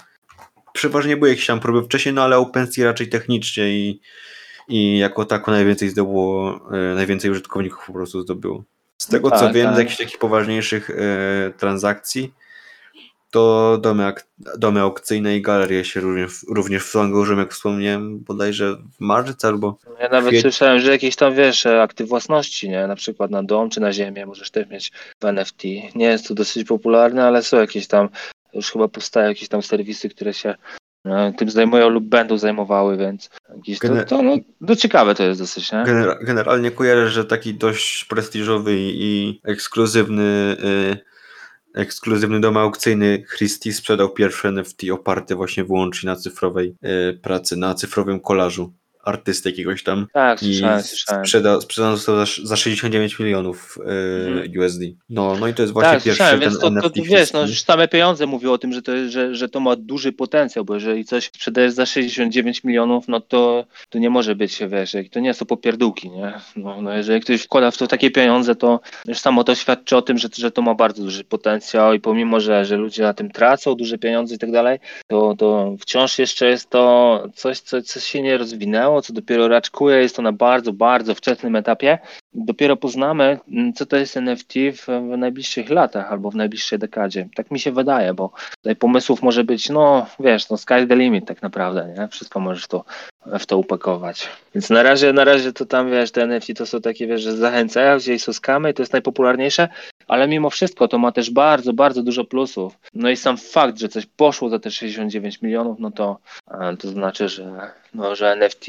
Przeważnie były jakieś tam próby wcześniej, no ale OpenSea raczej technicznie i, i jako tako najwięcej zdobyło, e, najwięcej użytkowników po prostu zdobyło. Z tego co tak, wiem, z tak. jakichś takich poważniejszych e, transakcji, to domy, ak- domy aukcyjne i galerie się również, również w to angażują, jak wspomniałem, bodajże w marcu albo ja nawet Kwiet- słyszałem, że jakieś tam, wiesz, akty własności, nie? Na przykład na dom czy na ziemię możesz też mieć w NFT. Nie jest to dosyć popularne, ale są jakieś tam, już chyba powstają jakieś tam serwisy, które się e, tym zajmują lub będą zajmowały, więc jakieś to, Gener- to, no, to ciekawe to jest dosyć, nie? Genera- generalnie kojarzę, że taki dość prestiżowy i i ekskluzywny, y, ekskluzywny dom aukcyjny Christie sprzedał pierwszy NFT oparty właśnie wyłącznie na cyfrowej y, pracy, na cyfrowym kolażu artysty jakiegoś tam Tak, i słyszałem, słyszałem. sprzeda, sprzedany został za, za 69 milionów y, Mhm. USD. No, no i to jest właśnie tak, pierwszy ten więc to, to, NFT to wiesz, no, już same pieniądze mówią o tym, że to, że, że to ma duży potencjał, bo jeżeli coś sprzedajesz za 69 milionów, no to, to nie może być, wiesz, to nie są popierdółki, nie? No, no jeżeli ktoś wkłada w to takie pieniądze, to już samo to świadczy o tym, że, że to ma bardzo duży potencjał i pomimo, że, że ludzie na tym tracą duże pieniądze i tak dalej, to, to wciąż jeszcze jest to coś, co, co się nie rozwinęło, co dopiero raczkuje, jest to na bardzo, bardzo wczesnym etapie. Dopiero poznamy, mm, co to jest NFT w, w najbliższych latach albo w najbliższej dekadzie. Tak mi się wydaje, bo tutaj pomysłów może być, no wiesz, no sky's the limit tak naprawdę, nie? Wszystko możesz to, w to upakować. Więc na razie, na razie to tam, wiesz, te NFT to są takie, wiesz, że zachęcają, gdzieś są skamy, to jest najpopularniejsze, ale mimo wszystko to ma też bardzo, bardzo dużo plusów. No i sam fakt, że coś poszło za te 69 milionów, no to, e, to znaczy, że, no, że NFT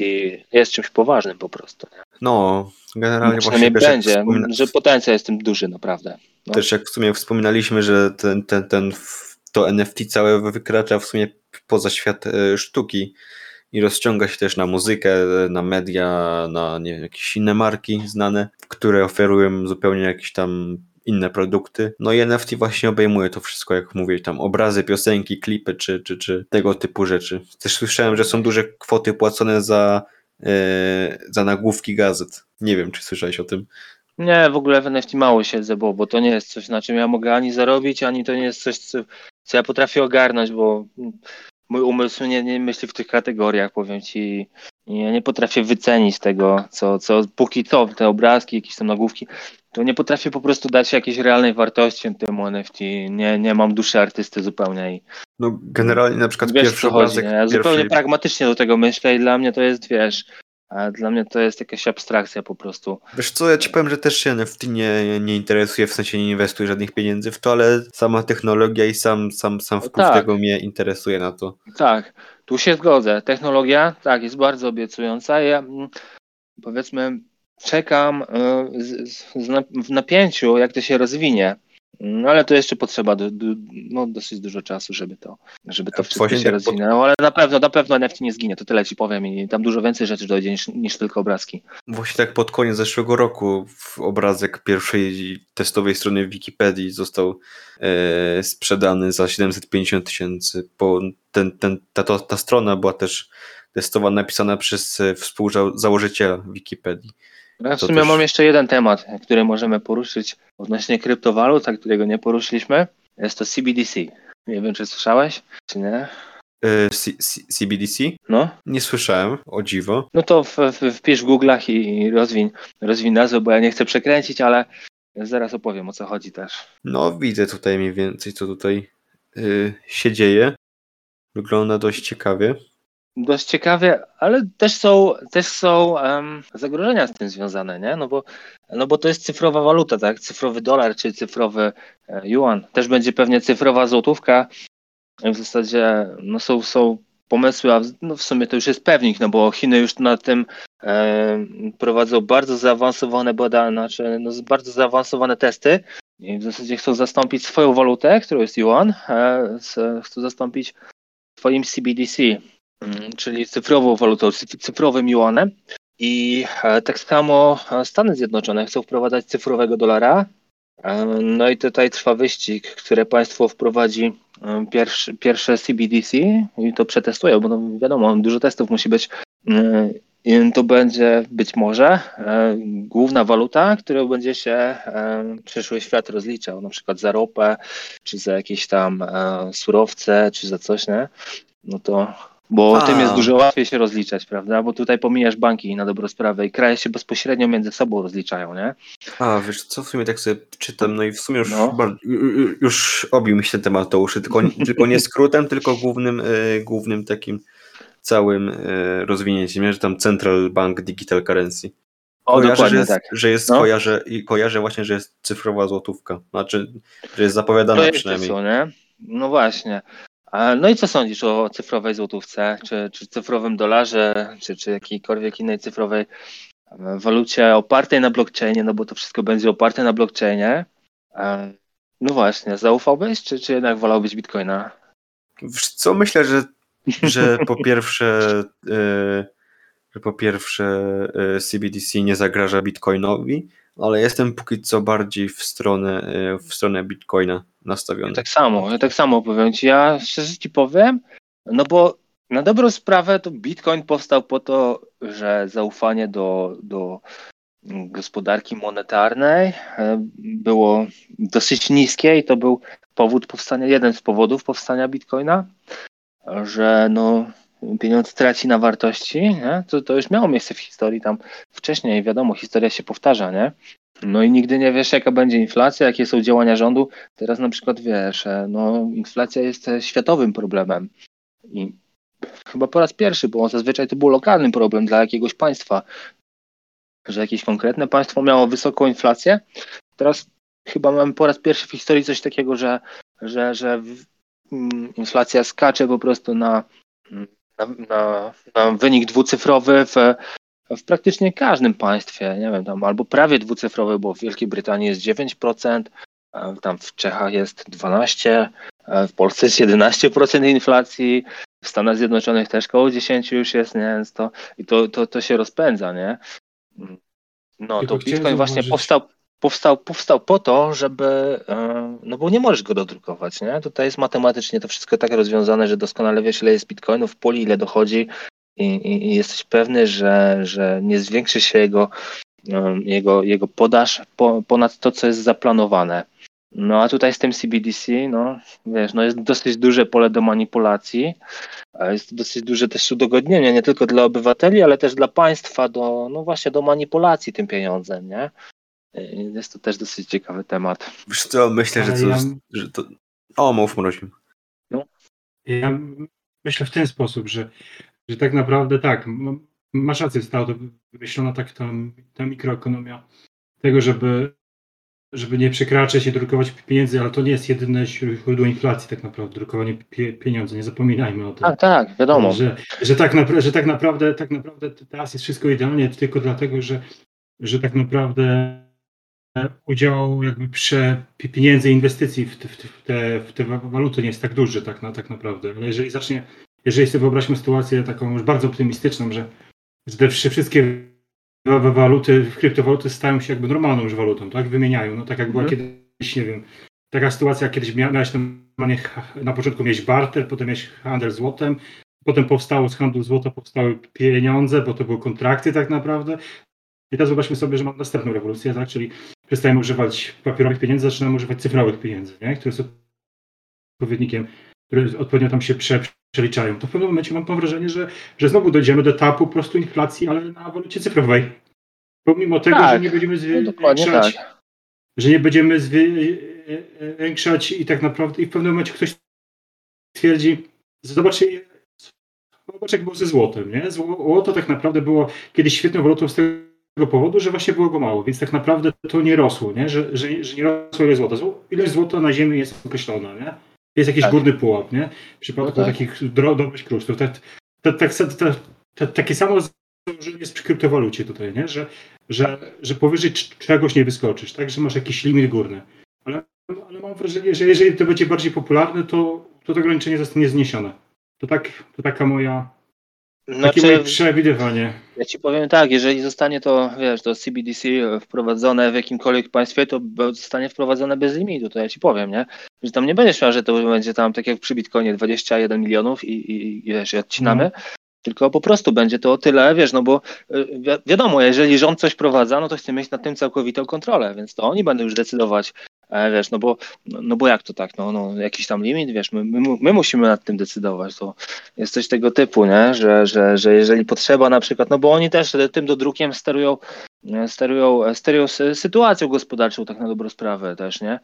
jest czymś poważnym po prostu. Nie? No, generalnie Przynajmniej właśnie też będzie, wspomina- że potencjał jest tym duży naprawdę. No. Też jak w sumie wspominaliśmy, że ten, ten, ten, to NFT całe wykracza w sumie poza świat e, sztuki i rozciąga się też na muzykę, na media, na nie jakieś inne marki znane, które oferują zupełnie jakieś tam inne produkty. No i NFT właśnie obejmuje to wszystko, jak mówię, tam obrazy, piosenki, klipy czy, czy, czy tego typu rzeczy. Też słyszałem, że są duże kwoty płacone za, yy, za nagłówki gazet. Nie wiem, czy słyszałeś o tym. Nie, w ogóle w NFT mało siedzę, bo, bo to nie jest coś, na czym ja mogę ani zarobić, ani to nie jest coś, co, co ja potrafię ogarnąć, bo mój umysł nie, nie myśli w tych kategoriach, powiem ci. Ja nie potrafię wycenić tego, co, co póki co, te obrazki, jakieś tam nagłówki, to nie potrafię po prostu dać jakiejś realnej wartości temu NFT. Nie, nie mam duszy artysty zupełnie. I No generalnie na przykład wiesz, pierwszy chodzi, obrazek... nie? Ja zupełnie pierwszej- pragmatycznie do tego myślę i dla mnie to jest, wiesz, a dla mnie to jest jakaś abstrakcja po prostu. Wiesz co, ja ci powiem, że też się NFT nie, nie interesuje, w sensie nie inwestuję żadnych pieniędzy w to, ale sama technologia i sam, sam, sam No wpływ tak. tego mnie interesuje na to. Tak, tu się zgodzę. Technologia, tak, jest bardzo obiecująca. Ja mm, powiedzmy, czekam z, z, z na, w napięciu, jak to się rozwinie. No ale to jeszcze potrzeba do, do, no, dosyć dużo czasu, żeby to, żeby to Ja wszystko się pod- rozwinęło, ale na pewno, na pewno NFT nie zginie, to tyle ci powiem i tam dużo więcej rzeczy dojdzie niż, niż tylko obrazki. Właśnie tak pod koniec zeszłego roku w obrazek pierwszej testowej strony Wikipedii został e, sprzedany za 750 tysięcy, bo ten, ten, ta, to, ta strona była też testowa, napisana przez e, współzałożyciela Wikipedii. Ja w sumie też- mam jeszcze jeden temat, który możemy poruszyć odnośnie kryptowalut, a którego nie poruszyliśmy. Jest to CBDC. Nie wiem, czy słyszałeś, czy nie. E, C, C, CBDC? No, Nie słyszałem, o dziwo. No to w, w, wpisz w Google'ach i, rozwiń, rozwiń nazwę, bo ja nie chcę przekręcić, ale zaraz opowiem o co chodzi też. No, widzę tutaj mniej więcej, co tutaj y, się dzieje. Wygląda dość ciekawie. Dość ciekawie, ale też są, też są em, zagrożenia z tym związane, nie? No bo, no bo to jest cyfrowa waluta, tak? Cyfrowy dolar czy cyfrowy e, yuan. Też będzie pewnie cyfrowa złotówka. W zasadzie no są, są pomysły, a w- no w sumie to już jest pewnik, no bo Chiny już nad tym e, prowadzą bardzo zaawansowane badania, znaczy no, bardzo zaawansowane testy i w zasadzie chcą zastąpić swoją walutę, którą jest yuan, e, chcą zastąpić swoim CBDC, czyli cyfrową walutą, cy- cyfrowym yuanem. I e, tak samo e, Stany Zjednoczone chcą wprowadzać cyfrowego dolara. E, No i tutaj trwa wyścig, które państwo wprowadzi pierwszy, pierwsze CBDC i to przetestują, bo no wiadomo, dużo testów musi być. To będzie być może główna waluta, którą będzie się przyszły świat rozliczał, na przykład za ropę, czy za jakieś tam surowce, czy za coś, nie? No to, bo A. tym jest dużo łatwiej się rozliczać, prawda? Bo tutaj pomijasz banki na dobrą sprawę i kraje się bezpośrednio między sobą rozliczają, nie? A, wiesz co, w sumie tak sobie czytam, no i w sumie już, No. bar- ju- ju- już obił mi się ten temat do uszy, tylko, tylko nie skrótem, tylko głównym, e, głównym takim całym e, rozwinięciem, że tam Central Bank Digital Currency. O, Kojarzę, że dokładnie jest, tak. że jest No. kojarzę, i kojarzę właśnie, że jest cyfrowa złotówka. Znaczy, że jest zapowiadana To jest przynajmniej. co, nie? No właśnie. No i co sądzisz o cyfrowej złotówce, czy, czy cyfrowym dolarze, czy, czy jakiejkolwiek innej cyfrowej e, walucie opartej na blockchainie, no bo to wszystko będzie oparte na blockchainie. E, No właśnie, zaufałbyś, czy, czy jednak wolałbyś bitcoina? Wiesz co, myślę, że, że po pierwsze, e, że po pierwsze CBDC nie zagraża Bitcoinowi, ale jestem póki co bardziej w stronę, e, w stronę Bitcoina nastawiony. Tak samo, ja tak samo powiem ci. Ja szczerze ci powiem, no bo na dobrą sprawę to Bitcoin powstał po to, że zaufanie do, do gospodarki monetarnej e, było dosyć niskie i to był powód powstania, jeden z powodów powstania Bitcoina, że no pieniądz traci na wartości, nie? To, to już miało miejsce w historii tam wcześniej, wiadomo, historia się powtarza, nie? No i nigdy nie wiesz, jaka będzie inflacja, jakie są działania rządu. Teraz na przykład wiesz, e, no inflacja jest e, światowym problemem i chyba po raz pierwszy, bo zazwyczaj to był lokalny problem dla jakiegoś państwa, że jakieś konkretne państwo miało wysoką inflację. Teraz chyba mamy po raz pierwszy w historii coś takiego, że, że, że mm, inflacja skacze po prostu na, na, na, na wynik dwucyfrowy w, w praktycznie każdym państwie, nie wiem, tam albo prawie dwucyfrowy, bo w Wielkiej Brytanii jest 9%, a tam w Czechach jest 12%, a w Polsce jest 11% inflacji, w Stanach Zjednoczonych też koło 10 już jest, nie? Więc to, i to, to, to się rozpędza, nie? No to Bitcoin właśnie powstał, powstał, powstał po to, żeby, e, no bo nie możesz go dodrukować, nie? Tutaj jest matematycznie to wszystko tak rozwiązane, że doskonale wiesz, ile jest bitcoinów w puli, ile dochodzi i, i, i jesteś pewny, że, że nie zwiększy się jego, e, jego, jego podaż po, ponad to, co jest zaplanowane. No a tutaj z tym CBDC, no wiesz, no jest dosyć duże pole do manipulacji, jest dosyć duże też udogodnienie, nie tylko dla obywateli, ale też dla państwa do, no właśnie do manipulacji tym pieniądzem, nie? Jest to też dosyć ciekawy temat. Wiesz co, myślę, że ja- że to... O, mów Mroziu. Ja myślę w ten sposób, że, że tak naprawdę tak, masz rację, została to wymyślona tak ta, ta mikroekonomia tego, żeby, żeby nie przekraczać i drukować pieniędzy, ale to nie jest jedyne źródło inflacji tak naprawdę, drukowanie pie, pieniądze, nie zapominajmy o tym. Tak, tak, wiadomo. Że, że, tak napra- że tak naprawdę tak naprawdę teraz jest wszystko idealnie tylko dlatego, że, że tak naprawdę udział jakby prze pi- pieniędzy i inwestycji w te, w te- w te, waluty nie jest tak duży tak, na, tak naprawdę. Ale jeżeli zacznie, jeżeli sobie wyobraźmy sytuację taką już bardzo optymistyczną, że, że te wszy- wszystkie wa- wa- waluty, kryptowaluty stają się jakby normalną już walutą, tak? Wymieniają. No tak jak była Mhm. kiedyś, nie wiem, taka sytuacja, kiedyś mia- miałeś normalnie, na początku miałeś barter, potem miałeś handel złotem, potem powstało z handlu złota powstały pieniądze, bo to były kontrakty tak naprawdę. I teraz zobaczmy sobie, że mamy następną rewolucję, tak? czyli przestajemy używać papierowych pieniędzy, zaczynamy używać cyfrowych pieniędzy, nie? które są odpowiednikiem, które odpowiednio tam się prze, przeliczają. To w pewnym momencie mam, mam wrażenie, że, że znowu dojdziemy do etapu po prostu inflacji, ale na walucie cyfrowej. Pomimo tego, Tak, że nie będziemy No, dokładnie zwiększać, tak. że nie będziemy zwiększać i tak naprawdę i w pewnym momencie ktoś twierdzi, zobacz, zobacz jak było ze złotem, nie? Złoto tak naprawdę było kiedyś świetną walutą z tego powodu, że właśnie było go mało, więc tak naprawdę to nie rosło, nie? Że, że, że nie rosło ile złota. Zło- Ilość złota na ziemi jest określona, nie? Jest jakiś Tak. górny pułap, nie? W przypadku No tak. takich drobnych kruszców. Tak, tak, tak, tak, tak, takie samo założenie jest przy kryptowalucie tutaj, nie? Że, że, że powyżej czegoś nie wyskoczysz, tak? Że masz jakiś limit górny. Ale, ale mam wrażenie, że jeżeli to będzie bardziej popularne, to, to to ograniczenie zostanie zniesione. To, tak, to taka moja, takie moje Znaczy, przewidywanie. ja ci powiem tak, jeżeli zostanie to, wiesz, to CBDC wprowadzone w jakimkolwiek państwie, to zostanie wprowadzone bez limitu, to ja ci powiem, nie? Że tam nie będziesz miał, że to będzie tam tak jak przy Bitcoinie 21 milionów i, i, i wiesz, i odcinamy, tylko po prostu będzie to o tyle, wiesz, no bo y, wi- wiadomo, jeżeli rząd coś wprowadza, no to chce mieć nad tym całkowitą kontrolę, więc to oni będą już decydować, wiesz, no bo, no, no bo jak to tak, no, no jakiś tam limit, wiesz, my, my, my musimy nad tym decydować, to jest coś tego typu, nie, że, że, że jeżeli potrzeba na przykład, no bo oni też tym dodrukiem sterują, e, sterują, sterują sy- sytuacją gospodarczą, tak na dobrą sprawę też, nie,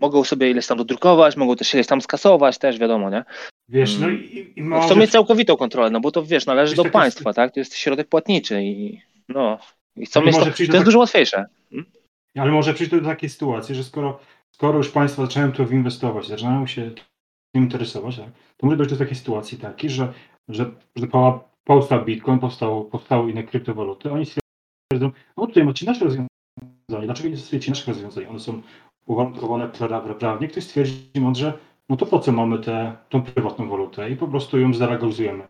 mogą sobie ileś tam dodrukować, mogą też ileś tam skasować, też wiadomo, nie, Wiesz, no Mm. i, i no, może... chcą mieć całkowitą kontrolę, no bo to wiesz, należy Jest do państwa, tak? To jest środek płatniczy i no. I chcą Ale mieć to, to jest tak- dużo łatwiejsze. Ale może przyjść do takiej sytuacji, że skoro, skoro już państwa zaczynają tu inwestować, zaczynają się tym interesować, tak, to może dojść do takiej sytuacji takiej, że, że, że po- powstał Bitcoin, powstał, powstały inne kryptowaluty, oni stwierdzą, no tutaj macie nasze rozwiązania, dlaczego nie stosujecie naszych rozwiązań? One są uwarunkowane pra- prawnie. Ktoś stwierdzi mądrze, no to po co mamy tę prywatną walutę i po prostu ją zalegalizujemy.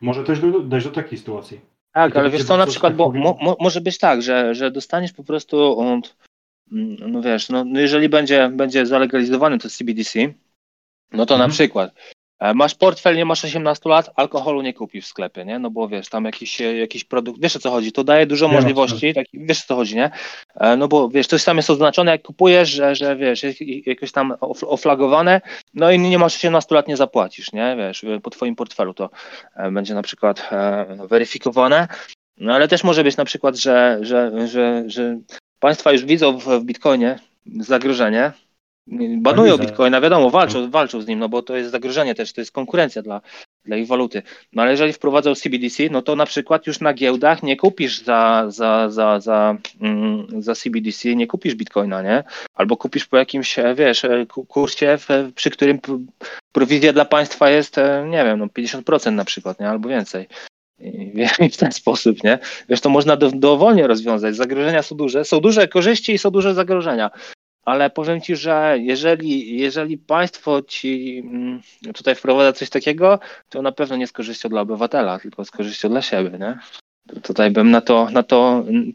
Może też do, dojść do takiej sytuacji. Tak, ale wiesz co, na przykład, bo mo, mo, może być tak, że, że dostaniesz po prostu, mm, no wiesz, no, no jeżeli będzie, będzie zalegalizowany to CBDC, no to na Mhm. przykład e, masz portfel, nie masz 18 lat, alkoholu nie kupisz w sklepie, nie? No bo wiesz, tam jakiś, e, jakiś produkt, wiesz o co chodzi, to daje dużo co możliwości, tak, wiesz o co chodzi, nie? E, No bo wiesz, coś tam jest oznaczone, jak kupujesz, że, że wiesz, jest jakoś tam of- oflagowane, no i nie masz 18 lat, nie zapłacisz, nie? Wiesz, po twoim portfelu to e, będzie na przykład e, weryfikowane, no ale też może być na przykład, że, że, że, że państwa już widzą w Bitcoinie zagrożenie, banują. Bitcoina, wiadomo, walczą, walczą z nim, no bo to jest zagrożenie też, to jest konkurencja dla, dla ich waluty. No ale jeżeli wprowadzą CBDC, no to na przykład już na giełdach nie kupisz za, za, za, za, mm, za CBDC, nie kupisz Bitcoina, nie? Albo kupisz po jakimś, e, wiesz, e, ku- kursie, przy którym prowizja dla państwa jest, e, nie wiem, no 50% na przykład, nie? Albo więcej. I i w ten sposób, nie? Wiesz, to można do, dowolnie rozwiązać. Zagrożenia są duże, są duże korzyści i są duże zagrożenia. Ale powiem ci, że jeżeli, jeżeli państwo ci mm, tutaj wprowadza coś takiego, to na pewno nie z korzyścią dla obywatela, tylko z korzyścią dla siebie, nie? Tutaj bym na to, na to mm,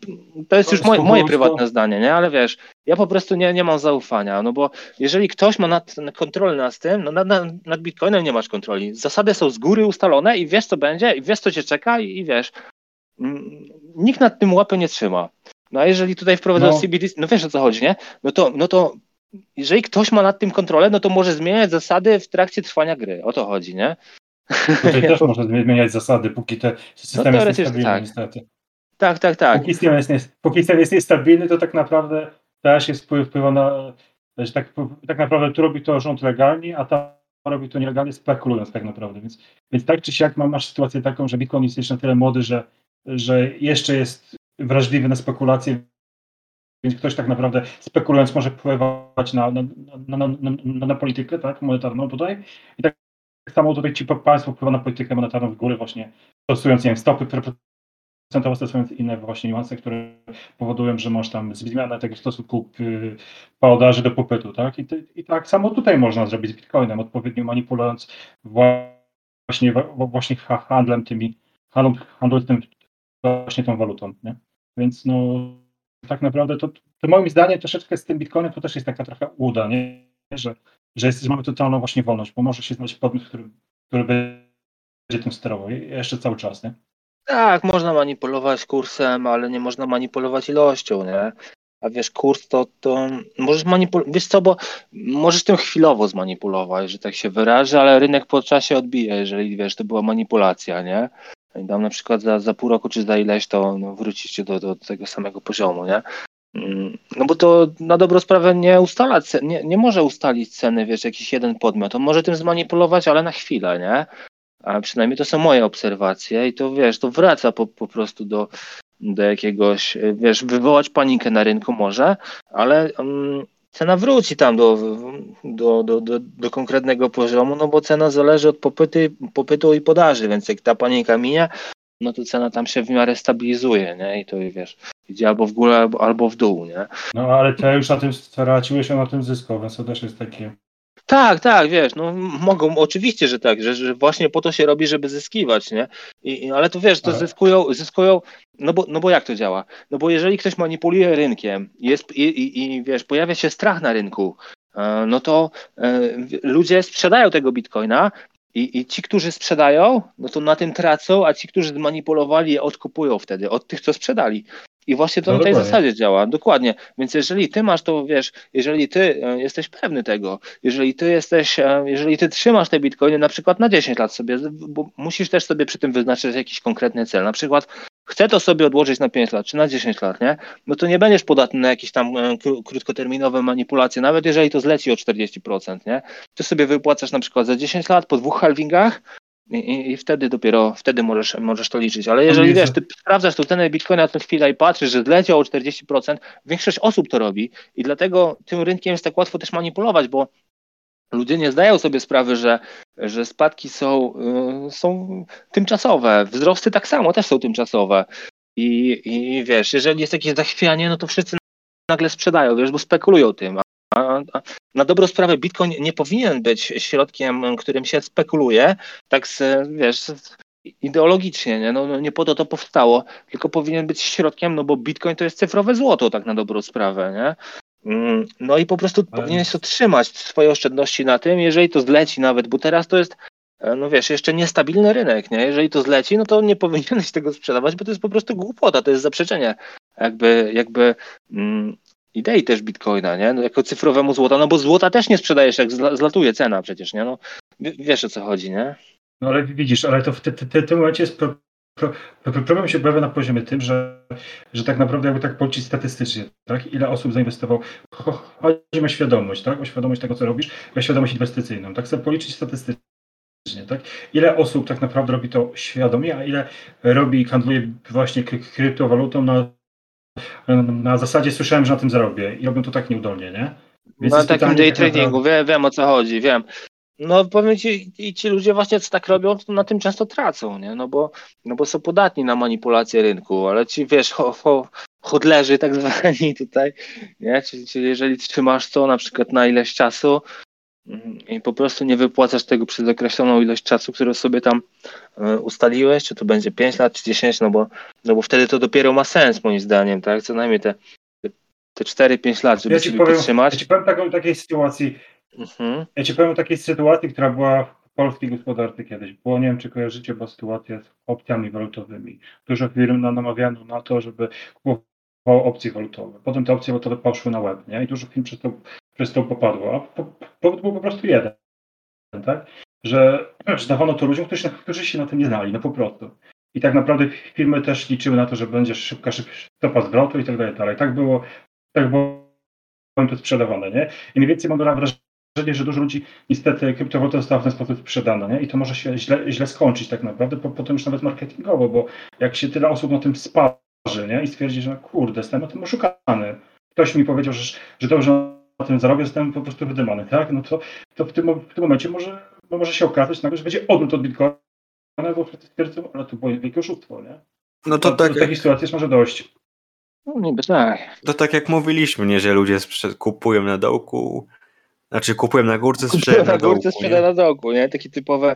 to jest już moje, moje prywatne zdanie, nie? Ale wiesz, ja po prostu nie, nie mam zaufania, no bo jeżeli ktoś ma nad, kontrolę nad tym, no nad, nad, nad Bitcoinem nie masz kontroli. Zasady są z góry ustalone i wiesz co będzie, i wiesz co cię czeka i, i wiesz, mm, nikt nad tym łapy nie trzyma. No a jeżeli tutaj wprowadzasz No. CBD, no wiesz o co chodzi, nie? No to, no to jeżeli ktoś ma nad tym kontrolę, no to może zmieniać zasady w trakcie trwania gry. O to chodzi, nie? Tutaj też można zmieniać zasady, póki te system jest teoretycznie niestabilny tak. niestety. Tak, tak, tak. Póki system jest, póki system jest niestabilny, to tak naprawdę też jest wpływ, wpływa na, tak, tak naprawdę tu robi to rząd legalnie, a tam robi to nielegalnie spekulując tak naprawdę. Więc, więc tak czy siak ma- masz sytuację taką, że Bitcoin jest jeszcze na tyle młody, że, że jeszcze jest wrażliwy na spekulacje, więc ktoś tak naprawdę spekulując może wpływać na, na, na, na, na, politykę tak, monetarną tutaj. I tak samo tutaj ci państwo wpływa na politykę monetarną w górę właśnie stosując nie wiem, stopy procentowe, stosując inne właśnie niuanse, które powodują, że masz tam zmianę tego stosunku y, podaży do popytu, tak? I, I tak samo tutaj można zrobić z Bitcoinem, odpowiednio manipulując właśnie, właśnie ha- handlem tymi, handlem, handlem właśnie tą walutą, nie? Więc no tak naprawdę to, to moim zdaniem troszeczkę z tym Bitcoinem to też jest taka trochę uda, nie? Że, że, jest, mamy totalną właśnie wolność, bo może się znaleźć podmiot, który, który będzie tym sterował jeszcze cały czas, nie? Tak, można manipulować kursem, ale nie można manipulować ilością, nie? A wiesz, kurs to, to możesz manipulować, wiesz co, bo możesz tym chwilowo zmanipulować, że tak się wyrażę, ale rynek po czasie odbije, jeżeli wiesz, to była manipulacja, nie? I tam na przykład za, za pół roku czy za ileś to no, wrócicie do, do tego samego poziomu, nie? Mm, No bo to na dobrą sprawę nie ustala, nie, nie może ustalić ceny, wiesz, jakiś jeden podmiot. On może tym zmanipulować, ale na chwilę, nie? A przynajmniej to są moje obserwacje i to wiesz, to wraca po, po prostu do, do jakiegoś, wiesz, wywołać panikę na rynku może, ale mm, cena wróci tam do, do, do, do, do konkretnego poziomu, no bo cena zależy od popyty, popytu i podaży, więc jak ta panika minie, no to cena tam się w miarę stabilizuje, nie? I to wiesz, idzie albo w górę, albo, albo w dół, nie? No ale te już na tym straciłeś, a na tym zyskał, więc to też jest takie. Tak, tak, wiesz, no mogą, oczywiście, że tak, że, że właśnie po to się robi, żeby zyskiwać, nie? I, ale to wiesz, to Ale- zyskują, zyskują, no bo, no bo jak to działa? No bo jeżeli ktoś manipuluje rynkiem jest, i, i, i wiesz, pojawia się strach na rynku, e, no to e, ludzie sprzedają tego bitcoina i, i ci, którzy sprzedają, no to na tym tracą, a ci, którzy zmanipulowali je odkupują wtedy od tych, co sprzedali. I właśnie to No na tej dokładnie. zasadzie działa, dokładnie. Więc jeżeli ty masz to, wiesz, jeżeli ty e, jesteś pewny tego, jeżeli ty jesteś, e, jeżeli ty trzymasz te bitcoiny na przykład na 10 lat sobie, bo musisz też sobie przy tym wyznaczyć jakiś konkretny cel. Na przykład chcę to sobie odłożyć na 5 lat czy na 10 lat, nie? No to nie będziesz podatny na jakieś tam e, kró- krótkoterminowe manipulacje, nawet jeżeli to zleci o 40%, nie? Ty sobie wypłacasz na przykład za 10 lat po dwóch halvingach i, i, i wtedy dopiero, wtedy możesz, możesz to liczyć. Ale jeżeli wiesz, ty sprawdzasz tą cenę bitcoina co chwilę i patrzysz, że zleciał o 40%, większość osób to robi i dlatego tym rynkiem jest tak łatwo też manipulować, bo ludzie nie zdają sobie sprawy, że, że spadki są, y, są tymczasowe. Wzrosty tak samo też są tymczasowe. I, I wiesz, jeżeli jest jakieś zachwianie, no to wszyscy nagle sprzedają, wiesz, bo spekulują tym. Na dobrą sprawę Bitcoin nie powinien być środkiem, którym się spekuluje, tak z, wiesz, ideologicznie, nie? No, no nie po to to powstało, tylko powinien być środkiem, no bo Bitcoin to jest cyfrowe złoto, tak na dobrą sprawę, nie? Mm, No i po prostu Ale- powinieneś otrzymać swoje oszczędności na tym, jeżeli to zleci nawet, bo teraz to jest, e, no wiesz, jeszcze niestabilny rynek, nie? Jeżeli to zleci, no to nie powinieneś tego sprzedawać, bo to jest po prostu głupota, to jest zaprzeczenie jakby, jakby mm, idei też Bitcoina, nie? No, jako cyfrowemu złota, no bo złota też nie sprzedajesz, jak zla, zlatuje cena przecież, nie? No, wiesz o co chodzi, nie? No ale widzisz, ale to w te- te- tym momencie jest pro, pro, pro, problem się pojawia na poziomie tym, że, że tak naprawdę jakby tak policzyć statystycznie, tak? Ile osób zainwestowało. Cho- Chodzi o świadomość, tak? O świadomość tego, co robisz, o świadomość inwestycyjną. Tak sobie policzyć statystycznie, tak? Ile osób tak naprawdę robi to świadomie, a ile robi, handluje właśnie kry- kryptowalutą na, na zasadzie słyszałem, że na tym zarobię i robią to tak nieudolnie, nie? Więc na jest takim day tak naprawdę- tradingu, wiem, wiem o co chodzi, wiem. No powiem ci, i ci ludzie właśnie co tak robią, to na tym często tracą, nie? No bo, no bo są podatni na manipulację rynku, ale ci wiesz, ho, ho, hodlerzy tak zwani tutaj, nie? Czyli, czyli jeżeli trzymasz to na przykład na ileś czasu, mm, i po prostu nie wypłacasz tego przez określoną ilość czasu, którą sobie tam ustaliłeś, czy to będzie 5 lat, czy 10, no bo, no bo wtedy to dopiero ma sens moim zdaniem, tak? Co najmniej te, te 4-5 lat, żeby Ja ci sobie powiem, podtrzymać. ja ci powiem taką, takiej sytuacji, Mhm. ja ci powiem o takiej sytuacji, która była w polskiej gospodarce kiedyś. Było, nie wiem, czy kojarzycie, była sytuacja z opcjami walutowymi. Dużo firm na- namawiano na to, żeby kupowało opcje walutowe. Potem te opcje walutowe poszły na web, nie? I dużo firm przez to, przez to popadło. A po- powód był po prostu jeden, tak? Że, że dawano to ludziom, którzy, którzy się na tym nie znali, no po prostu. I tak naprawdę firmy też liczyły na to, że będzie szybka, szybka stopa zwrotu i tak dalej, dalej. Tak było, tak było to sprzedawane, nie? I mniej więcej mam wrażenie, że dużo ludzi niestety kryptowaluta została w ten sposób sprzedana, nie? I to może się źle, źle skończyć tak naprawdę, po, potem już nawet marketingowo, bo jak się tyle osób na tym sparzy, nie? I stwierdzi, że no kurde, jestem na tym oszukany. Ktoś mi powiedział, że, że dobrze na tym zarobię, jestem po prostu wydymany, tak? No to, to w, tym, w tym momencie może, no może się okazać nagle, że będzie odwrót od Bitcoina, bo wszyscy stwierdzą, ale to było wielkie oszustwo, nie? No to do, tak, do takiej sytuacji jest może dojść. No niby tak. to tak jak mówiliśmy, nie, że ludzie kupują na dołku, znaczy kupują na górce, sprzedają na na dołku. górce sprzeda nie? na dołku, nie? Takie typowe,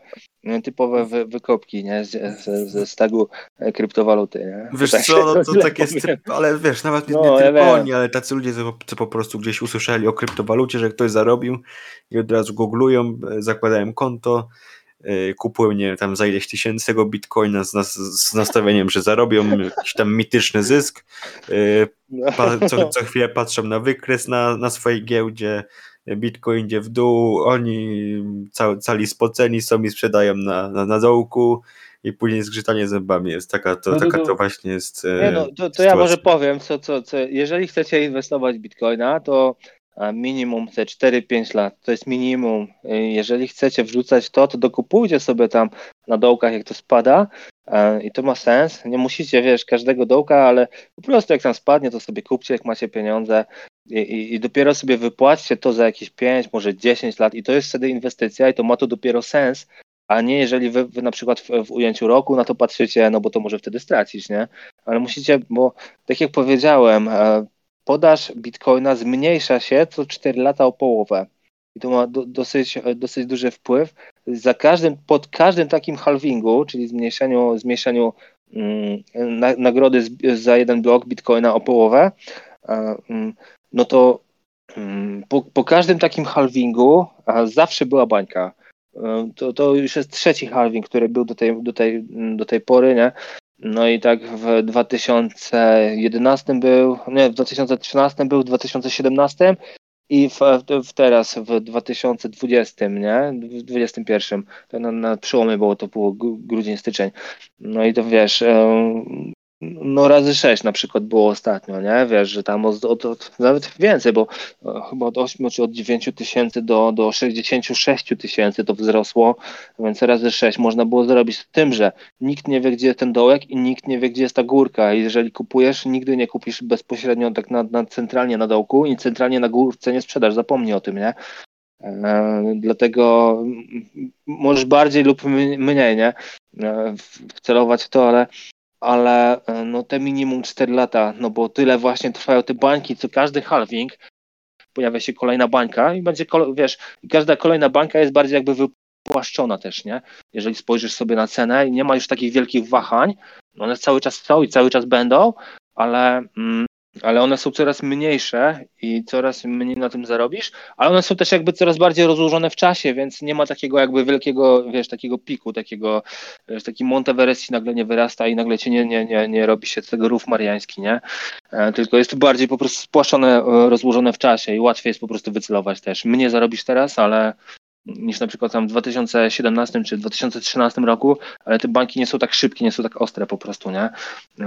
typowe wy, wykopki, nie? Z, z, ze stagu e, kryptowaluty, nie? Wiesz Tak co, no to tak jest, powiem. ale wiesz, nawet nie, No, nie tylko oni, ale tacy ludzie, co, po prostu gdzieś usłyszeli o kryptowalucie, że ktoś zarobił i od razu googlują, e, zakładają konto, e, kupują, nie wiem, tam za ileś tysięcy tego bitcoina z, nas, z nastawieniem, że zarobią jakiś tam mityczny zysk, No. co, co chwilę patrzą na wykres na, na swojej giełdzie, Bitcoin idzie w dół, oni ca, cali spoceni są i sprzedają na, na, na dołku i później zgrzytanie zębami. Jest taka to, No taka to- właśnie jest e, Nie no, to, to ja może powiem, co, co, co, jeżeli chcecie inwestować w Bitcoina, to a, minimum te 4-5 lat, to jest minimum. Y, Jeżeli chcecie wrzucać to, to dokupujcie sobie tam na dołkach, jak to spada. E, i to ma sens. Nie musicie, wiesz, każdego dołka, ale po prostu jak tam spadnie, to sobie kupcie, jak macie pieniądze i, i, dopiero sobie wypłaćcie to za jakieś 5, może 10 lat i to jest wtedy inwestycja i to ma to dopiero sens, a nie jeżeli wy, wy na przykład w, w ujęciu roku na to patrzycie, no bo to może wtedy stracić, nie? Ale musicie, bo tak jak powiedziałem, e, podaż bitcoina zmniejsza się co 4 lata o połowę. I to ma do, dosyć, e, dosyć duży wpływ. Za każdym, pod każdym takim halvingu, czyli zmniejszeniu, zmniejszeniu mm, na, nagrody z, za jeden blok bitcoina o połowę, e, mm, no to mm, po, po każdym takim halvingu zawsze była bańka. E, To, to już jest trzeci halving, który był do tej, do tej, do tej pory, nie? No i tak w 2011 był, nie, w 2013 był, w 2017 i w, w teraz w 2020, nie? W 2021. To na, na przełomie było, to było gru- grudzień, styczeń. No i to wiesz, no razy 6 na przykład było ostatnio, nie? Wiesz, że tam od, od, od nawet więcej, bo e, chyba od 8 czy od 9 tysięcy do, do 66 tysięcy to wzrosło, więc razy 6 można było zrobić z tym, że nikt nie wie, gdzie jest ten dołek i nikt nie wie, gdzie jest ta górka. I jeżeli kupujesz, nigdy nie kupisz bezpośrednio tak na, na centralnie na dołku i centralnie na górce nie sprzedasz, zapomnij o tym, nie? E, dlatego możesz bardziej lub mniej, nie? E, wcelować w to, ale ale e, no te minimum 4 lata, no bo tyle właśnie trwają te bańki, co każdy halving pojawia się kolejna bańka i będzie, wiesz, każda kolejna bańka jest bardziej jakby wypłaszczona też, nie? Jeżeli spojrzysz sobie na cenę i nie ma już takich wielkich wahań, no one cały czas są i cały czas będą, ale, mm, ale one są coraz mniejsze i coraz mniej na tym zarobisz, ale one są też jakby coraz bardziej rozłożone w czasie, więc nie ma takiego jakby wielkiego, wiesz, takiego piku, takiego, wiesz, taki Monteverest ci nagle nie wyrasta i nagle ci nie, nie, nie, nie robi się z tego rów mariański, nie? E, tylko jest bardziej po prostu spłaszczone, e, rozłożone w czasie i łatwiej jest po prostu wycelować też. Mnie zarobisz teraz, ale niż na przykład tam w 2017 czy 2013 roku, ale te banki nie są tak szybkie, nie są tak ostre po prostu, nie?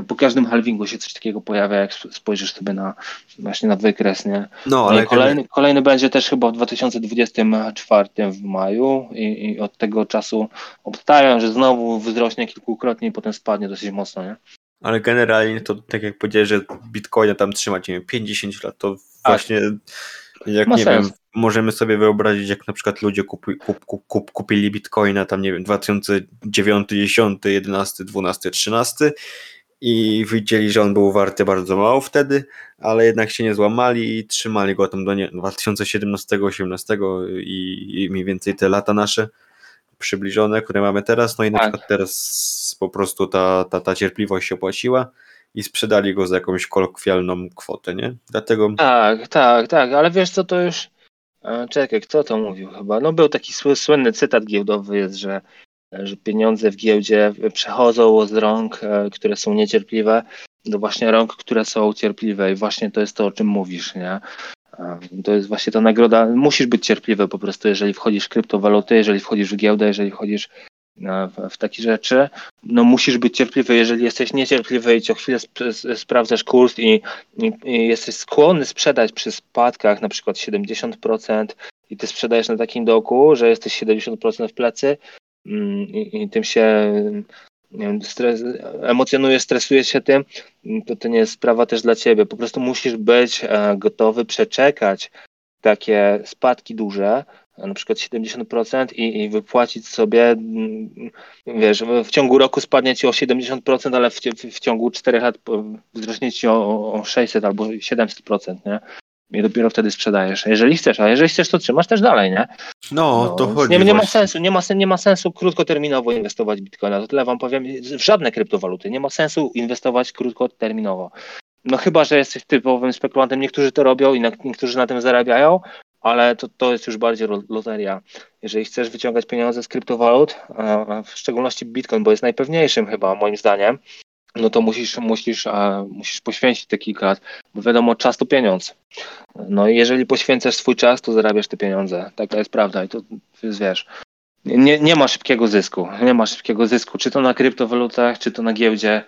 Po każdym halvingu się coś takiego pojawia, jak sp- spojrzysz sobie na właśnie na wykres, nie? No, ale kolejny, kolejny będzie też chyba w 2024 w maju i, i od tego czasu obstawiam, że znowu wzrośnie kilkukrotnie i potem spadnie dosyć mocno, nie? Ale generalnie to tak jak powiedziałeś, że bitcoina tam trzymać, nie wiem, 50 lat, to właśnie jak Ma nie sens. wiem, możemy sobie wyobrazić, jak na przykład ludzie kupi, kup, kup, kup, kupili bitcoina tam, nie wiem, 2009, 10, 11, 12, 13 i widzieli, że on był warty bardzo mało wtedy, ale jednak się nie złamali i trzymali go tam do nie, 2017-18 i, i mniej więcej te lata nasze przybliżone, które mamy teraz, no i na Tak. przykład teraz po prostu ta, ta, ta cierpliwość się opłaciła i sprzedali go za jakąś kolokwialną kwotę, nie? Dlatego Tak, tak, tak, ale wiesz co, to już... Czekaj, kto to mówił chyba? No był taki sły- słynny cytat giełdowy jest, że, że pieniądze w giełdzie przechodzą z rąk, e, które są niecierpliwe, do właśnie rąk, które są cierpliwe i właśnie to jest to, o czym mówisz, nie? To jest właśnie ta nagroda. Musisz być cierpliwy po prostu, jeżeli wchodzisz w kryptowaluty, jeżeli wchodzisz w giełdę, jeżeli wchodzisz w, w takie rzeczy. No musisz być cierpliwy. Jeżeli jesteś niecierpliwy i co chwilę sp- sprawdzasz kurs i, i, i jesteś skłonny sprzedać przy spadkach na przykład 70% i ty sprzedajesz na takim dołku, że jesteś 70% w plecy mm, i, i tym się nie wiem, stres, emocjonujesz, stresujesz się tym, to to nie jest sprawa też dla ciebie. Po prostu musisz być e, gotowy przeczekać takie spadki duże, na przykład 70% i, i wypłacić sobie, mm, wiesz, w ciągu roku spadnie ci o 70%, ale w, w, w ciągu 4 lat wzrośnie ci o, o 600 albo 700%, nie? I dopiero wtedy sprzedajesz. Jeżeli chcesz, a jeżeli chcesz, to trzymasz też dalej, nie? no, to więc chodzi nie, nie ma sensu, nie ma, sen- nie ma sensu krótkoterminowo inwestować w bitcoina. To tyle wam powiem, w żadne kryptowaluty. Nie ma sensu inwestować krótkoterminowo. No chyba, że jesteś typowym spekulantem. Niektórzy to robią i niektórzy na tym zarabiają, ale to, to jest już bardziej loteria. Jeżeli chcesz wyciągać pieniądze z kryptowalut, w szczególności bitcoin, bo jest najpewniejszym chyba moim zdaniem, no to musisz, musisz, musisz poświęcić te kilka lat, bo wiadomo, czas to pieniądz. No i jeżeli poświęcasz swój czas, to zarabiasz te pieniądze. Taka jest prawda i to jest, wiesz, nie, nie ma szybkiego zysku. Nie ma szybkiego zysku, czy to na kryptowalutach, czy to na giełdzie,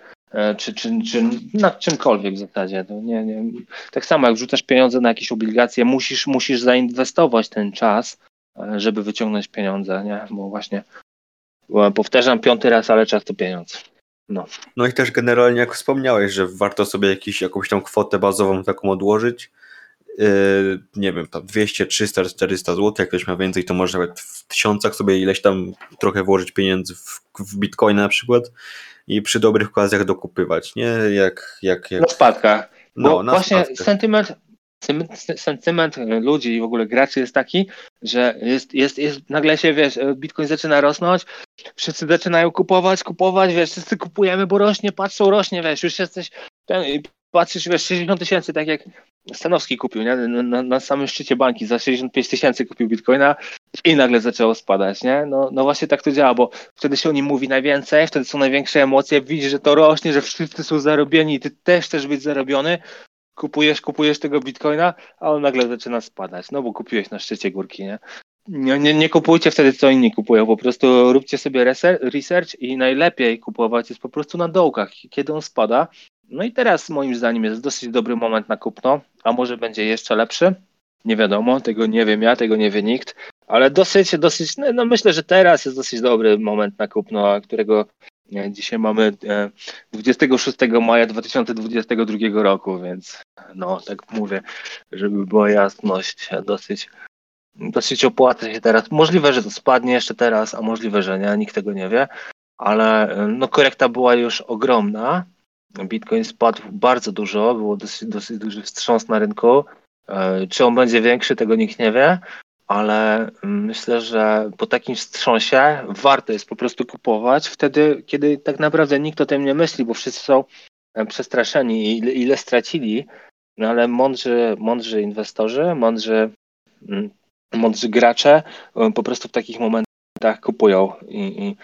czy, czy, czy na czymkolwiek w zasadzie. To nie, nie. Tak samo jak wrzucasz pieniądze na jakieś obligacje, musisz, musisz zainwestować ten czas, e, żeby wyciągnąć pieniądze, nie? Bo właśnie powtarzam piąty raz, ale czas to pieniądz. No i też generalnie, jak wspomniałeś, że warto sobie jakiś, jakąś tam kwotę bazową taką odłożyć. Yy, nie wiem, tam 200, 300, 400 zł, jak ktoś ma więcej, to może nawet w tysiącach sobie ileś tam trochę włożyć pieniędzy w, w bitcoina na przykład i przy dobrych okazjach dokupywać, nie? Jak, jak, jak Na spadkach. Bo no, na właśnie spadkach. sentyment, sentyment ludzi i w ogóle graczy jest taki, że jest, jest, jest nagle się, wiesz, Bitcoin zaczyna rosnąć, wszyscy zaczynają kupować, kupować, wiesz, wszyscy kupujemy, bo rośnie, patrzą, rośnie, wiesz, już jesteś ten, patrzysz, wiesz, 60 tysięcy, tak jak Stanowski kupił, nie? Na, na, samym szczycie bańki za 65 tysięcy kupił Bitcoina i nagle zaczęło spadać, nie? No, no właśnie tak to działa, bo wtedy się o nim mówi najwięcej, wtedy są największe emocje, widzisz, że to rośnie, że wszyscy są zarobieni i ty też chcesz być zarobiony, kupujesz, kupujesz tego bitcoina, a on nagle zaczyna spadać, no bo kupiłeś na szczycie górki, nie? Nie, nie, nie kupujcie wtedy, co inni kupują, po prostu róbcie sobie research i najlepiej kupować jest po prostu na dołkach, kiedy on spada. No i teraz moim zdaniem jest dosyć dobry moment na kupno, a może będzie jeszcze lepszy, nie wiadomo, tego nie wiem ja, tego nie wie nikt, ale dosyć, dosyć, no, no myślę, że teraz jest dosyć dobry moment na kupno, którego e, dzisiaj mamy e, 26 maja 2022 roku, więc no tak mówię, żeby była jasność, dosyć, dosyć opłaca się teraz. Możliwe, że to spadnie jeszcze teraz, a możliwe, że nie, nikt tego nie wie, ale e, no korekta była już ogromna. Bitcoin spadł bardzo dużo, było dosyć, dosyć duży wstrząs na rynku. E, Czy on będzie większy, tego nikt nie wie, ale mm, myślę, że po takim wstrząsie warto jest po prostu kupować wtedy, kiedy tak naprawdę nikt o tym nie myśli, bo wszyscy są e, przestraszeni i ile, ile stracili, no ale mądrzy, mądrzy inwestorzy, mądrzy, mm, mądrzy gracze e, po prostu w takich momentach kupują i, i no,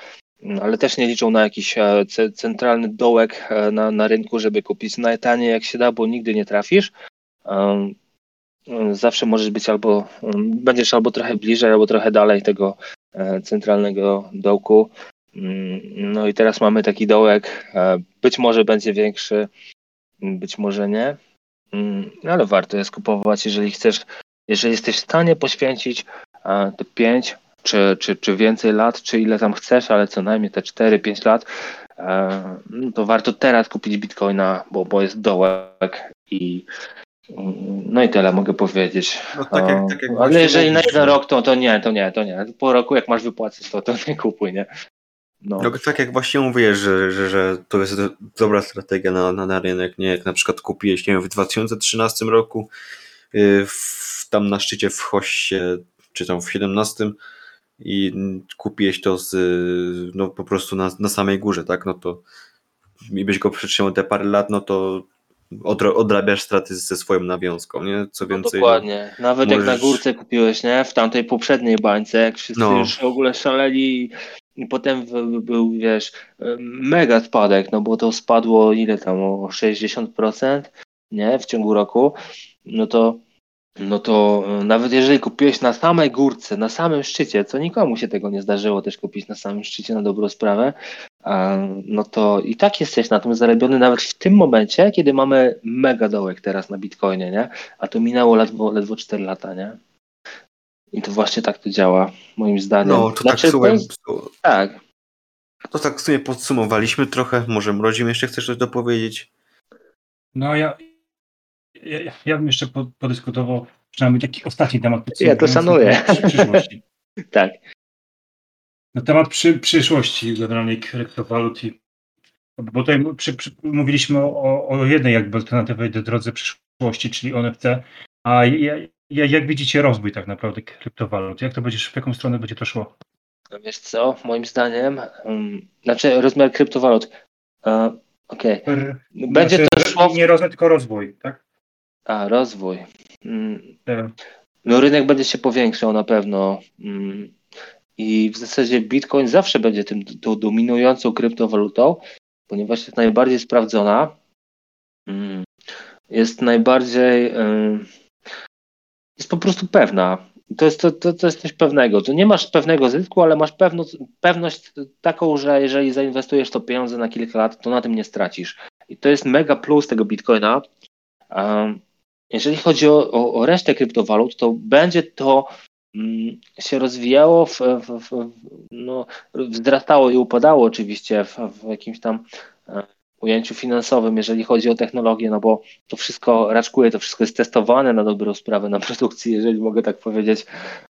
ale też nie liczą na jakiś e, ce- centralny dołek e, na, na rynku, żeby kupić najtaniej jak się da, bo nigdy nie trafisz. Zawsze możesz być albo, będziesz albo trochę bliżej, albo trochę dalej tego e, centralnego dołku. Mm, No i teraz mamy taki dołek, być może będzie większy, m, być może nie, Mm, ale warto jest kupować, jeżeli chcesz, jeżeli jesteś w stanie poświęcić te 5 czy, czy, czy więcej lat, czy ile tam chcesz, ale co najmniej te 4-5 lat, e, no to warto teraz kupić bitcoina, bo, bo jest dołek i mm, no i tyle mogę powiedzieć. No, tak jak, O, tak jak ale jeżeli na jeden rok, to, to nie, to nie, to nie. Po roku jak masz wypłacę, to, to nie kupuj, nie? No. No, tak jak właśnie mówisz, że, że, że to jest do- dobra strategia na, na, na rynek, nie jak na przykład kupiłeś, nie wiem, w 2013 roku y, w, tam na szczycie w Hoście, czy tam w 17 i kupiłeś to z, no po prostu na, na samej górze, tak, no to i byś go przytrzymał te parę lat, no to odrabiasz straty ze swoją nawiązką, nie? Co No więcej, dokładnie. Nawet jak na możesz- górce kupiłeś, nie? W tamtej poprzedniej bańce, jak wszyscy No. już w ogóle szaleli i potem był, wiesz, mega spadek, no bo to spadło ile tam, o 60%, nie? W ciągu roku, no to no to e, nawet jeżeli kupiłeś na samej górce, na samym szczycie, co nikomu się tego nie zdarzyło też kupić na samym szczycie na dobrą sprawę, no to i tak jesteś na tym zarobiony nawet w tym momencie, kiedy mamy mega dołek teraz na Bitcoinie, nie? A to minęło ledwo, ledwo 4 lata, nie? I to właśnie tak to działa, moim zdaniem. no to tak, Znaczy, słuchaj, to jest, tak. to tak w sumie podsumowaliśmy trochę, może Mrodzim jeszcze chcesz coś dopowiedzieć? No ja, ja, ja bym jeszcze po- podyskutował przynajmniej taki ostatni temat. Ja to szanuję. Przyszłości. Tak. Na temat przy, przyszłości generalnej kryptowalut i bo tutaj przy, przy, mówiliśmy o, o jednej jakby alternatywej do drodze przyszłości, czyli NFT, a ja, ja, jak widzicie rozwój tak naprawdę kryptowalut? Jak to będziesz, w jaką stronę będzie to szło? No Wiesz co, moim zdaniem, um, znaczy rozmiar kryptowalut, e, okej, będzie Znaczy, to szło w... Nie rozwój, tylko rozwój, tak? A, rozwój. Mm, E, No rynek będzie się powiększał na pewno mm, i w zasadzie Bitcoin zawsze będzie tym tą dominującą kryptowalutą, ponieważ jest najbardziej sprawdzona, mm, jest najbardziej jest po prostu pewna. To jest, to, to, to jest coś pewnego. To nie masz pewnego zysku, ale masz pewno, pewność taką, że jeżeli zainwestujesz to pieniądze na kilka lat, to na tym nie stracisz. I to jest mega plus tego Bitcoina. Um, jeżeli chodzi o, o, o resztę kryptowalut, to będzie to mm, się rozwijało, w, w, w, no, wzrastało i upadało oczywiście w, jakimś tam e, ujęciu finansowym, jeżeli chodzi o technologię, no bo to wszystko raczkuje, to wszystko jest testowane na dobrą sprawę, na produkcji, jeżeli mogę tak powiedzieć.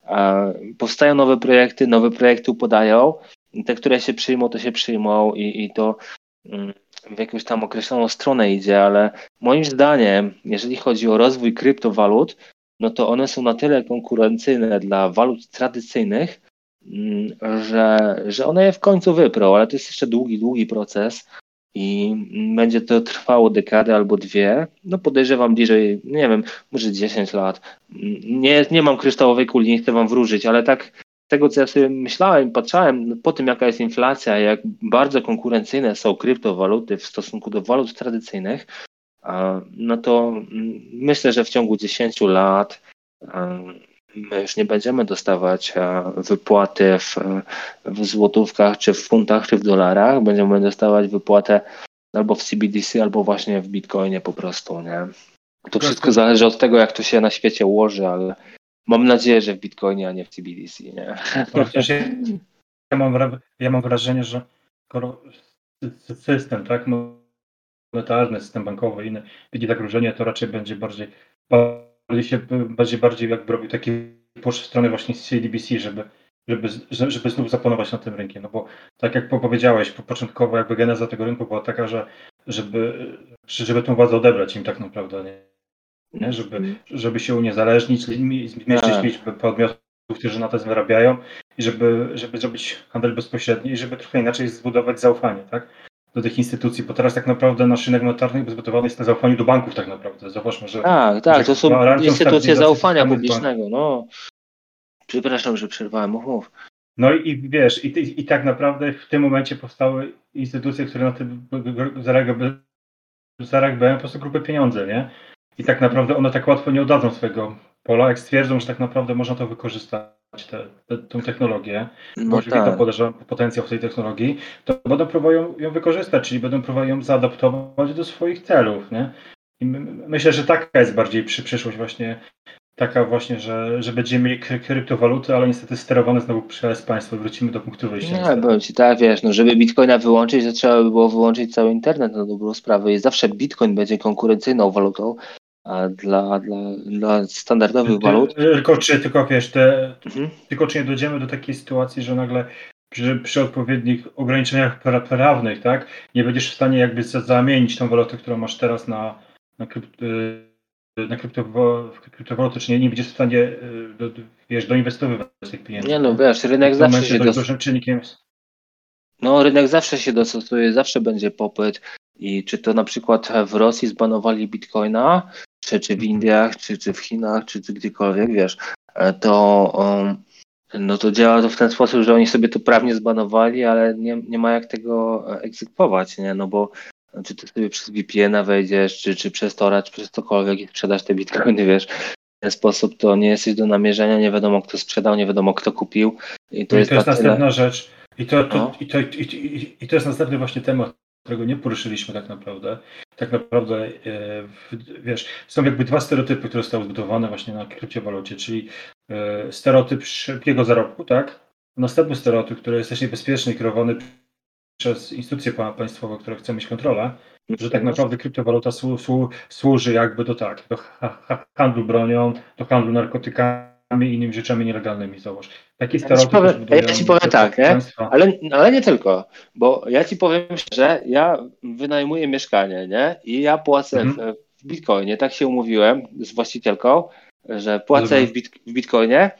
E, powstają nowe projekty, nowe projekty upadają, te, które się przyjmą, to się przyjmą i, i to mm, w jakąś tam określoną stronę idzie, ale moim zdaniem, jeżeli chodzi o rozwój kryptowalut, no to one są na tyle konkurencyjne dla walut tradycyjnych, mm, że, że one je w końcu wyprą, ale to jest jeszcze długi, długi proces i będzie to trwało dekadę albo dwie. No podejrzewam bliżej, nie wiem, może 10 lat. Mm, Nie, nie mam kryształowej kuli, nie chcę wam wróżyć, ale tak tego, co ja sobie myślałem, patrzałem no, po tym, jaka jest inflacja, jak bardzo konkurencyjne są kryptowaluty w stosunku do walut tradycyjnych, no to mm, myślę, że w ciągu 10 lat my już nie będziemy dostawać wypłaty w, w złotówkach, czy w funtach, czy w dolarach. Będziemy dostawać wypłatę albo w CBDC, albo właśnie w Bitcoinie po prostu, nie? To wszystko zależy od tego, jak to się na świecie ułoży, ale mam nadzieję, że w Bitcoinie, a nie w CBDC, nie? Chociaż ja, mam, ja mam wrażenie, że system, tak, monetarny, system bankowy i inne widzi zagrożenie, to raczej będzie bardziej, bardziej się, bardziej, bardziej jakby robił taki push w stronę właśnie CDBC, żeby, żeby, żeby, znów zapanować nad tym rynkiem, no bo tak jak po- powiedziałeś, po- początkowo jakby geneza tego rynku była taka, że żeby, żeby tą władzę odebrać im tak naprawdę, nie? Nie? Żeby, żeby się uniezależnić, zmniejszyć Tak. liczbę podmiotów, którzy na to zarabiają i żeby, żeby zrobić handel bezpośredni i żeby trochę inaczej zbudować zaufanie, tak? Do tych instytucji, bo teraz tak naprawdę nasz rynek monetarny zbudowany jest na zaufaniu do banków tak naprawdę. Zauważmy, że Tak, tak, to że są gwarancją instytucje zaufania publicznego, no. Przepraszam, że przerwałem, mów, mów. No i wiesz, i, ty- i tak naprawdę w tym momencie powstały instytucje, które na tym zareagowały, zareagowały po prostu grupę pieniądze, nie? I tak naprawdę one tak łatwo nie oddadzą swojego pola, jak stwierdzą, że tak naprawdę można to wykorzystać, tę te, tą technologię, No widać tak. podejrzewam potencjał w tej technologii, to będą próbować ją, wykorzystać, czyli będą próbować ją zaadaptować do swoich celów, nie? I my, myślę, że taka jest bardziej przy, przyszłość właśnie taka właśnie, że, że będziemy mieli kry- kryptowaluty, ale niestety sterowane znowu przez państwo. Wrócimy do punktu wyjścia. Niestety. powiem ci tak, wiesz, no żeby Bitcoina wyłączyć, to trzeba by było wyłączyć cały internet na dobrą sprawę i zawsze Bitcoin będzie konkurencyjną walutą dla, dla, dla standardowych walut. Tylko czy, tylko wiesz, te, Mhm. tylko czy nie dojdziemy do takiej sytuacji, że nagle przy, przy odpowiednich ograniczeniach pra, prawnych, tak, nie będziesz w stanie jakby za- zamienić tą walutę, którą masz teraz na, na, krypt, y, na kryptowalutę, czy nie, nie będziesz w stanie y, do, wiesz, doinwestowywać tych pieniędzy. Nie no, wiesz, rynek w zawsze się dość dos- dużym czynnikiem jest No, rynek zawsze się dostosuje, zawsze będzie popyt. I czy to na przykład w Rosji zbanowali bitcoina, czy, czy w Mhm. Indiach, czy, czy w Chinach, czy, czy gdziekolwiek, wiesz, e, to, um, no to działa to w ten sposób, że oni sobie to prawnie zbanowali, ale nie, nie ma jak tego e, egzekwować, nie? No bo czy ty sobie przez VPN-a wejdziesz, czy, czy przez Tora, czy przez cokolwiek i sprzedasz te bitcoiny, wiesz, w ten sposób to nie jesteś do namierzenia, nie wiadomo kto sprzedał, nie wiadomo kto kupił. I to No I jest, to jest na tyle- następna rzecz. I to, to, No. i, to, i, i, I to jest następny właśnie temat, którego nie poruszyliśmy tak naprawdę. Tak naprawdę, e, wiesz, są jakby dwa stereotypy, które zostały zbudowane właśnie na kryptowalucie, czyli e, stereotyp szybkiego zarobku, tak? Następny stereotyp, który jest też niebezpieczny, kierowany przez instytucje pa- państwowe, które chcą mieć kontrolę, że tak naprawdę kryptowaluta słu, słu, służy jakby do tak, do ha, ha, handlu bronią, do handlu narkotykami i innymi rzeczami nielegalnymi, zobacz. Taki Ja stereotyp powiem- też budują ja ci powiem tak, nie? Ale, ale nie tylko, bo ja ci powiem szczerze, ja wynajmuję mieszkanie, nie? I ja płacę Mhm. w, bitcoinie, tak się umówiłem z właścicielką, że płacę w, bit, w bitcoinie.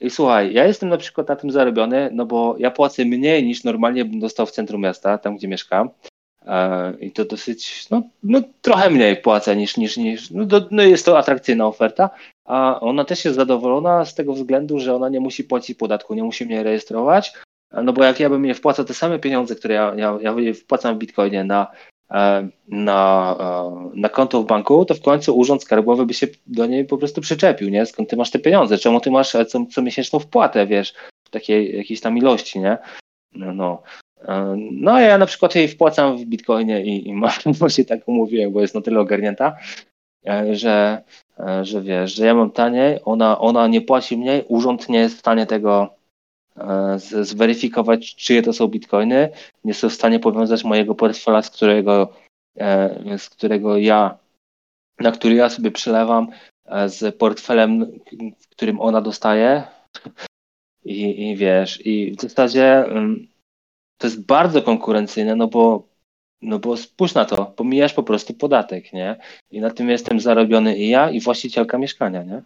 I słuchaj, ja jestem na przykład na tym zarobiony, no bo ja płacę mniej niż normalnie bym dostał w centrum miasta, tam gdzie mieszkam. E, I to dosyć, no, no trochę mniej płacę niż, niż, niż no, do, no jest to atrakcyjna oferta, a ona też jest zadowolona z tego względu, że ona nie musi płacić podatku, nie musi mnie rejestrować, no bo jak ja bym je wpłacał te same pieniądze, które ja, ja, ja wpłacam w bitcoinie na, e, na, e, na konto w banku, to w końcu urząd skarbowy by się do niej po prostu przyczepił, nie? Skąd ty masz te pieniądze? Czemu ty masz co, co miesięczną wpłatę, wiesz, w takiej jakiejś tam ilości, nie? No, no. E, No a ja na przykład jej wpłacam w bitcoinie i, i mam, właśnie tak umówiłem, bo jest na tyle ogarnięta, e, że, e, że wiesz, że ja mam taniej, ona, ona nie płaci mniej, urząd nie jest w stanie tego z- zweryfikować, czyje to są bitcoiny, nie są w stanie powiązać mojego portfela, z którego, z którego ja, na który ja sobie przelewam, z portfelem, w którym ona dostaje. I, i wiesz, i w zasadzie ym, to jest bardzo konkurencyjne, no bo, no bo spójrz na to, pomijasz po prostu podatek, nie? I na tym jestem zarobiony i ja, i właścicielka mieszkania, nie?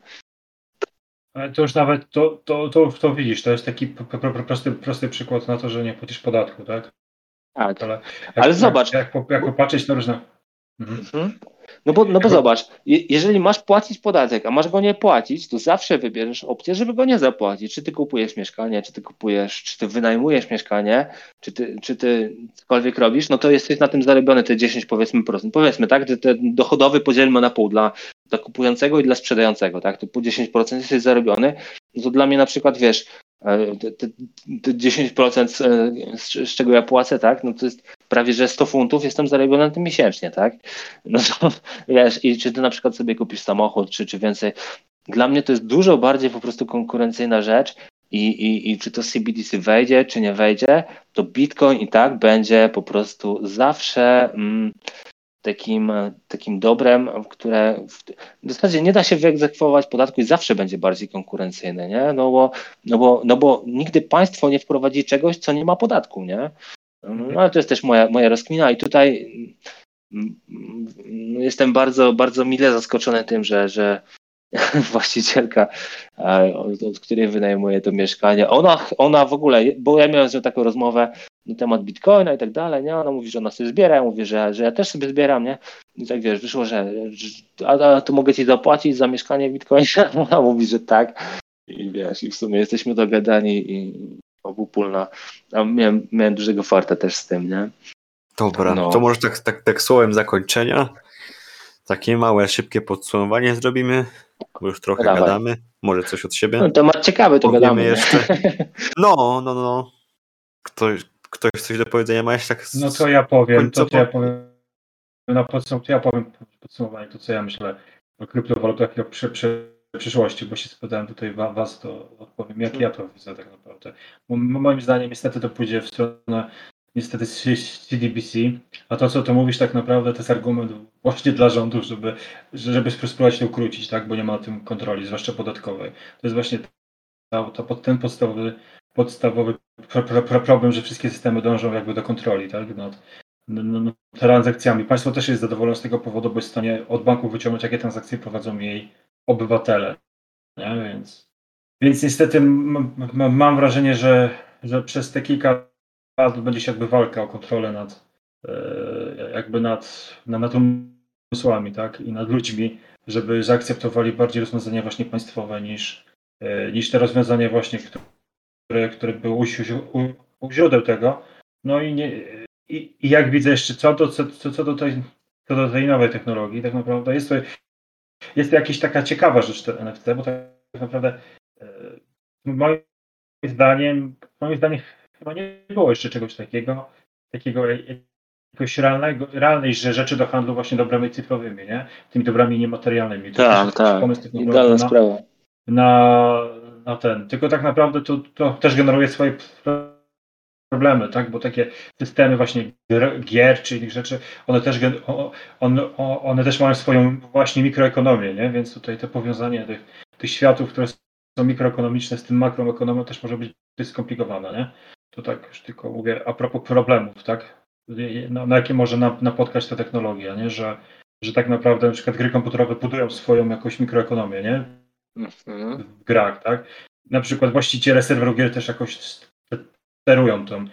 Ale to już nawet, to, to, to, to widzisz, to jest taki prosty, prosty przykład na to, że nie płacisz podatku, tak? Tak. Ale, Ale zobacz. Jak, jak, jak popatrzeć na różne... Mhm. Mhm. No bo, no bo zobacz, je, jeżeli masz płacić podatek, a masz go nie płacić, to zawsze wybierzesz opcję, żeby go nie zapłacić. Czy ty kupujesz mieszkanie, czy ty kupujesz, czy ty wynajmujesz mieszkanie, czy ty, czy ty cokolwiek robisz, no to jesteś na tym zarobiony te 10 powiedzmy procent. Powiedzmy, tak, że ten dochodowy podzielmy na pół dla, dla kupującego i dla sprzedającego, tak, to po 10% jesteś zarobiony. No to dla mnie na przykład, wiesz, e, te, te, te 10% e, z, z czego ja płacę, tak, no to jest prawie, że 100 funtów jestem zarobiony na tym miesięcznie, tak? No to wiesz, i czy ty na przykład sobie kupisz samochód, czy, czy więcej. Dla mnie to jest dużo bardziej po prostu konkurencyjna rzecz i, i, i czy to CBDC wejdzie, czy nie wejdzie, to Bitcoin i tak będzie po prostu zawsze mm, takim, takim dobrem, które w, w zasadzie nie da się wyegzekwować podatku i zawsze będzie bardziej konkurencyjny, nie? No bo, no bo, no bo nigdy państwo nie wprowadzi czegoś, co nie ma podatku, nie? No ale to jest też moja, moja rozkmina i tutaj mm, mm, jestem bardzo, bardzo mile zaskoczony tym, że, że właścicielka, od której wynajmuję to mieszkanie, ona, ona w ogóle, bo ja miałem z nią taką rozmowę na temat bitcoina i tak dalej, nie? Ona mówi, że ona sobie zbiera, ja mówię, że, że ja też sobie zbieram, nie? I tak wiesz, wyszło, że, że a, a to mogę ci zapłacić za mieszkanie w bitcoinie? Ona mówi, że tak. I wiesz, i w sumie jesteśmy dogadani i obopólna. A miałem, miałem dużego farta też z tym, nie? Dobra, No. to może tak, tak, tak słowem zakończenia. Takie małe, szybkie podsumowanie zrobimy, bo już trochę Dawaj. gadamy. Może coś od siebie. No, temat ciekawy, to Powiemy gadamy. jeszcze. No, no, no. Ktoś, ktoś coś do powiedzenia ma jeszcze tak. z- No to ja powiem, to, końcowo? to ja powiem na podsum- to ja powiem podsumowanie to, co ja myślę o kryptowalutach i o przy, przy, przyszłości, bo się spytałem tutaj wa- was, to odpowiem, jak ja to widzę tak naprawdę. Moim zdaniem niestety to pójdzie w stronę niestety CDBC, a to, co tu mówisz tak naprawdę, to jest argument właśnie dla rządu, żeby, żeby spróbować to ukrócić, tak, bo nie ma na tym kontroli, zwłaszcza podatkowej. To jest właśnie ta, ta, pod- ten podstawowy podstawowy pro, pro, pro, problem, że wszystkie systemy dążą jakby do kontroli, tak? Nad transakcjami. Państwo też jest zadowolone z tego powodu, bo jest w stanie od banku wyciągnąć, jakie transakcje prowadzą jej obywatele. Nie? Więc, więc niestety mam wrażenie, że, że przez te kilka lat będzie się jakby walka o kontrolę nad e, jakby nad, nad, nad umysłami, tak? I nad ludźmi, żeby zaakceptowali bardziej rozwiązania właśnie państwowe niż, e, niż te rozwiązania właśnie, które, które były u, u, u źródeł tego. No i, nie, i, i jak widzę jeszcze co do, co, co, do tej, co do tej nowej technologii, tak naprawdę jest to, jest to jakaś taka ciekawa rzecz te NFT, bo tak naprawdę e, moim zdaniem, moim zdaniem chyba nie było jeszcze czegoś takiego, takiego jakoś realnego, realnej rzeczy do handlu właśnie dobrami cyfrowymi, nie? Tymi dobrami niematerialnymi. To Tak, tak. pomysł Idealna sprawa. na, na ten. Tylko tak naprawdę to, to też generuje swoje problemy, tak? Bo takie systemy właśnie gier, czy innych rzeczy, one też, gen- o- on, o- one też mają swoją właśnie mikroekonomię, nie? Więc tutaj to powiązanie tych, tych światów, które są mikroekonomiczne z tym makroekonomią też może być skomplikowane, nie? To tak już tylko mówię a propos problemów, tak? Na, na jakie może na- napotkać ta technologia, nie? Że, że tak naprawdę na przykład gry komputerowe budują swoją jakąś mikroekonomię, nie? Mhm. w grach, tak? Na przykład właściciele serwerów gier też jakoś sterują tym,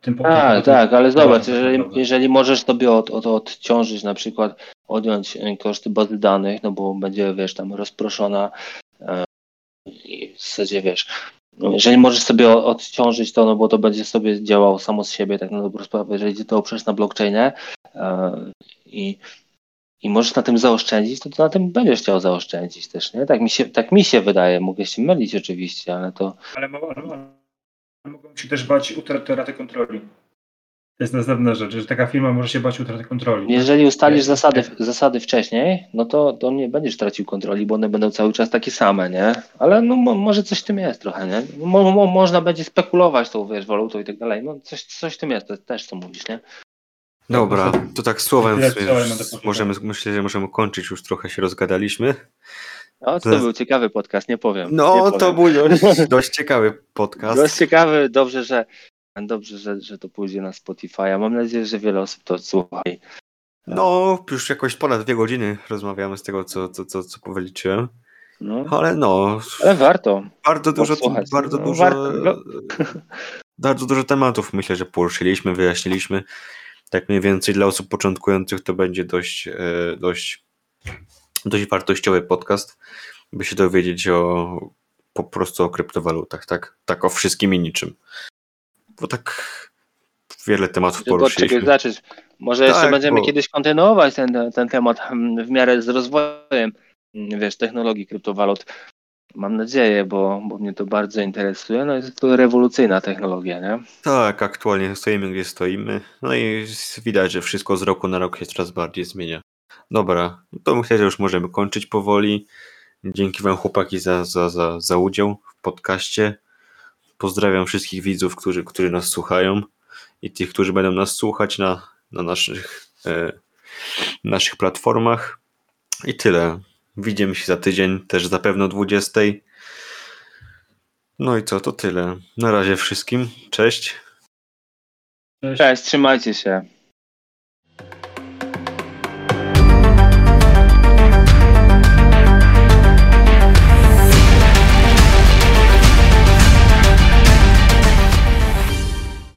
tym Tak, tym- tak, ale zobacz, jeżeli, jeżeli możesz sobie od, od, odciążyć na przykład, odjąć e, koszty bazy danych, no bo będzie, wiesz, tam rozproszona e, i w zasadzie, wiesz, jeżeli możesz sobie odciążyć to, no bo to będzie sobie działało samo z siebie, tak na dobrą sprawę, jeżeli to oprzesz na blockchainie e, i, i możesz na tym zaoszczędzić, to, to na tym będziesz chciał zaoszczędzić też, nie? Tak mi się, tak mi się wydaje, mogę się mylić oczywiście, ale to Ale ale mogą się też bać utraty raty kontroli. To jest następna rzecz, że taka firma może się bać utraty kontroli. Jeżeli ustalisz Nie. zasady, zasady wcześniej, no to, to nie będziesz tracił kontroli, bo one będą cały czas takie same, nie? Ale no mo, może coś w tym jest trochę, nie? Mo, mo, można będzie spekulować tą, wiesz, walutą i tak dalej. No coś, coś w tym jest, to też co mówisz, nie? Dobra, to tak słowem w sumie możemy, myślę, że możemy kończyć, już trochę się rozgadaliśmy. No, to To- był ciekawy podcast, nie powiem. nie No, powiem. to był dość, dość ciekawy podcast. Dość ciekawy, dobrze, że dobrze, że, że to pójdzie na Spotify. Mam nadzieję, że wiele osób to słucha. No, już jakoś ponad dwie godziny rozmawiamy z tego, co, co, co, co. No, Ale no, ale warto. bardzo dużo, bardzo No, dużo, warto. No. bardzo dużo tematów myślę, że poruszyliśmy, wyjaśniliśmy. Tak mniej więcej dla osób początkujących to będzie dość, e, dość, dość wartościowy podcast, by się dowiedzieć o po prostu o kryptowalutach, tak? Tak o wszystkim i niczym. Bo tak wiele tematów poruszyliśmy. zacząć. Może jeszcze Tak, będziemy bo- kiedyś kontynuować ten, ten temat mm, w miarę z rozwojem mm, wiesz, technologii kryptowalut. Mam nadzieję, bo, bo mnie to bardzo interesuje. No jest to rewolucyjna technologia, nie? Tak, aktualnie stoimy gdzie stoimy. No i widać, że wszystko z roku na rok się coraz bardziej zmienia. Dobra, to myślę, że już możemy kończyć powoli. Dzięki Wam chłopaki za, za, za, za udział w podcaście. Pozdrawiam wszystkich widzów, którzy, którzy nas słuchają i tych, którzy będą nas słuchać na, na naszych, e, naszych platformach. I tyle. Widzimy się za tydzień, też zapewne o 20. No i co, to tyle. Na razie wszystkim. Cześć. Cześć. Cześć, trzymajcie się.